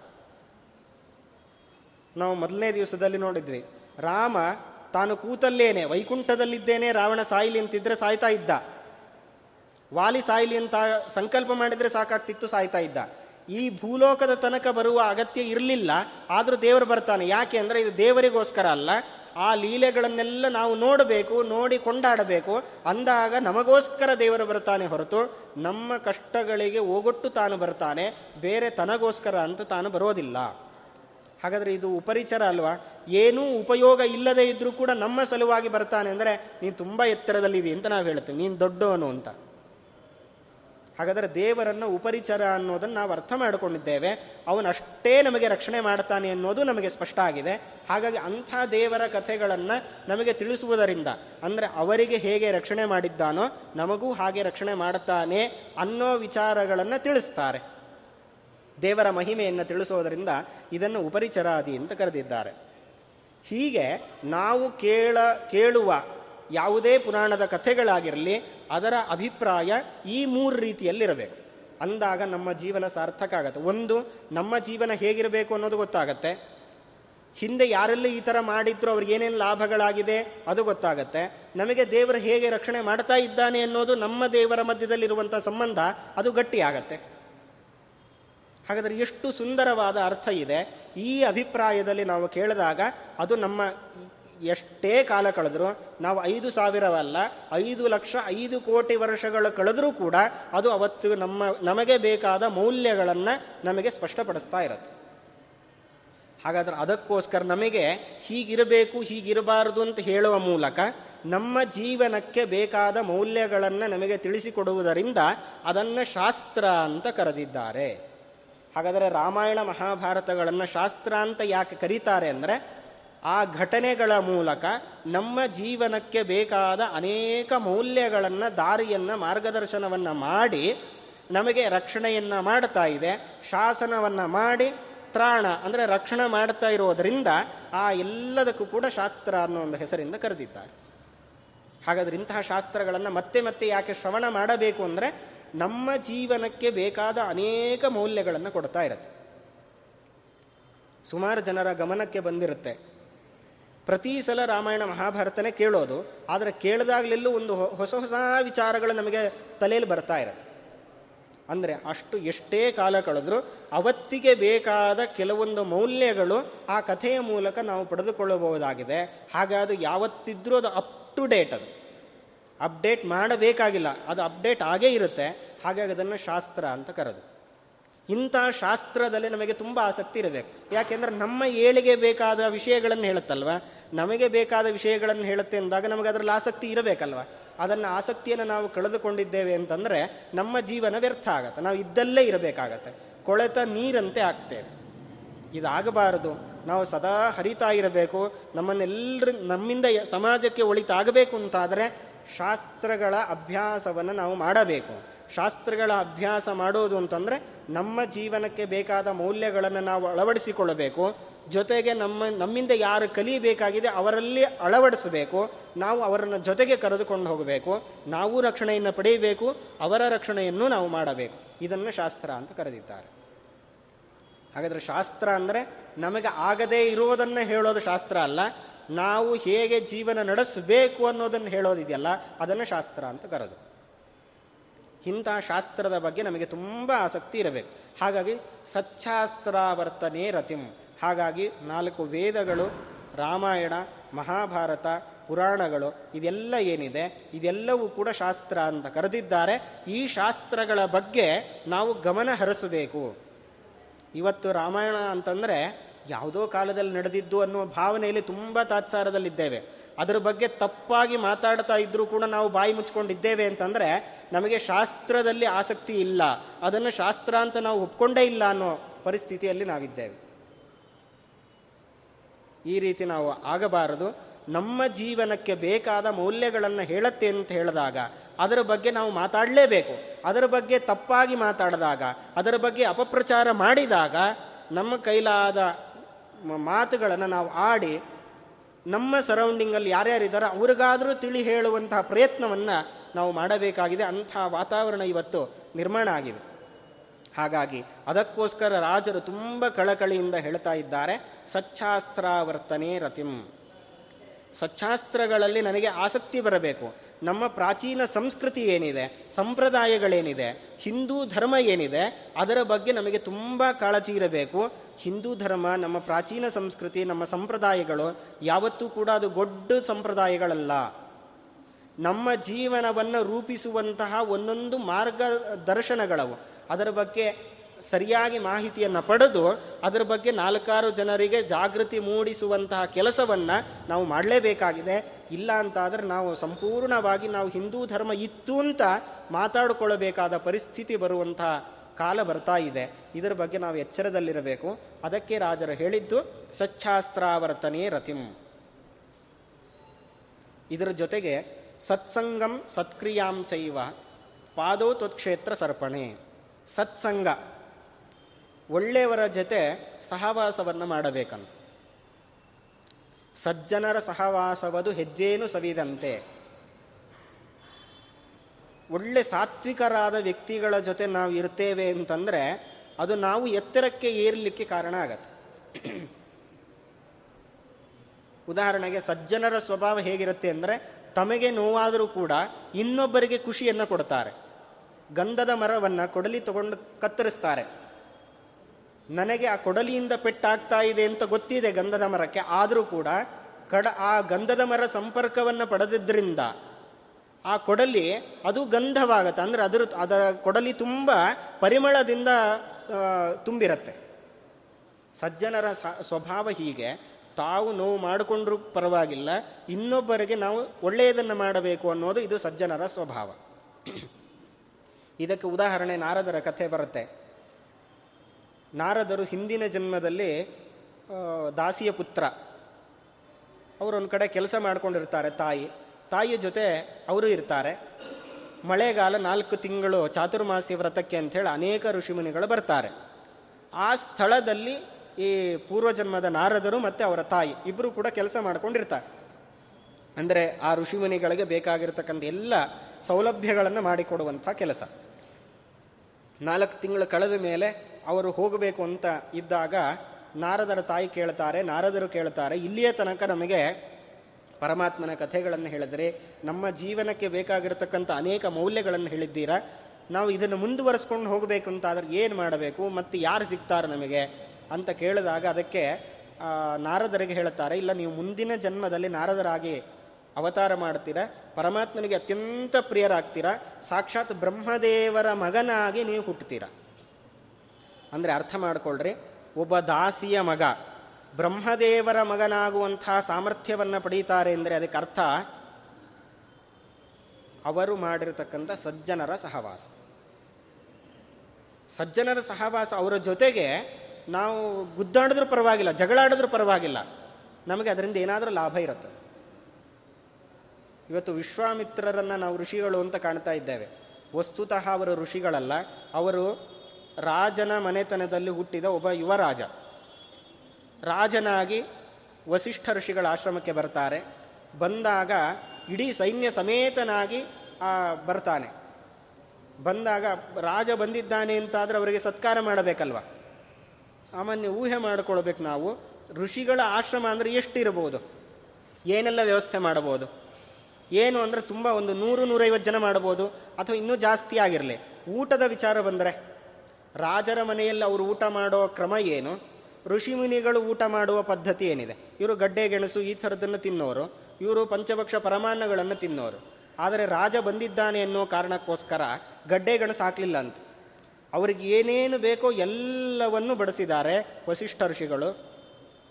ನಾವು ಮೊದಲನೇ ದಿವಸದಲ್ಲಿ ನೋಡಿದ್ವಿ, ರಾಮ ತಾನು ಕೂತಲ್ಲೇನೆ, ವೈಕುಂಠದಲ್ಲಿದ್ದೇನೆ, ರಾವಣ ಸಾಯಿಲಿ ಅಂತಿದ್ರೆ ಸಾಯ್ತಾ ಇದ್ದ. ವಾಲಿ ಸಾಯಿಲಿ ಅಂತ ಸಂಕಲ್ಪ ಮಾಡಿದ್ರೆ ಸಾಕಾಗ್ತಿತ್ತು, ಸಾಯ್ತಾ ಇದ್ದ. ಈ ಭೂಲೋಕದ ತನಕ ಬರುವ ಅಗತ್ಯ ಇರಲಿಲ್ಲ, ಆದರೂ ದೇವರು ಬರ್ತಾನೆ. ಯಾಕೆ ಅಂದರೆ ಇದು ದೇವರಿಗೋಸ್ಕರ ಅಲ್ಲ. ಆ ಲೀಲೆಗಳನ್ನೆಲ್ಲ ನಾವು ನೋಡಬೇಕು, ನೋಡಿ ಕೊಂಡಾಡಬೇಕು. ಅಂದಾಗ ನಮಗೋಸ್ಕರ ದೇವರು ಬರ್ತಾನೆ ಹೊರತು ನಮ್ಮ ಕಷ್ಟಗಳಿಗೆ ಓಗೊಟ್ಟು ತಾನು ಬರ್ತಾನೆ, ಬೇರೆ ತನಗೋಸ್ಕರ ಅಂತ ತಾನು ಬರೋದಿಲ್ಲ. ಹಾಗಾದರೆ ಇದು ಉಪರಿಚರ ಅಲ್ವಾ? ಏನೂ ಉಪಯೋಗ ಇಲ್ಲದೆ ಇದ್ದರೂ ಕೂಡ ನಮ್ಮ ಸಲುವಾಗಿ ಬರ್ತಾನೆ ಅಂದರೆ ನೀನು ತುಂಬ ಎತ್ತರದಲ್ಲಿದೆ ಅಂತ ನಾವು ಹೇಳ್ತೀವಿ. ನೀನು ದೊಡ್ಡವನು ಅಂತ. ಹಾಗಾದರೆ ದೇವರನ್ನು ಉಪರಿಚರ ಅನ್ನೋದನ್ನು ನಾವು ಅರ್ಥ ಮಾಡಿಕೊಂಡಿದ್ದೇವೆ. ಅವನಷ್ಟೇ ನಮಗೆ ರಕ್ಷಣೆ ಮಾಡ್ತಾನೆ ಅನ್ನೋದು ನಮಗೆ ಸ್ಪಷ್ಟ ಆಗಿದೆ. ಹಾಗಾಗಿ ಅಂಥ ದೇವರ ಕಥೆಗಳನ್ನು ನಮಗೆ ತಿಳಿಸುವುದರಿಂದ, ಅಂದರೆ ಅವರಿಗೆ ಹೇಗೆ ರಕ್ಷಣೆ ಮಾಡಿದ್ದಾನೋ ನಮಗೂ ಹಾಗೆ ರಕ್ಷಣೆ ಮಾಡುತ್ತಾನೆ ಅನ್ನೋ ವಿಚಾರಗಳನ್ನು ತಿಳಿಸ್ತಾರೆ. ದೇವರ ಮಹಿಮೆಯನ್ನು ತಿಳಿಸೋದರಿಂದ ಇದನ್ನು ಉಪರಿಚರಾದಿ ಅಂತ ಕರೆದಿದ್ದಾರೆ. ಹೀಗೆ ನಾವು ಕೇಳ, ಕೇಳುವ ಯಾವುದೇ ಪುರಾಣದ ಕಥೆಗಳಾಗಿರಲಿ ಅದರ ಅಭಿಪ್ರಾಯ ಈ ಮೂರು ರೀತಿಯಲ್ಲಿರಬೇಕು. ಅಂದಾಗ ನಮ್ಮ ಜೀವನ ಸಾರ್ಥಕ ಆಗುತ್ತೆ. ಒಂದು, ನಮ್ಮ ಜೀವನ ಹೇಗಿರಬೇಕು ಅನ್ನೋದು ಗೊತ್ತಾಗತ್ತೆ. ಹಿಂದೆ ಯಾರೆಲ್ಲ ಈ ಥರ ಮಾಡಿದ್ರು ಅವ್ರಿಗೆ ಏನೇನು ಲಾಭಗಳಾಗಿದೆ ಅದು ಗೊತ್ತಾಗತ್ತೆ. ನಮಗೆ ದೇವರು ಹೇಗೆ ರಕ್ಷಣೆ ಮಾಡ್ತಾ ಇದ್ದಾನೆ ಅನ್ನೋದು ನಮ್ಮ ದೇವರ ಮಧ್ಯದಲ್ಲಿರುವಂಥ ಸಂಬಂಧ ಅದು ಗಟ್ಟಿ ಆಗತ್ತೆ. ಹಾಗಾದರೆ ಎಷ್ಟು ಸುಂದರವಾದ ಅರ್ಥ ಇದೆ. ಈ ಅಭಿಪ್ರಾಯದಲ್ಲಿ ನಾವು ಕೇಳಿದಾಗ ಅದು ನಮ್ಮ ಎಷ್ಟೇ ಕಾಲ ಕಳೆದರೂ, ನಾವು ಐದು ಸಾವಿರವಲ್ಲ, ಐದು ಲಕ್ಷ, ಐದು ಕೋಟಿ ವರ್ಷಗಳು ಕಳೆದರೂ ಕೂಡ ಅದು ಅವತ್ತು ನಮ್ಮ, ನಮಗೆ ಬೇಕಾದ ಮೌಲ್ಯಗಳನ್ನು ನಮಗೆ ಸ್ಪಷ್ಟಪಡಿಸ್ತಾ ಇರುತ್ತೆ. ಹಾಗಾದ್ರೆ ಅದಕ್ಕೋಸ್ಕರ ನಮಗೆ ಹೀಗಿರಬೇಕು, ಹೀಗಿರಬಾರದು ಅಂತ ಹೇಳುವ ಮೂಲಕ ನಮ್ಮ ಜೀವನಕ್ಕೆ ಬೇಕಾದ ಮೌಲ್ಯಗಳನ್ನು ನಮಗೆ ತಿಳಿಸಿಕೊಡುವುದರಿಂದ ಅದನ್ನು ಶಾಸ್ತ್ರ ಅಂತ ಕರೆದಿದ್ದಾರೆ. ಹಾಗಾದರೆ ರಾಮಾಯಣ ಮಹಾಭಾರತಗಳನ್ನು ಶಾಸ್ತ್ರ ಅಂತ ಯಾಕೆ ಕರೀತಾರೆ ಅಂದರೆ ಆ ಘಟನೆಗಳ ಮೂಲಕ ನಮ್ಮ ಜೀವನಕ್ಕೆ ಬೇಕಾದ ಅನೇಕ ಮೌಲ್ಯಗಳನ್ನು, ದಾರಿಯನ್ನು, ಮಾರ್ಗದರ್ಶನವನ್ನು ಮಾಡಿ ನಮಗೆ ರಕ್ಷಣೆಯನ್ನು ಮಾಡ್ತಾ ಇದೆ. ಶಾಸನವನ್ನು ಮಾಡಿ ತ್ರಾಣ ಅಂದರೆ ರಕ್ಷಣೆ ಮಾಡ್ತಾ ಇರೋದರಿಂದ ಆ ಎಲ್ಲದಕ್ಕೂ ಕೂಡ ಶಾಸ್ತ್ರ ಅನ್ನೋ ಒಂದು ಹೆಸರಿಂದ ಕರೆದಿದ್ದಾರೆ. ಹಾಗಾದ್ರೆ ಇಂತಹ ಶಾಸ್ತ್ರಗಳನ್ನು ಮತ್ತೆ ಮತ್ತೆ ಯಾಕೆ ಶ್ರವಣ ಮಾಡಬೇಕು ಅಂದರೆ ನಮ್ಮ ಜೀವನಕ್ಕೆ ಬೇಕಾದ ಅನೇಕ ಮೌಲ್ಯಗಳನ್ನು ಕೊಡ್ತಾ ಇರುತ್ತೆ. ಸುಮಾರು ಜನರ ಗಮನಕ್ಕೆ ಬಂದಿರುತ್ತೆ. ಪ್ರತಿ ಸಲ ರಾಮಾಯಣ ಮಹಾಭಾರತನೇ ಕೇಳೋದು, ಆದರೆ ಕೇಳಿದಾಗಲೆಲ್ಲೂ ಒಂದು ಹೊಸ ಹೊಸ ವಿಚಾರಗಳು ನಮಗೆ ತಲೆಯಲ್ಲಿ ಬರ್ತಾ ಇರುತ್ತೆ. ಅಂದರೆ ಅಷ್ಟು ಎಷ್ಟೇ ಕಾಲ ಕಳೆದರೂ ಅವತ್ತಿಗೆ ಬೇಕಾದ ಕೆಲವೊಂದು ಮೌಲ್ಯಗಳು ಆ ಕಥೆಯ ಮೂಲಕ ನಾವು ಪಡೆದುಕೊಳ್ಳಬಹುದಾಗಿದೆ. ಅದು ಯಾವತ್ತಿದ್ರೂ ಅದು ಅಪ್ ಟು ಡೇಟ್ ಅದು. ಅಪ್ಡೇಟ್ ಮಾಡಬೇಕಾಗಿಲ್ಲ, ಅದು ಅಪ್ಡೇಟ್ ಆಗೇ ಇರುತ್ತೆ. ಹಾಗಾಗಿ ಅದನ್ನು ಶಾಸ್ತ್ರ ಅಂತ ಕರೆದು. ಇಂಥ ಶಾಸ್ತ್ರದಲ್ಲಿ ನಮಗೆ ತುಂಬ ಆಸಕ್ತಿ ಇರಬೇಕು. ಯಾಕೆಂದರೆ ನಮ್ಮ ಏಳಿಗೆ ಬೇಕಾದ ವಿಷಯಗಳನ್ನು ಹೇಳುತ್ತಲ್ವ? ನಮಗೆ ಬೇಕಾದ ವಿಷಯಗಳನ್ನು ಹೇಳುತ್ತೆ ಅಂದಾಗ ನಮಗೆ ಅದರಲ್ಲಿ ಆಸಕ್ತಿ ಇರಬೇಕಲ್ವ? ಅದನ್ನು ಆಸಕ್ತಿಯನ್ನು ನಾವು ಕಳೆದುಕೊಂಡಿದ್ದೇವೆ ಅಂತಂದರೆ ನಮ್ಮ ಜೀವನ ವ್ಯರ್ಥ ಆಗತ್ತೆ. ನಾವು ಇದ್ದಲ್ಲೇ ಇರಬೇಕಾಗತ್ತೆ. ಕೊಳೆತ ನೀರಂತೆ ಆಗ್ತೇವೆ. ಇದಾಗಬಾರದು. ನಾವು ಸದಾ ಹರಿತಾ ಇರಬೇಕು. ನಮ್ಮನ್ನೆಲ್ಲರ ನಮ್ಮಿಂದ ಸಮಾಜಕ್ಕೆ ಒಳಿತಾಗಬೇಕು ಅಂತಾದರೆ ಶಾಸ್ತ್ರಗಳ ಅಭ್ಯಾಸವನ್ನು ನಾವು ಮಾಡಬೇಕು. ಶಾಸ್ತ್ರಗಳ ಅಭ್ಯಾಸ ಮಾಡೋದು ಅಂತಂದರೆ ನಮ್ಮ ಜೀವನಕ್ಕೆ ಬೇಕಾದ ಮೌಲ್ಯಗಳನ್ನು ನಾವು ಅಳವಡಿಸಿಕೊಳ್ಳಬೇಕು. ಜೊತೆಗೆ ನಮ್ಮ, ನಮ್ಮಿಂದ ಯಾರು ಕಲಿಯಬೇಕಾಗಿದೆ ಅವರಲ್ಲಿ ಅಳವಡಿಸಬೇಕು. ನಾವು ಅವರನ್ನು ಜೊತೆಗೆ ಕರೆದುಕೊಂಡು ಹೋಗಬೇಕು. ನಾವು ರಕ್ಷಣೆಯನ್ನು ಪಡೆಯಬೇಕು. ಅವರ ರಕ್ಷಣೆಯನ್ನು ನಾವು ಮಾಡಬೇಕು. ಇದನ್ನು ಶಾಸ್ತ್ರ ಅಂತ ಕರೆದಿದ್ದಾರೆ. ಹಾಗಾದರೆ ಶಾಸ್ತ್ರ ಅಂದರೆ ನಮಗೆ ಆಗದೇ ಇರುವುದನ್ನು ಹೇಳೋದು ಶಾಸ್ತ್ರ ಅಲ್ಲ. ನಾವು ಹೇಗೆ ಜೀವನ ನಡೆಸಬೇಕು ಅನ್ನೋದನ್ನು ಹೇಳೋದಿದೆಯಲ್ಲ, ಅದನ್ನು ಶಾಸ್ತ್ರ ಅಂತ ಕರೆದು. ಇಂತಹ ಶಾಸ್ತ್ರದ ಬಗ್ಗೆ ನಮಗೆ ತುಂಬ ಆಸಕ್ತಿ ಇರಬೇಕು. ಹಾಗಾಗಿ ಸಚ್ಚಾಸ್ತ್ರಾವರ್ತನೆ ರತಿಂ. ಹಾಗಾಗಿ ನಾಲ್ಕು ವೇದಗಳು, ರಾಮಾಯಣ, ಮಹಾಭಾರತ, ಪುರಾಣಗಳು, ಇದೆಲ್ಲ ಏನಿದೆ, ಇದೆಲ್ಲವೂ ಕೂಡ ಶಾಸ್ತ್ರ ಅಂತ ಕರೆದಿದ್ದಾರೆ. ಈ ಶಾಸ್ತ್ರಗಳ ಬಗ್ಗೆ ನಾವು ಗಮನ ಹರಿಸಬೇಕು. ಇವತ್ತು ರಾಮಾಯಣ ಅಂತಂದರೆ ಯಾವುದೋ ಕಾಲದಲ್ಲಿ ನಡೆದಿದ್ದು ಅನ್ನುವ ಭಾವನೆಯಲ್ಲಿ ತುಂಬ ತಾತ್ಸಾರದಲ್ಲಿದ್ದೇವೆ. ಅದರ ಬಗ್ಗೆ ತಪ್ಪಾಗಿ ಮಾತಾಡ್ತಾ ಇದ್ರೂ ಕೂಡ ನಾವು ಬಾಯಿ ಮುಚ್ಕೊಂಡಿದ್ದೇವೆ ಅಂತಂದರೆ ನಮಗೆ ಶಾಸ್ತ್ರದಲ್ಲಿ ಆಸಕ್ತಿ ಇಲ್ಲ. ಅದನ್ನು ಶಾಸ್ತ್ರ ಅಂತ ನಾವು ಒಪ್ಕೊಂಡೇ ಇಲ್ಲ ಅನ್ನೋ ಪರಿಸ್ಥಿತಿಯಲ್ಲಿ ನಾವಿದ್ದೇವೆ. ಈ ರೀತಿ ನಾವು ಆಗಬಾರದು. ನಮ್ಮ ಜೀವನಕ್ಕೆ ಬೇಕಾದ ಮೌಲ್ಯಗಳನ್ನು ಹೇಳುತ್ತೆ ಅಂತ ಹೇಳಿದಾಗ ಅದರ ಬಗ್ಗೆ ನಾವು ಮಾತಾಡಲೇಬೇಕು. ಅದರ ಬಗ್ಗೆ ತಪ್ಪಾಗಿ ಮಾತಾಡಿದಾಗ, ಅದರ ಬಗ್ಗೆ ಅಪಪ್ರಚಾರ ಮಾಡಿದಾಗ ನಮ್ಮ ಕೈಲಾದ ಮಾತುಗಳನ್ನು ನಾವು ಆಡಿ ನಮ್ಮ ಸರೌಂಡಿಂಗಲ್ಲಿ ಯಾರ್ಯಾರಿದ್ದಾರೆ ಅವ್ರಿಗಾದರೂ ತಿಳಿ ಹೇಳುವಂತಹ ಪ್ರಯತ್ನವನ್ನು ನಾವು ಮಾಡಬೇಕಾಗಿದೆ. ಅಂಥ ವಾತಾವರಣ ಇವತ್ತು ನಿರ್ಮಾಣ ಆಗಿದೆ. ಹಾಗಾಗಿ ಅದಕ್ಕೋಸ್ಕರ ರಾಜರು ತುಂಬ ಕಳಕಳಿಯಿಂದ ಹೇಳ್ತಾ ಇದ್ದಾರೆ ಸಚ್ಚಾಸ್ತ್ರಾವರ್ತನೆ ರತಿಂ. ಸಚ್ಚಾಸ್ತ್ರಗಳಲ್ಲಿ ನನಗೆ ಆಸಕ್ತಿ ಬರಬೇಕು. ನಮ್ಮ ಪ್ರಾಚೀನ ಸಂಸ್ಕೃತಿ ಏನಿದೆ, ಸಂಪ್ರದಾಯಗಳೇನಿದೆ, ಹಿಂದೂ ಧರ್ಮ ಏನಿದೆ, ಅದರ ಬಗ್ಗೆ ನಮಗೆ ತುಂಬ ಕಾಳಜಿ ಇರಬೇಕು. ಹಿಂದೂ ಧರ್ಮ, ನಮ್ಮ ಪ್ರಾಚೀನ ಸಂಸ್ಕೃತಿ, ನಮ್ಮ ಸಂಪ್ರದಾಯಗಳು ಯಾವತ್ತೂ ಕೂಡ ಅದು ದೊಡ್ಡ ಸಂಪ್ರದಾಯಗಳಲ್ಲ. ನಮ್ಮ ಜೀವನವನ್ನು ರೂಪಿಸುವಂತಹ ಒಂದೊಂದು ಮಾರ್ಗದರ್ಶನಗಳವು. ಅದರ ಬಗ್ಗೆ ಸರಿಯಾಗಿ ಮಾಹಿತಿಯನ್ನು ಪಡೆದು, ಅದರ ಬಗ್ಗೆ ನಾಲ್ಕಾರು ಜನರಿಗೆ ಜಾಗೃತಿ ಮೂಡಿಸುವಂತಹ ಕೆಲಸವನ್ನು ನಾವು ಮಾಡಲೇಬೇಕಾಗಿದೆ. ಇಲ್ಲ ಅಂತಾದರೆ ನಾವು ಸಂಪೂರ್ಣವಾಗಿ ನಾವು ಹಿಂದೂ ಧರ್ಮ ಇತ್ತು ಅಂತ ಮಾತಾಡಿಕೊಳ್ಳಬೇಕಾದ ಪರಿಸ್ಥಿತಿ ಬರುವಂತಹ ಕಾಲ ಬರ್ತಾ ಇದೆ. ಇದರ ಬಗ್ಗೆ ನಾವು ಎಚ್ಚರದಲ್ಲಿರಬೇಕು. ಅದಕ್ಕೆ ರಾಜರು ಹೇಳಿದ್ದು, ಸಚ್ಛಾಸ್ತ್ರಾವರ್ತನೆ ರತಿಂ ಇದರ ಜೊತೆಗೆ, ಸತ್ಸಂಗಂ ಸತ್ಕ್ರಿಯಾಂ ಚೈವ, ಪಾದೋ ತ್ವತ್ಕ್ಷೇತ್ರ ಸರ್ಪಣೆ. ಸತ್ಸಂಗ, ಒಳ್ಳೆಯವರ ಜೊತೆ ಸಹವಾಸವನ್ನು ಮಾಡಬೇಕಂತ. ಸಜ್ಜನರ ಸಹವಾಸವದು ಹೆಜ್ಜೇನು ಸವಿದಂತೆ. ಒಳ್ಳೆ ಸಾತ್ವಿಕರಾದ ವ್ಯಕ್ತಿಗಳ ಜೊತೆ ನಾವು ಇರ್ತೇವೆ ಅಂತಂದರೆ ಅದು ನಾವು ಎತ್ತರಕ್ಕೆ ಏರಲಿಕ್ಕೆ ಕಾರಣ ಆಗತ್ತೆ. ಉದಾಹರಣೆಗೆ ಸಜ್ಜನರ ಸ್ವಭಾವ ಹೇಗಿರುತ್ತೆ ಅಂದರೆ ತಮಗೆ ನೋವಾದರೂ ಕೂಡ ಇನ್ನೊಬ್ಬರಿಗೆ ಖುಷಿಯನ್ನು ಕೊಡ್ತಾರೆ. ಗಂಧದ ಮರವನ್ನು ಕೊಡಲಿ ತಗೊಂಡು ಕತ್ತರಿಸ್ತಾರೆ. ನನಗೆ ಆ ಕೊಡಲಿಯಿಂದ ಪೆಟ್ಟಾಗ್ತಾ ಇದೆ ಅಂತ ಗೊತ್ತಿದೆ ಗಂಧದ ಮರಕ್ಕೆ, ಆದರೂ ಕೂಡ ಕಡ, ಆ ಗಂಧದ ಮರ ಸಂಪರ್ಕವನ್ನು ಪಡೆದಿದ್ದರಿಂದ ಆ ಕೊಡಲಿ ಅದು ಗಂಧವಾಗತ್ತೆ. ಅಂದರೆ ಅದರ ಅದರ ಕೊಡಲಿ ತುಂಬ ಪರಿಮಳದಿಂದ ತುಂಬಿರತ್ತೆ. ಸಜ್ಜನರ ಸ್ವಭಾವ ಹೀಗೆ. ತಾವು ನೋವು ಮಾಡಿಕೊಂಡ್ರೂ ಪರವಾಗಿಲ್ಲ. ಇನ್ನೊಬ್ಬರಿಗೆ ನಾವು ಒಳ್ಳೆಯದನ್ನು ಮಾಡಬೇಕು ಅನ್ನೋದು ಇದು ಸಜ್ಜನರ ಸ್ವಭಾವ. ಇದಕ್ಕೆ ಉದಾಹರಣೆ ನಾರದರ ಕಥೆ ಬರುತ್ತೆ. ನಾರದರು ಹಿಂದಿನ ಜನ್ಮದಲ್ಲಿ ದಾಸಿಯ ಪುತ್ರ. ಅವರೊಂದು ಕಡೆ ಕೆಲಸ ಮಾಡ್ಕೊಂಡಿರ್ತಾರೆ ತಾಯಿ. ತಾಯಿಯ ಜೊತೆ ಅವರು ಇರ್ತಾರೆ. ಮಳೆಗಾಲ ನಾಲ್ಕು ತಿಂಗಳು ಚಾತುರ್ಮಾಸಿ ವ್ರತಕ್ಕೆ ಅಂಥೇಳಿ ಅನೇಕ ಋಷಿಮುನಿಗಳು ಬರ್ತಾರೆ. ಆ ಸ್ಥಳದಲ್ಲಿ ಈ ಪೂರ್ವಜನ್ಮದ ನಾರದರು ಮತ್ತು ಅವರ ತಾಯಿ ಇಬ್ಬರು ಕೂಡ ಕೆಲಸ ಮಾಡ್ಕೊಂಡಿರ್ತಾರೆ. ಅಂದರೆ ಆ ಋಷಿಮುನಿಗಳಿಗೆ ಬೇಕಾಗಿರ್ತಕ್ಕಂಥ ಎಲ್ಲ ಸೌಲಭ್ಯಗಳನ್ನು ಮಾಡಿಕೊಡುವಂಥ ಕೆಲಸ. ನಾಲ್ಕು ತಿಂಗಳು ಕಳೆದ ಮೇಲೆ ಅವರು ಹೋಗಬೇಕು ಅಂತ ಇದ್ದಾಗ ನಾರದರ ತಾಯಿ ಕೇಳ್ತಾರೆ, ನಾರದರು ಕೇಳ್ತಾರೆ, ಇಲ್ಲಿಯ ತನಕ ನಮಗೆ ಪರಮಾತ್ಮನ ಕಥೆಗಳನ್ನು ಹೇಳಿದರೆ, ನಮ್ಮ ಜೀವನಕ್ಕೆ ಬೇಕಾಗಿರತಕ್ಕಂಥ ಅನೇಕ ಮೌಲ್ಯಗಳನ್ನು ಹೇಳಿದ್ದೀರಾ? ನಾವು ಇದನ್ನು ಮುಂದುವರೆಸ್ಕೊಂಡು ಹೋಗಬೇಕು ಅಂತಾದ್ರೆ ಏನು ಮಾಡಬೇಕು? ಮತ್ತು ಯಾರು ಸಿಗ್ತಾರೆ ನಮಗೆ? ಅಂತ ಕೇಳಿದಾಗ ಅದಕ್ಕೆ ನಾರದರಿಗೆ ಹೇಳುತ್ತಾರೆ ಇಲ್ಲ, ನೀವು ಮುಂದಿನ ಜನ್ಮದಲ್ಲಿ ನಾರದರಾಗಿ ಅವತಾರ ಮಾಡ್ತೀರಾ? ಪರಮಾತ್ಮನಿಗೆ ಅತ್ಯಂತ ಪ್ರಿಯರಾಗ್ತೀರಾ? ಸಾಕ್ಷಾತ್ ಬ್ರಹ್ಮದೇವರ ಮಗನಾಗಿ ನೀವು ಹುಟ್ಟುತ್ತೀರಾ? ಅಂದರೆ ಅರ್ಥ ಮಾಡಿಕೊಳ್ಳ್ರಿ ಒಬ್ಬ ದಾಸಿಯ ಮಗ, ಬ್ರಹ್ಮದೇವರ ಮಗನಾಗುವಂತಹ ಸಾಮರ್ಥ್ಯವನ್ನು ಪಡೀತಾರೆ ಅಂದರೆ ಅದಕ್ಕೆ ಅರ್ಥ ಅವರು ಮಾಡಿರತಕ್ಕಂಥ ಸಜ್ಜನರ ಸಹವಾಸ. ಸಜ್ಜನರ ಸಹವಾಸ ಅವರ ಜೊತೆಗೆ ನಾವು ಗುದ್ದಾಡಿದ್ರೂ ಪರವಾಗಿಲ್ಲ, ಜಗಳಾಡಿದ್ರೂ ಪರವಾಗಿಲ್ಲ, ನಮಗೆ ಅದರಿಂದ ಏನಾದರೂ ಲಾಭ ಇರುತ್ತೆ. ಇವತ್ತು ವಿಶ್ವಾಮಿತ್ರರನ್ನು ನಾವು ಋಷಿಗಳು ಅಂತ ಕಾಣ್ತಾ ಇದ್ದೇವೆ. ವಸ್ತುತಃ ಅವರು ಋಷಿಗಳಲ್ಲ, ಅವರು ರಾಜನ ಮನೆತನದಲ್ಲಿ ಹುಟ್ಟಿದ ಒಬ್ಬ ಯುವರಾಜ. ರಾಜನಾಗಿ ವಸಿಷ್ಠ ಋಷಿಗಳ ಆಶ್ರಮಕ್ಕೆ ಬರ್ತಾರೆ. ಬಂದಾಗ ಇಡೀ ಸೈನ್ಯ ಸಮೇತನಾಗಿ ಬರ್ತಾನೆ. ಬಂದಾಗ ರಾಜ ಬಂದಿದ್ದಾನೆ ಅಂತಾದರೆ ಅವರಿಗೆ ಸತ್ಕಾರ ಮಾಡಬೇಕಲ್ವ? ಸಾಮಾನ್ಯ ಊಹೆ ಮಾಡಿಕೊಳ್ಬೇಕು ನಾವು. ಋಷಿಗಳ ಆಶ್ರಮ ಅಂದರೆ ಎಷ್ಟಿರಬಹುದು? ಏನೆಲ್ಲ ವ್ಯವಸ್ಥೆ ಮಾಡಬಹುದು? ಏನು ಅಂದರೆ ತುಂಬ ಒಂದು ನೂರು ನೂರೈವತ್ತು ಜನ ಮಾಡ್ಬೋದು ಅಥವಾ ಇನ್ನೂ ಜಾಸ್ತಿ ಆಗಿರಲಿ? ಊಟದ ವಿಚಾರ ಬಂದರೆ? ರಾಜರ ಮನೆಯಲ್ಲಿ ಅವರು ಊಟ ಮಾಡೋ ಕ್ರಮ ಏನು? ಋಷಿಮುನಿಗಳು ಊಟ ಮಾಡುವ ಪದ್ಧತಿ ಏನಿದೆ? ಇವರು ಗಡ್ಡೆ ಗೆಣಸು ಈ ಥರದನ್ನು ತಿನ್ನೋರು, ಇವರು ಪಂಚಭಕ್ಷ ಪರಮಾನ್ನಗಳನ್ನು ತಿನ್ನೋರು. ಆದರೆ ರಾಜ ಬಂದಿದ್ದಾನೆ ಅನ್ನೋ ಕಾರಣಕ್ಕೋಸ್ಕರ ಗಡ್ಡೆ ಗೆಣಸು ಹಾಕಲಿಲ್ಲ ಅಂತ. ಅವರಿಗೆ ಏನೇನು ಬೇಕೋ ಎಲ್ಲವನ್ನು ಬಡಿಸಿದ್ದಾರೆ ವಸಿಷ್ಠ ಋಷಿಗಳು.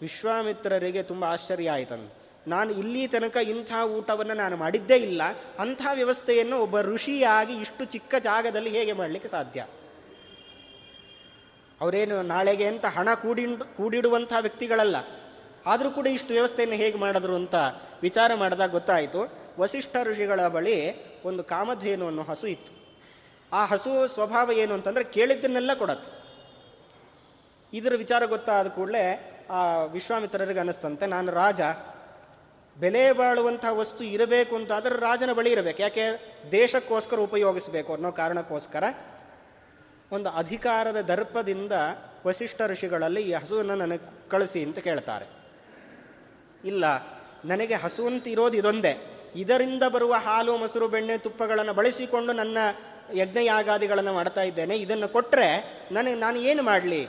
ವಿಶ್ವಾಮಿತ್ರರಿಗೆ ತುಂಬ ಆಶ್ಚರ್ಯ ಆಯಿತು ನಾನು ಇಲ್ಲಿ ತನಕ ಇಂಥ ಊಟವನ್ನು ನಾನು ಮಾಡಿದ್ದೇ ಇಲ್ಲ. ಅಂಥ ವ್ಯವಸ್ಥೆಯನ್ನು ಒಬ್ಬ ಋಷಿಯಾಗಿ ಇಷ್ಟು ಚಿಕ್ಕ ಜಾಗದಲ್ಲಿ ಹೇಗೆ ಮಾಡಲಿಕ್ಕೆ ಸಾಧ್ಯ? ಅವರೇನು ನಾಳೆಗೆ ಅಂತ ಹಣ ಕೂಡಿ ಕೂಡಿಡುವಂಥ ವ್ಯಕ್ತಿಗಳಲ್ಲ. ಆದರೂ ಕೂಡ ಇಷ್ಟು ವ್ಯವಸ್ಥೆಯನ್ನು ಹೇಗೆ ಮಾಡಿದ್ರು ಅಂತ ವಿಚಾರ ಮಾಡಿದಾಗ ಗೊತ್ತಾಯಿತು. ವಸಿಷ್ಠ ಋಷಿಗಳ ಬಳಿ ಒಂದು ಕಾಮಧೇನು ಅನ್ನೋ ಹಸು ಇತ್ತು. ಆ ಹಸು ಸ್ವಭಾವ ಏನು ಅಂತಂದರೆ ಕೇಳಿದ್ದನ್ನೆಲ್ಲ ಕೊಡತ್ತೆ. ಇದರ ವಿಚಾರ ಗೊತ್ತಾದ ಕೂಡಲೇ ಆ ವಿಶ್ವಾಮಿತ್ರರಿಗೆ ಅನ್ನಿಸ್ತಂತೆ ನಾನು ರಾಜ. ಬೆಲೆ ಬಾಳುವಂಥ ವಸ್ತು ಇರಬೇಕು ಅಂತ ರಾಜನ ಬಳಿ ಇರಬೇಕು. ಯಾಕೆ? ದೇಶಕ್ಕೋಸ್ಕರ ಉಪಯೋಗಿಸಬೇಕು ಅನ್ನೋ ಕಾರಣಕ್ಕೋಸ್ಕರ ಒಂದು ಅಧಿಕಾರದ ದರ್ಪದಿಂದ ವಸಿಷ್ಠ ಋಷಿಗಳಲ್ಲಿ ಈ ಹಸುವನ್ನು ನನಗೆ ಕಳಿಸಿ ಅಂತ ಕೇಳ್ತಾರೆ. ಇಲ್ಲ, ನನಗೆ ಹಸು ಅಂತ ಇರೋದು ಇದೊಂದೇ. ಇದರಿಂದ ಬರುವ ಹಾಲು, ಮೊಸರು, ಬೆಣ್ಣೆ, ತುಪ್ಪಗಳನ್ನು ಬಳಸಿಕೊಂಡು ನನ್ನ ಯಜ್ಞಯಾಗಾದಿಗಳನ್ನು ಮಾಡ್ತಾ ಇದ್ದೇನೆ. ಇದನ್ನು ಕೊಟ್ಟರೆ ನನಗೆ ನಾನು ಏನು ಮಾಡಲಿ?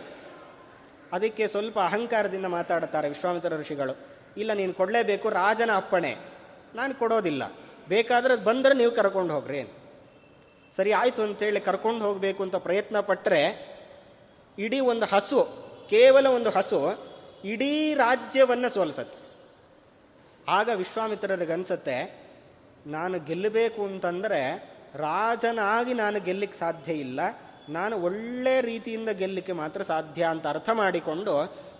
ಅದಕ್ಕೆ ಸ್ವಲ್ಪ ಅಹಂಕಾರದಿಂದ ಮಾತಾಡುತ್ತಾರೆ ವಿಶ್ವಾಮಿತ್ರ ಋಷಿಗಳು. ಇಲ್ಲ, ನೀನು ಕೊಡಲೇಬೇಕು, ರಾಜನ ಅಪ್ಪಣೆ. ನಾನು ಕೊಡೋದಿಲ್ಲ. ಬೇಕಾದ್ರೆ ಬಂದರೆ ನೀವು ಕರ್ಕೊಂಡು ಹೋಗ್ರಿ ಸರಿ ಆಯಿತು ಅಂತೇಳಿ ಕರ್ಕೊಂಡು ಹೋಗಬೇಕು ಅಂತ ಪ್ರಯತ್ನ ಪಟ್ಟರೆ ಇಡೀ ಒಂದು ಹಸು, ಕೇವಲ ಒಂದು ಹಸು ಇಡೀ ರಾಜ್ಯವನ್ನು ಸೋಲಿಸತ್ತೆ. ಆಗ ವಿಶ್ವಾಮಿತ್ರರಿಗೆ ಅನ್ಸತ್ತೆ, ನಾನು ಗೆಲ್ಲಬೇಕು ಅಂತಂದರೆ ರಾಜನಾಗಿ ನಾನು ಗೆಲ್ಲಕ್ಕೆ ಸಾಧ್ಯ ಇಲ್ಲ, ನಾನು ಒಳ್ಳೆ ರೀತಿಯಿಂದ ಗೆಲ್ಲಕ್ಕೆ ಮಾತ್ರ ಸಾಧ್ಯ ಅಂತ ಅರ್ಥ ಮಾಡಿಕೊಂಡು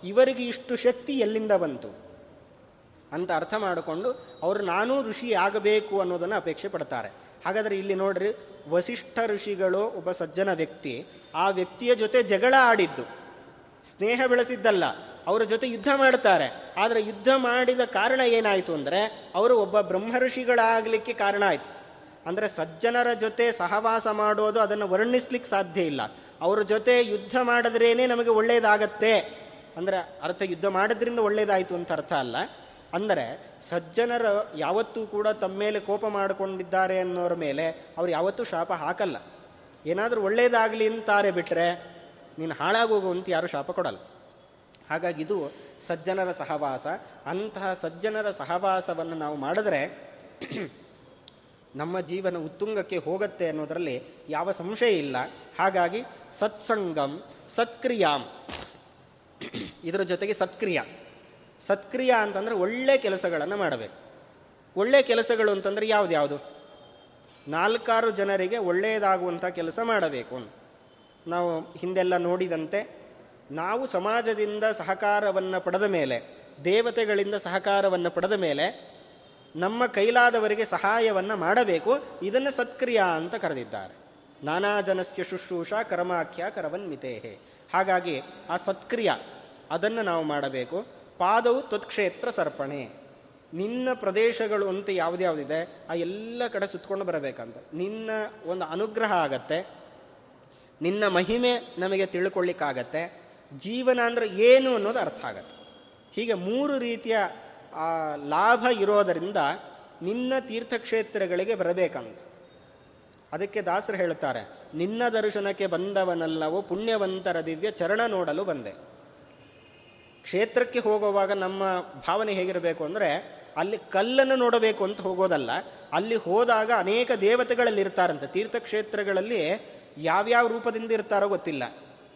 ಇವರಿಗೆ ಇಷ್ಟು ಶಕ್ತಿ ಎಲ್ಲಿಂದ ಬಂತು ಅಂತ ಅರ್ಥ ಮಾಡಿಕೊಂಡು ಅವರು ನಾನೂ ಋಷಿ ಆಗಬೇಕು ಅನ್ನೋದನ್ನು ಅಪೇಕ್ಷೆ ಪಡ್ತಾರೆ. ಹಾಗಾದರೆ ಇಲ್ಲಿ ನೋಡ್ರಿ, ವಸಿಷ್ಠ ಋಷಿಗಳು ಒಬ್ಬ ಸಜ್ಜನ ವ್ಯಕ್ತಿ, ಆ ವ್ಯಕ್ತಿಯ ಜೊತೆ ಜಗಳ ಆಡಿದ್ದು. ಸ್ನೇಹ ಬೆಳೆಸಿದ್ದಲ್ಲ, ಅವರ ಜೊತೆ ಯುದ್ಧ ಮಾಡ್ತಾರೆ. ಆದರೆ ಯುದ್ಧ ಮಾಡಿದ ಕಾರಣ ಏನಾಯಿತು ಅಂದರೆ, ಅವರು ಒಬ್ಬ ಬ್ರಹ್ಮ ಋಷಿಗಳಾಗಲಿಕ್ಕೆ ಕಾರಣ ಆಯಿತು. ಅಂದರೆ ಸಜ್ಜನರ ಜೊತೆ ಸಹವಾಸ ಮಾಡೋದು ಅದನ್ನು ವರ್ಣಿಸ್ಲಿಕ್ಕೆ ಸಾಧ್ಯ ಇಲ್ಲ. ಅವರ ಜೊತೆ ಯುದ್ಧ ಮಾಡಿದ್ರೇನೆ ನಮಗೆ ಒಳ್ಳೆಯದಾಗತ್ತೆ ಅಂದರೆ ಅರ್ಥ, ಯುದ್ಧ ಮಾಡೋದ್ರಿಂದ ಒಳ್ಳೆಯದಾಯಿತು ಅಂತ ಅರ್ಥ ಅಲ್ಲ. ಅಂದರೆ ಸಜ್ಜನರು ಯಾವತ್ತೂ ಕೂಡ ತಮ್ಮ ಮೇಲೆ ಕೋಪ ಮಾಡಿಕೊಂಡಿದ್ದಾರೆ ಅನ್ನೋರ ಮೇಲೆ ಅವ್ರು ಯಾವತ್ತೂ ಶಾಪ ಹಾಕಲ್ಲ. ಏನಾದರೂ ಒಳ್ಳೆಯದಾಗಲಿ ಅಂತಾರೆ ಬಿಟ್ಟರೆ ನೀನು ಹಾಳಾಗೋಗು ಅಂತ ಯಾರು ಶಾಪ ಕೊಡಲ್ಲ. ಹಾಗಾಗಿ ಇದು ಸಜ್ಜನರ ಸಹವಾಸ. ಅಂತಹ ಸಜ್ಜನರ ಸಹವಾಸವನ್ನು ನಾವು ಮಾಡಿದ್ರೆ ನಮ್ಮ ಜೀವನ ಉತ್ತುಂಗಕ್ಕೆ ಹೋಗುತ್ತೆ ಅನ್ನೋದರಲ್ಲಿ ಯಾವ ಸಂಶಯ ಇಲ್ಲ. ಹಾಗಾಗಿ ಸತ್ಸಂಗಂ, ಸತ್ಕ್ರಿಯಾಂ. ಇದರ ಜೊತೆಗೆ ಸತ್ಕ್ರಿಯಾ. ಸತ್ಕ್ರಿಯ ಅಂತಂದರೆ ಒಳ್ಳೆ ಕೆಲಸಗಳನ್ನು ಮಾಡಬೇಕು. ಒಳ್ಳೆ ಕೆಲಸಗಳು ಅಂತಂದರೆ ಯಾವುದು ಯಾವುದು? ನಾಲ್ಕಾರು ಜನರಿಗೆ ಒಳ್ಳೆಯದಾಗುವಂಥ ಕೆಲಸ ಮಾಡಬೇಕು ನಾವು ಹಿಂದೆಲ್ಲ ನೋಡಿದಂತೆ ನಾವು ಸಮಾಜದಿಂದ ಸಹಕಾರವನ್ನು ಪಡೆದ ಮೇಲೆ, ದೇವತೆಗಳಿಂದ ಸಹಕಾರವನ್ನು ಪಡೆದ ಮೇಲೆ ನಮ್ಮ ಕೈಲಾದವರಿಗೆ ಸಹಾಯವನ್ನು ಮಾಡಬೇಕು, ಇದನ್ನು ಸತ್ಕ್ರಿಯಾ ಅಂತ ಕರೆದಿದ್ದಾರೆ. ನಾನಾ ಜನಸ್ಯ ಶುಶ್ರೂಷ ಕರ್ಮಾಖ್ಯ ಕರವನ್ಮಿತೇಹೆ. ಹಾಗಾಗಿ ಆ ಸತ್ಕ್ರಿಯ, ಅದನ್ನು ನಾವು ಮಾಡಬೇಕು. ಪಾದವು ತತ್ಕ್ಷೇತ್ರ ಸರ್ಪಣೆ. ನಿನ್ನ ಪ್ರದೇಶಗಳು ಅಂತ ಯಾವುದ್ಯಾವುದಿದೆ, ಆ ಎಲ್ಲ ಕಡೆ ಸುತ್ತಕೊಂಡು ಬರಬೇಕಂತ. ನಿನ್ನ ಒಂದು ಅನುಗ್ರಹ ಆಗತ್ತೆ. ನಿನ್ನ ಮಹಿಮೆ ನಮಗೆ ತಿಳ್ಕೊಳ್ಳಿಕ್ಕಾಗತ್ತೆ. ಜೀವನ ಅಂದರೆ ಏನು ಅನ್ನೋದು ಅರ್ಥ ಆಗತ್ತೆ. ಹೀಗೆ ಮೂರು ರೀತಿಯ ಲಾಭ ಇರೋದರಿಂದ ನಿನ್ನ ತೀರ್ಥಕ್ಷೇತ್ರಗಳಿಗೆ ಬರಬೇಕಂತ. ಅದಕ್ಕೆ ದಾಸರು ಹೇಳ್ತಾರೆ, ನಿನ್ನ ದರ್ಶನಕ್ಕೆ ಬಂದವನಲ್ಲವೋ ಪುಣ್ಯವಂತರ ದಿವ್ಯ ಚರಣ ನೋಡಲು ಬಂದೆ. ಕ್ಷೇತ್ರಕ್ಕೆ ಹೋಗುವಾಗ ನಮ್ಮ ಭಾವನೆ ಹೇಗಿರಬೇಕು ಅಂದರೆ ಅಲ್ಲಿ ಕಲ್ಲನ್ನು ನೋಡಬೇಕು ಅಂತ ಹೋಗೋದಲ್ಲ. ಅಲ್ಲಿ ಹೋದಾಗ ಅನೇಕ ದೇವತೆಗಳಲ್ಲಿ ಇರ್ತಾರಂತೆ. ತೀರ್ಥಕ್ಷೇತ್ರಗಳಲ್ಲಿ ಯಾವ್ಯಾವ ರೂಪದಿಂದ ಇರ್ತಾರೋ ಗೊತ್ತಿಲ್ಲ.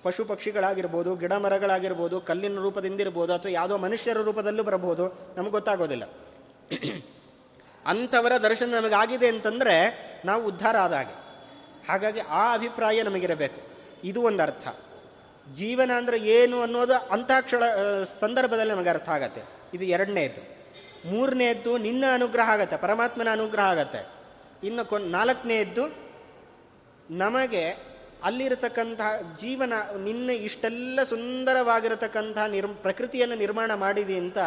ಪಶು ಪಕ್ಷಿಗಳಾಗಿರ್ಬೋದು, ಗಿಡ ಮರಗಳಾಗಿರ್ಬೋದು, ಕಲ್ಲಿನ ರೂಪದಿಂದ ಇರ್ಬೋದು, ಅಥವಾ ಯಾವುದೋ ಮನುಷ್ಯರ ರೂಪದಲ್ಲೂ ಬರಬಹುದು. ನಮಗೆ ಗೊತ್ತಾಗೋದಿಲ್ಲ. ಅಂಥವರ ದರ್ಶನ ನಮಗಾಗಿದೆ ಅಂತಂದರೆ ನಾವು ಉದ್ಧಾರ ಆದಾಗೆ ಹಾಗಾಗಿ ಆ ಅಭಿಪ್ರಾಯ ನಮಗಿರಬೇಕು. ಇದು ಒಂದು ಅರ್ಥ ಜೀವನ ಅಂದರೆ ಏನು ಅನ್ನೋದು ಕ್ಷಣ ಸಂದರ್ಭದಲ್ಲಿ ನಮಗೆ ಅರ್ಥ ಆಗತ್ತೆ. ಇದು ಎರಡನೇದ್ದು ಮೂರನೇದ್ದು ನಿನ್ನ ಅನುಗ್ರಹ ಆಗತ್ತೆ, ಪರಮಾತ್ಮನ ಅನುಗ್ರಹ ಆಗತ್ತೆ. ಇನ್ನು ಕೊನ್ ನಾಲ್ಕನೇದ್ದು ನಮಗೆ ಅಲ್ಲಿರತಕ್ಕಂತಹ ಜೀವನ, ನಿನ್ನ ಇಷ್ಟೆಲ್ಲ ಸುಂದರವಾಗಿರತಕ್ಕಂತಹ ನಿರ್ ಪ್ರಕೃತಿಯನ್ನು ನಿರ್ಮಾಣ ಮಾಡಿದೆ ಅಂತ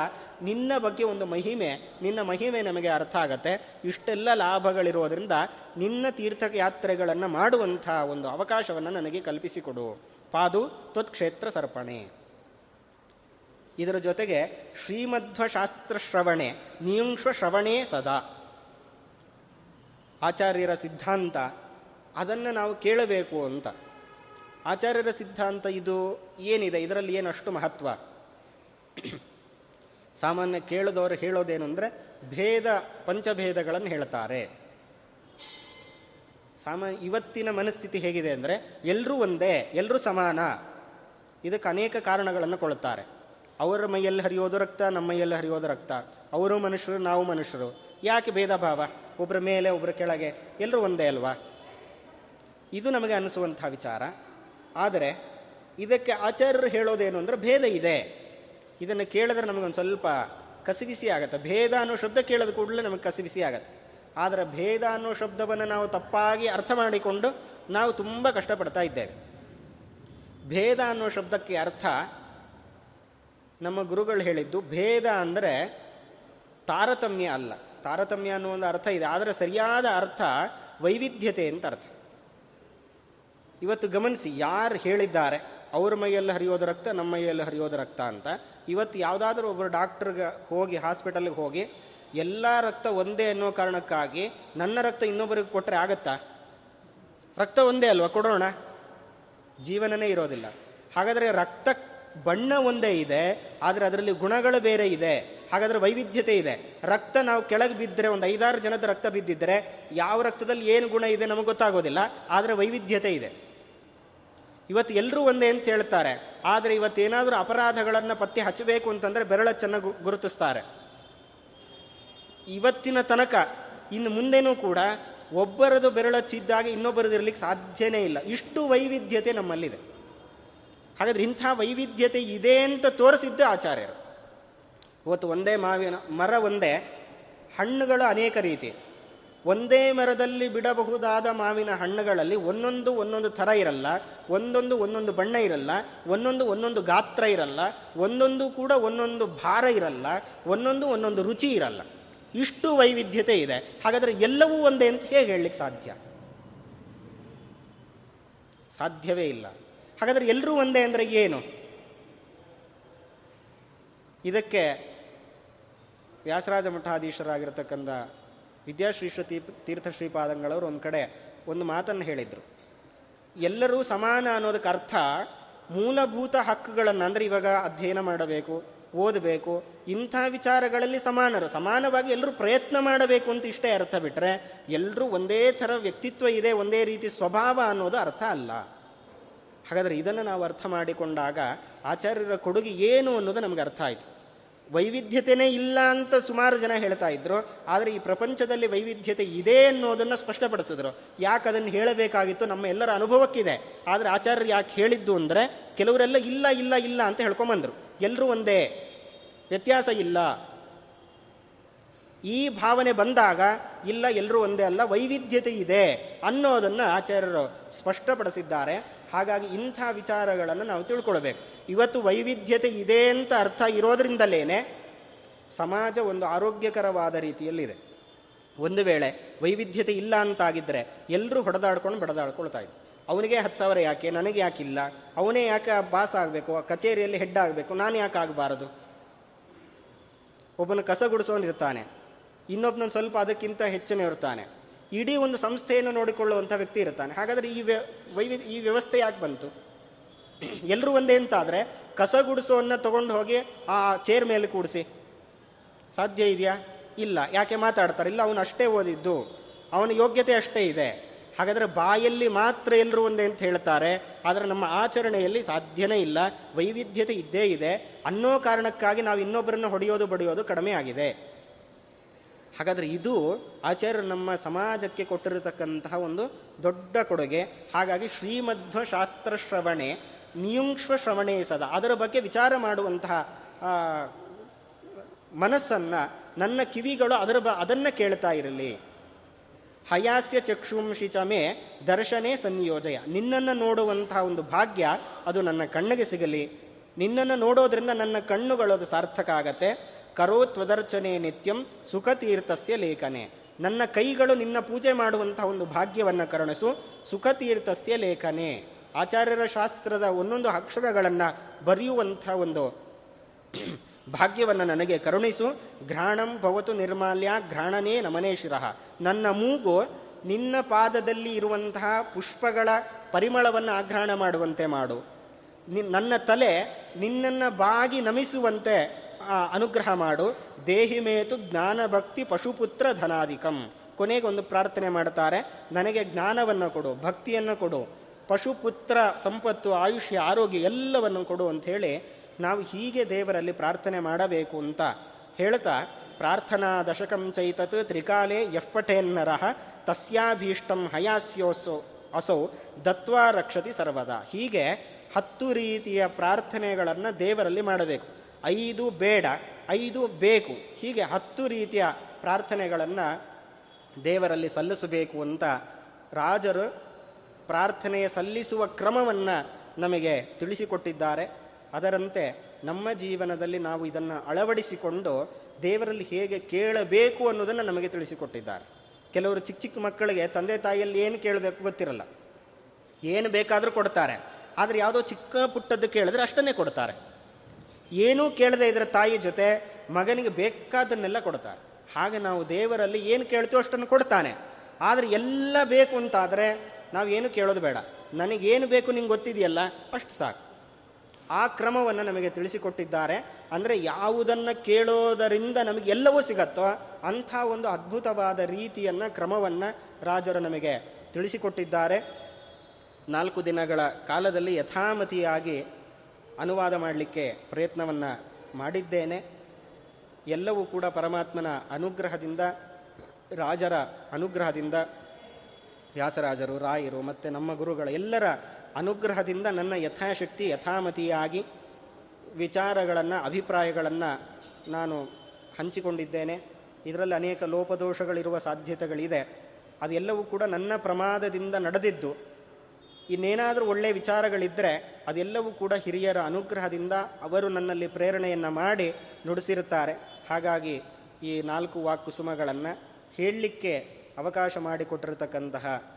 ನಿನ್ನ ಬಗ್ಗೆ ಒಂದು ಮಹಿಮೆ, ನಿನ್ನ ಮಹಿಮೆ ನಮಗೆ ಅರ್ಥ ಆಗತ್ತೆ. ಇಷ್ಟೆಲ್ಲ ಲಾಭಗಳಿರೋದ್ರಿಂದ ನಿನ್ನ ತೀರ್ಥಯಾತ್ರೆಗಳನ್ನು ಮಾಡುವಂಥ ಒಂದು ಅವಕಾಶವನ್ನು ನನಗೆ ಕಲ್ಪಿಸಿಕೊಡು. ಪಾದು ತ್ವತ್ಕ್ಷೇತ್ರ ಸರ್ಪಣೆ. ಇದರ ಜೊತೆಗೆ ಶ್ರೀಮಧ್ವ ಶಾಸ್ತ್ರ ಶ್ರವಣೆ ನಿಯುಂಶ್ವ ಶ್ರವಣೇ ಸದಾ. ಆಚಾರ್ಯರ ಸಿದ್ಧಾಂತ, ಅದನ್ನು ನಾವು ಕೇಳಬೇಕು ಅಂತ. ಆಚಾರ್ಯರ ಸಿದ್ಧಾಂತ ಇದು ಏನಿದೆ? ಇದರಲ್ಲಿ ಏನಷ್ಟು ಮಹತ್ವ? ಸಾಮಾನ್ಯ ಕೇಳದವರು ಹೇಳೋದೇನು ಅಂದರೆ ಭೇದ ಪಂಚಭೇದಗಳನ್ನು ಹೇಳ್ತಾರೆ. ಸಾಮಾನ್ಯ ಇವತ್ತಿನ ಮನಸ್ಥಿತಿ ಹೇಗಿದೆ ಅಂದರೆ ಎಲ್ಲರೂ ಒಂದೇ ಎಲ್ಲರೂ ಸಮಾನ. ಇದಕ್ಕೆ ಅನೇಕ ಕಾರಣಗಳನ್ನು ಕೊಡುತ್ತಾರೆ. ಅವರ ಮೈಯಲ್ಲಿ ಹರಿಯೋದು ರಕ್ತ, ನಮ್ಮ ಮೈಯಲ್ಲಿ ಹರಿಯೋದು ರಕ್ತ. ಅವರು ಮನುಷ್ಯರು, ನಾವು ಮನುಷ್ಯರು. ಯಾಕೆ ಭೇದ ಭಾವ? ಒಬ್ಬರ ಮೇಲೆ ಒಬ್ಬರ ಕೆಳಗೆ. ಎಲ್ಲರೂ ಒಂದೇ ಅಲ್ವಾ? ಇದು ನಮಗೆ ಅನಿಸುವಂಥ ವಿಚಾರ. ಆದರೆ, ಇದಕ್ಕೆ ಆಚಾರ್ಯರು ಹೇಳೋದೇನು ಅಂದರೆ ಭೇದ ಇದೆ. ಇದನ್ನು ಕೇಳಿದ್ರೆ ನಮಗೊಂದು ಸ್ವಲ್ಪ ಕಸಿವಿಸಿ ಆಗತ್ತೆ. ಭೇದ ಅನ್ನೋ ಶಬ್ದ ಕೇಳಿದ ಕೂಡಲೇ ನಮಗೆ ಕಸಿವಿಸಿ ಆಗತ್ತೆ. ಆದರೆ ಭೇದ ಅನ್ನೋ ಶಬ್ದವನ್ನು ನಾವು ತಪ್ಪಾಗಿ ಅರ್ಥ ಮಾಡಿಕೊಂಡು ನಾವು ತುಂಬ ಕಷ್ಟಪಡ್ತಾ ಇದ್ದೇವೆ. ಭೇದ ಅನ್ನೋ ಶಬ್ದಕ್ಕೆ ಅರ್ಥ ನಮ್ಮ ಗುರುಗಳು ಹೇಳಿದ್ದು ಭೇದ ಅಂದರೆ ತಾರತಮ್ಯ ಅಲ್ಲ. ತಾರತಮ್ಯ ಅನ್ನೋ ಒಂದು ಅರ್ಥ ಇದೆ. ಆದರೆ ಸರಿಯಾದ ಅರ್ಥ ವೈವಿಧ್ಯತೆ ಅಂತ ಅರ್ಥ. ಇವತ್ತು ಗಮನಿಸಿ, ಯಾರು ಹೇಳಿದ್ದಾರೆ? ಅವ್ರ ಮೈಯಲ್ಲಿ ಹರಿಯೋದು ರಕ್ತ, ನಮ್ಮ ಮೈಯಲ್ಲಿ ಹರಿಯೋದು ರಕ್ತ ಅಂತ. ಇವತ್ತು ಯಾವುದಾದ್ರೂ ಒಬ್ಬರು ಡಾಕ್ಟ್ರಿಗೆ ಹೋಗಿ, ಹಾಸ್ಪಿಟಲ್ಗೆ ಹೋಗಿ ಎಲ್ಲ ರಕ್ತ ಒಂದೇ ಅನ್ನೋ ಕಾರಣಕ್ಕಾಗಿ ನನ್ನ ರಕ್ತ ಇನ್ನೊಬ್ಬರಿಗೆ ಕೊಟ್ಟರೆ ಆಗತ್ತಾ? ರಕ್ತ ಒಂದೇ ಅಲ್ವಾ? ಕೊಡೋಣ. ಜೀವನನೇ ಇರೋದಿಲ್ಲ. ಹಾಗಾದರೆ ರಕ್ತ ಬಣ್ಣ ಒಂದೇ ಇದೆ, ಆದರೆ ಅದರಲ್ಲಿ ಗುಣಗಳು ಬೇರೆ ಇದೆ. ಹಾಗಾದರೆ ವೈವಿಧ್ಯತೆ ಇದೆ. ರಕ್ತ ನಾವು ಕೆಳಗೆ ಬಿದ್ದರೆ ಒಂದು ಐದಾರು ಜನದ ರಕ್ತ ಬಿದ್ದಿದ್ದರೆ ಯಾವ ರಕ್ತದಲ್ಲಿ ಏನು ಗುಣ ಇದೆ ನಮಗೆ ಗೊತ್ತಾಗೋದಿಲ್ಲ, ಆದರೆ ವೈವಿಧ್ಯತೆ ಇದೆ. ಇವತ್ತು ಎಲ್ಲರೂ ಒಂದೇ ಅಂತ ಹೇಳ್ತಾರೆ. ಆದರೆ ಇವತ್ತೇನಾದರೂ ಅಪರಾಧಗಳನ್ನು ಪತ್ತೆ ಹಚ್ಚಬೇಕು ಅಂತಂದರೆ ಬೆರಳಚ್ಚನ್ನು ಗುರುತಿಸ್ತಾರೆ. ಇವತ್ತಿನ ತನಕ, ಇನ್ನು ಮುಂದೆನೂ ಕೂಡ ಒಬ್ಬರದು ಬೆರಳಚ್ಚಿದ್ದಾಗ ಇನ್ನೊಬ್ಬರದು ಇರಲಿಕ್ಕೆ ಸಾಧ್ಯನೇ ಇಲ್ಲ. ಇಷ್ಟು ವೈವಿಧ್ಯತೆ ನಮ್ಮಲ್ಲಿದೆ. ಹಾಗಾದ್ರೆ ಇಂಥ ವೈವಿಧ್ಯತೆ ಇದೆ ಅಂತ ತೋರಿಸಿದ್ದೆ ಆಚಾರ್ಯರು. ಇವತ್ತು ಒಂದೇ ಮಾವಿನ ಮರ ಒಂದೇ, ಹಣ್ಣುಗಳು ಅನೇಕ ರೀತಿ. ಒಂದೇ ಮರದಲ್ಲಿ ಬಿಡಬಹುದಾದ ಮಾವಿನ ಹಣ್ಣುಗಳಲ್ಲಿ ಒಂದೊಂದು ಒಂದೊಂದು ಥರ ಇರಲ್ಲ, ಒಂದೊಂದು ಒಂದೊಂದು ಬಣ್ಣ ಇರಲ್ಲ, ಒಂದೊಂದು ಒಂದೊಂದು ಗಾತ್ರ ಇರಲ್ಲ, ಒಂದೊಂದು ಕೂಡ ಒಂದೊಂದು ಭಾರ ಇರಲ್ಲ, ಒಂದೊಂದು ಒಂದೊಂದು ರುಚಿ ಇರಲ್ಲ. ಇಷ್ಟು ವೈವಿಧ್ಯತೆ ಇದೆ. ಹಾಗಾದರೆ ಎಲ್ಲವೂ ಒಂದೇ ಅಂತ ಹೇಗೆ ಹೇಳಲಿಕ್ಕೆ ಸಾಧ್ಯ? ಸಾಧ್ಯವೇ ಇಲ್ಲ. ಹಾಗಾದರೆ ಎಲ್ಲರೂ ಒಂದೇ ಅಂದರೆ ಏನು? ಇದಕ್ಕೆ ವ್ಯಾಸರಾಜ ಮಠಾಧೀಶರಾಗಿರ್ತಕ್ಕಂಥ ವಿದ್ಯಾಶ್ರೀಶ್ರ ತೀರ್ಥ ಶ್ರೀಪಾದಂಗಳವರು ಒಂದು ಕಡೆ ಒಂದು ಮಾತನ್ನು ಹೇಳಿದರು. ಎಲ್ಲರೂ ಸಮಾನ ಅನ್ನೋದಕ್ಕೆ ಅರ್ಥ, ಮೂಲಭೂತ ಹಕ್ಕುಗಳನ್ನು ಅಂದರೆ ಇವಾಗ ಅಧ್ಯಯನ ಮಾಡಬೇಕು ಓದಬೇಕು, ಇಂಥ ವಿಚಾರಗಳಲ್ಲಿ ಸಮಾನರು. ಸಮಾನವಾಗಿ ಎಲ್ಲರೂ ಪ್ರಯತ್ನ ಮಾಡಬೇಕು ಅಂತ ಇಷ್ಟೇ ಅರ್ಥ ಬಿಟ್ಟರೆ ಎಲ್ಲರೂ ಒಂದೇ ಥರ ವ್ಯಕ್ತಿತ್ವ ಇದೆ, ಒಂದೇ ರೀತಿ ಸ್ವಭಾವ ಅನ್ನೋದು ಅರ್ಥ ಅಲ್ಲ. ಹಾಗಾದರೆ ಇದನ್ನು ನಾವು ಅರ್ಥ ಮಾಡಿಕೊಂಡಾಗ ಆಚಾರ್ಯರ ಕೊಡುಗೆ ಏನು ಅನ್ನೋದು ನಮಗೆ ಅರ್ಥ ಆಯಿತು. ವೈವಿಧ್ಯತೆಯೇ ಇಲ್ಲ ಅಂತ ಸುಮಾರು ಜನ ಹೇಳ್ತಾ ಇದ್ರು, ಆದರೆ ಈ ಪ್ರಪಂಚದಲ್ಲಿ ವೈವಿಧ್ಯತೆ ಇದೆ ಅನ್ನೋದನ್ನು ಸ್ಪಷ್ಟಪಡಿಸಿದ್ರು. ಯಾಕೆ ಅದನ್ನು ಹೇಳಬೇಕಾಗಿತ್ತು? ನಮ್ಮ ಎಲ್ಲರ ಅನುಭವಕ್ಕಿದೆ. ಆದರೆ ಆಚಾರ್ಯರು ಯಾಕೆ ಹೇಳಿದ್ದು ಅಂದರೆ, ಕೆಲವರೆಲ್ಲ ಇಲ್ಲ ಇಲ್ಲ ಇಲ್ಲ ಅಂತ ಹೇಳ್ಕೊಂಬಂದರು. ಎಲ್ಲರೂ ಒಂದೇ, ವ್ಯತ್ಯಾಸ ಇಲ್ಲ. ಈ ಭಾವನೆ ಬಂದಾಗ, ಇಲ್ಲ ಎಲ್ಲರೂ ಒಂದೇ ಅಲ್ಲ, ವೈವಿಧ್ಯತೆ ಇದೆ ಅನ್ನೋದನ್ನು ಆಚಾರ್ಯರು ಸ್ಪಷ್ಟಪಡಿಸಿದ್ದಾರೆ. ಹಾಗಾಗಿ ಇಂಥ ವಿಚಾರಗಳನ್ನು ನಾವು ತಿಳ್ಕೊಳ್ಬೇಕು. ಇವತ್ತು ವೈವಿಧ್ಯತೆ ಇದೆ ಅಂತ ಅರ್ಥ ಇರೋದ್ರಿಂದಲೇ ಸಮಾಜ ಒಂದು ಆರೋಗ್ಯಕರವಾದ ರೀತಿಯಲ್ಲಿದೆ. ಒಂದು ವೇಳೆ ವೈವಿಧ್ಯತೆ ಇಲ್ಲ ಅಂತಾಗಿದ್ದರೆ ಎಲ್ಲರೂ ಹೊಡೆದಾಡ್ಕೊಂಡು ಬಡದಾಡ್ಕೊಳ್ತಾ ಇದ್ರು. ಅವನಿಗೆ ಹತ್ತು ಸಾವಿರ ಯಾಕೆ? ನನಗೆ ಯಾಕಿಲ್ಲ? ಅವನೇ ಯಾಕೆ ಬಾಸ್ ಆಗಬೇಕು? ಆ ಕಚೇರಿಯಲ್ಲಿ ಹೆಡ್ ಆಗಬೇಕು? ನಾನು ಯಾಕೆ ಆಗಬಾರದು? ಒಬ್ಬನು ಕಸ ಗುಡಿಸೋನು ಇರ್ತಾನೆ. ಇನ್ನೊಬ್ಬನ ಸ್ವಲ್ಪ ಅದಕ್ಕಿಂತ ಹೆಚ್ಚಿನ ಇರ್ತಾನೆ. ಇಡೀ ಒಂದು ಸಂಸ್ಥೆಯನ್ನು ನೋಡಿಕೊಳ್ಳುವಂಥ ವ್ಯಕ್ತಿ ಇರ್ತಾನೆ. ಹಾಗಾದರೆ ಈ ವೈವಿ ಈ ವ್ಯವಸ್ಥೆ ಯಾಕೆ ಬಂತು? ಎಲ್ಲರೂ ಒಂದೇ ಅಂತಾದರೆ ಕಸ ಗುಡಿಸೋನ್ನ ತಗೊಂಡು ಹೋಗಿ ಆ ಚೇರ್ ಮೇಲೆ ಕೂಡಿಸಿ. ಸಾಧ್ಯ ಇದೆಯಾ? ಇಲ್ಲ. ಯಾಕೆ ಮಾತಾಡ್ತಾರೆ? ಇಲ್ಲ, ಅವನು ಅಷ್ಟೇ ಓದಿದ್ದು. ಅವನ ಯೋಗ್ಯತೆ ಅಷ್ಟೇ ಇದೆ. ಹಾಗಾದರೆ ಬಾಯಲ್ಲಿ ಮಾತ್ರ ಎಲ್ಲರೂ ಒಂದೇ ಅಂತ ಹೇಳ್ತಾರೆ, ಆದರೆ ನಮ್ಮ ಆಚರಣೆಯಲ್ಲಿ ಸಾಧ್ಯನೇ ಇಲ್ಲ, ವೈವಿಧ್ಯತೆ ಇದ್ದೇ ಇದೆ. ಅನ್ನೋ ಕಾರಣಕ್ಕಾಗಿ ನಾವು ಇನ್ನೊಬ್ಬರನ್ನು ಹೊಡೆಯೋದು ಬಡಿಯೋದು ಕಡಿಮೆ ಆಗಿದೆ. ಹಾಗಾದರೆ ಇದು ಆಚಾರ್ಯರು ನಮ್ಮ ಸಮಾಜಕ್ಕೆ ಕೊಟ್ಟಿರತಕ್ಕಂತಹ ಒಂದು ದೊಡ್ಡ ಕೊಡುಗೆ. ಹಾಗಾಗಿ ಶ್ರೀಮಧ್ವ ಶಾಸ್ತ್ರ ಶ್ರವಣೆ, ನಿಯುಂಕ್ಷ್ವ ಶ್ರವಣೆ ಸದ. ಅದರ ಬಗ್ಗೆ ವಿಚಾರ ಮಾಡುವಂತಹ ಮನಸ್ಸನ್ನು, ನನ್ನ ಕಿವಿಗಳು ಅದರ ಬ, ಅದನ್ನು ಕೇಳ್ತಾ ಇರಲಿ. ಹಯಾಸ್ಯ ಚಕ್ಷುಂಶಿ ಚಮೆ ದರ್ಶನೇ ನಿನ್ನನ್ನು ನೋಡುವಂತಹ ಒಂದು ಭಾಗ್ಯ ಅದು ನನ್ನ ಕಣ್ಣಿಗೆ ಸಿಗಲಿ. ನಿನ್ನನ್ನು ನೋಡೋದ್ರಿಂದ ನನ್ನ ಕಣ್ಣುಗಳು ಅದು ಸಾರ್ಥಕ ಆಗತ್ತೆ. ಕರೋತ್ವದರ್ಚನೆ ನಿತ್ಯಂ ಸುಖತೀರ್ಥಸ್ಯ ಲೇಖನೆ. ನನ್ನ ಕೈಗಳು ನಿನ್ನ ಪೂಜೆ ಮಾಡುವಂತಹ ಒಂದು ಭಾಗ್ಯವನ್ನು ಕರುಣಿಸು. ಸುಖತೀರ್ಥಸ್ಯ ಲೇಖನೆ. ಆಚಾರ್ಯರ ಶಾಸ್ತ್ರದ ಒಂದೊಂದು ಅಕ್ಷರಗಳನ್ನು ಬರೆಯುವಂಥ ಒಂದು ಭಾಗ್ಯವನ್ನು ನನಗೆ ಕರುಣಿಸು. ಘ್ರಾಣಂ ಭವತು ನಿರ್ಮಾಲ್ಯ, ಘ್ರಾಣನೇ ನಮನೇ ಶಿರಃ. ನನ್ನ ಮೂಗು ನಿನ್ನ ಪಾದದಲ್ಲಿ ಇರುವಂತಹ ಪುಷ್ಪಗಳ ಪರಿಮಳವನ್ನು ಆಘ್ರಾಣ ಮಾಡುವಂತೆ ಮಾಡು. ನನ್ನ ತಲೆ ನಿನ್ನನ್ನು ಬಾಗಿ ನಮಿಸುವಂತೆ ಅನುಗ್ರಹ ಮಾಡು. ದೇಹಿ ಮೇತು ಜ್ಞಾನಭಕ್ತಿ ಪಶುಪುತ್ರ ಧನಾಧಿಕಂ. ಕೊನೆಗೊಂದು ಪ್ರಾರ್ಥನೆ ಮಾಡ್ತಾರೆ. ನನಗೆ ಜ್ಞಾನವನ್ನು ಕೊಡು, ಭಕ್ತಿಯನ್ನು ಕೊಡು. ಪಶುಪುತ್ರ ಸಂಪತ್ತು, ಆಯುಷ್ಯ, ಆರೋಗ್ಯ ಎಲ್ಲವನ್ನು ಕೊಡು ಅಂಥೇಳಿ ನಾವು ಹೀಗೆ ದೇವರಲ್ಲಿ ಪ್ರಾರ್ಥನೆ ಮಾಡಬೇಕು ಅಂತ ಹೇಳ್ತಾ ಪ್ರಾರ್ಥನಾ ದಶಕಂ ಚೈತತ್ ತ್ರಿಕಾಲೇ ಯಪ್ಪಟೇನ್ನರಹ ತಸ್ಯಾಭೀಷ್ಟಂ ಹಯಾಸ್ಯೋಸೋ ಅಸೌ ದತ್ವಾ ರಕ್ಷತಿ ಸರ್ವದಾ. ಹೀಗೆ ಹತ್ತು ರೀತಿಯ ಪ್ರಾರ್ಥನೆಗಳನ್ನು ದೇವರಲ್ಲಿ ಮಾಡಬೇಕು. ಐದು ಬೇಡ, ಐದು ಬೇಕು. ಹೀಗೆ ಹತ್ತು ರೀತಿಯ ಪ್ರಾರ್ಥನೆಗಳನ್ನು ದೇವರಲ್ಲಿ ಸಲ್ಲಿಸಬೇಕು ಅಂತ ರಾಜರು ಪ್ರಾರ್ಥನೆಯ ಸಲ್ಲಿಸುವ ಕ್ರಮವನ್ನು ನಮಗೆ ತಿಳಿಸಿಕೊಟ್ಟಿದ್ದಾರೆ. ಅದರಂತೆ ನಮ್ಮ ಜೀವನದಲ್ಲಿ ನಾವು ಇದನ್ನು ಅಳವಡಿಸಿಕೊಂಡು ದೇವರಲ್ಲಿ ಹೇಗೆ ಕೇಳಬೇಕು ಅನ್ನೋದನ್ನು ನಮಗೆ ತಿಳಿಸಿಕೊಟ್ಟಿದ್ದಾರೆ. ಕೆಲವರು ಚಿಕ್ಕ ಚಿಕ್ಕ ಮಕ್ಕಳಿಗೆ ತಂದೆ ತಾಯಿಯಲ್ಲಿ ಏನು ಕೇಳಬೇಕು ಗೊತ್ತಿರಲ್ಲ. ಏನು ಬೇಕಾದರೂ ಕೊಡ್ತಾರೆ. ಆದರೆ ಯಾವುದೋ ಚಿಕ್ಕ ಪುಟ್ಟದ್ದು ಕೇಳಿದ್ರೆ ಅಷ್ಟನ್ನೇ ಕೊಡ್ತಾರೆ. ಏನೂ ಕೇಳದೆ ಇದರ ತಾಯಿ ಜೊತೆ ಮಗನಿಗೆ ಬೇಕಾದನ್ನೆಲ್ಲ ಕೊಡ್ತಾರೆ. ಹಾಗೆ ನಾವು ದೇವರಲ್ಲಿ ಏನು ಕೇಳ್ತೀವೋ ಅಷ್ಟನ್ನು ಕೊಡ್ತಾನೆ. ಆದರೆ ಎಲ್ಲ ಬೇಕು ಅಂತಾದರೆ ನಾವು ಏನು ಕೇಳೋದು ಬೇಡ. ನನಗೇನು ಬೇಕು ನಿಂಗೆ ಗೊತ್ತಿದೆಯಲ್ಲ? ಅಷ್ಟು ಸಾಕು. ಆ ಕ್ರಮವನ್ನು ನಮಗೆ ತಿಳಿಸಿಕೊಟ್ಟಿದ್ದಾರೆ. ಅಂದರೆ ಯಾವುದನ್ನು ಕೇಳೋದರಿಂದ ನಮಗೆ ಎಲ್ಲವೂ ಸಿಗತ್ತೋ ಅಂಥ ಒಂದು ಅದ್ಭುತವಾದ ರೀತಿಯನ್ನು ಕ್ರಮವನ್ನು ರಾಜರು ನಮಗೆ ತಿಳಿಸಿಕೊಟ್ಟಿದ್ದಾರೆ. ನಾಲ್ಕು ದಿನಗಳ ಕಾಲದಲ್ಲಿ ಯಥಾಮತಿಯಾಗಿ ಅನುವಾದ ಮಾಡಲಿಕ್ಕೆ ಪ್ರಯತ್ನವನ್ನು ಮಾಡಿದ್ದೇನೆ. ಎಲ್ಲವೂ ಕೂಡ ಪರಮಾತ್ಮನ ಅನುಗ್ರಹದಿಂದ, ರಾಜರ ಅನುಗ್ರಹದಿಂದ, ವ್ಯಾಸರಾಜರು, ರಾಯರು ಮತ್ತು ನಮ್ಮ ಗುರುಗಳ ಎಲ್ಲರ ಅನುಗ್ರಹದಿಂದ ನನ್ನ ಯಥಾಶಕ್ತಿ, ಯಥಾಮತಿಯಾಗಿ ವಿಚಾರಗಳನ್ನು, ಅಭಿಪ್ರಾಯಗಳನ್ನು ನಾನು ಹಂಚಿಕೊಂಡಿದ್ದೇನೆ. ಇದರಲ್ಲಿ ಅನೇಕ ಲೋಪದೋಷಗಳಿರುವ ಸಾಧ್ಯತೆಗಳಿದೆ. ಅದೆಲ್ಲವೂ ಕೂಡ ನನ್ನ ಪ್ರಮಾದದಿಂದ ನಡೆದಿದ್ದು. ಇನ್ನೇನಾದರೂ ಒಳ್ಳೆಯ ವಿಚಾರಗಳಿದ್ದರೆ ಅದೆಲ್ಲವೂ ಕೂಡ ಹಿರಿಯರ ಅನುಗ್ರಹದಿಂದ ಅವರು ನನ್ನಲ್ಲಿ ಪ್ರೇರಣೆಯನ್ನು ಮಾಡಿ ನುಡಿಸಿರುತ್ತಾರೆ. ಹಾಗಾಗಿ ಈ ನಾಲ್ಕು ವಾಕ್ಕುಸುಮಗಳನ್ನು ಹೇಳಲಿಕ್ಕೆ ಅವಕಾಶ ಮಾಡಿಕೊಟ್ಟಿರತಕ್ಕಂತಹ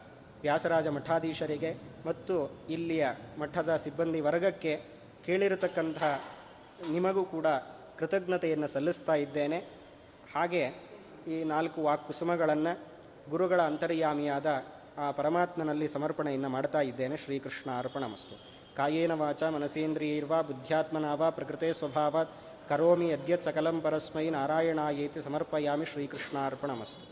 ವ್ಯಾಸರಾಜ ಮಠಾಧೀಶರಿಗೆ ಮತ್ತು ಇಲ್ಲಿಯ ಮಠದ ಸಿಬ್ಬಂದಿ ವರ್ಗಕ್ಕೆ ಕೇಳಿರತಕ್ಕಂತಹ ನಿಮಗೂ ಕೂಡ ಕೃತಜ್ಞತೆಯನ್ನು ಸಲ್ಲಿಸ್ತಾ ಇದ್ದೇನೆ. ಹಾಗೆ ಈ ನಾಲ್ಕು ವಾಕ್ ಕುಸುಮಗಳನ್ನು ಗುರುಗಳ ಅಂತರ್ಯಾಮಿಯಾದ ಆ ಪರಮಾತ್ಮನಲ್ಲಿ ಸಮರ್ಪಣೆಯನ್ನು ಮಾಡ್ತಾ ಇದ್ದೇನೆ. ಶ್ರೀಕೃಷ್ಣ ಅರ್ಪಣಮಸ್ತು ಕಾಯೇನ ವಾಚ ಮನಸೇಂದ್ರಿಯೈರ್ವಾ ಬುದ್ಧ್ಯಾತ್ಮನಾವ ಪ್ರಕೃತೆ ಸ್ವಭಾವಾತ್. ಕರೋಮಿ ಅದ್ಯತ್ ಸಕಲಂ ಪರಸ್ಮೈ ನಾರಾಯಣಾಯೇತಿ ಸಮರ್ಪಯಾಮಿ. ಶ್ರೀಕೃಷ್ಣಾರ್ಪಣಮಸ್ತು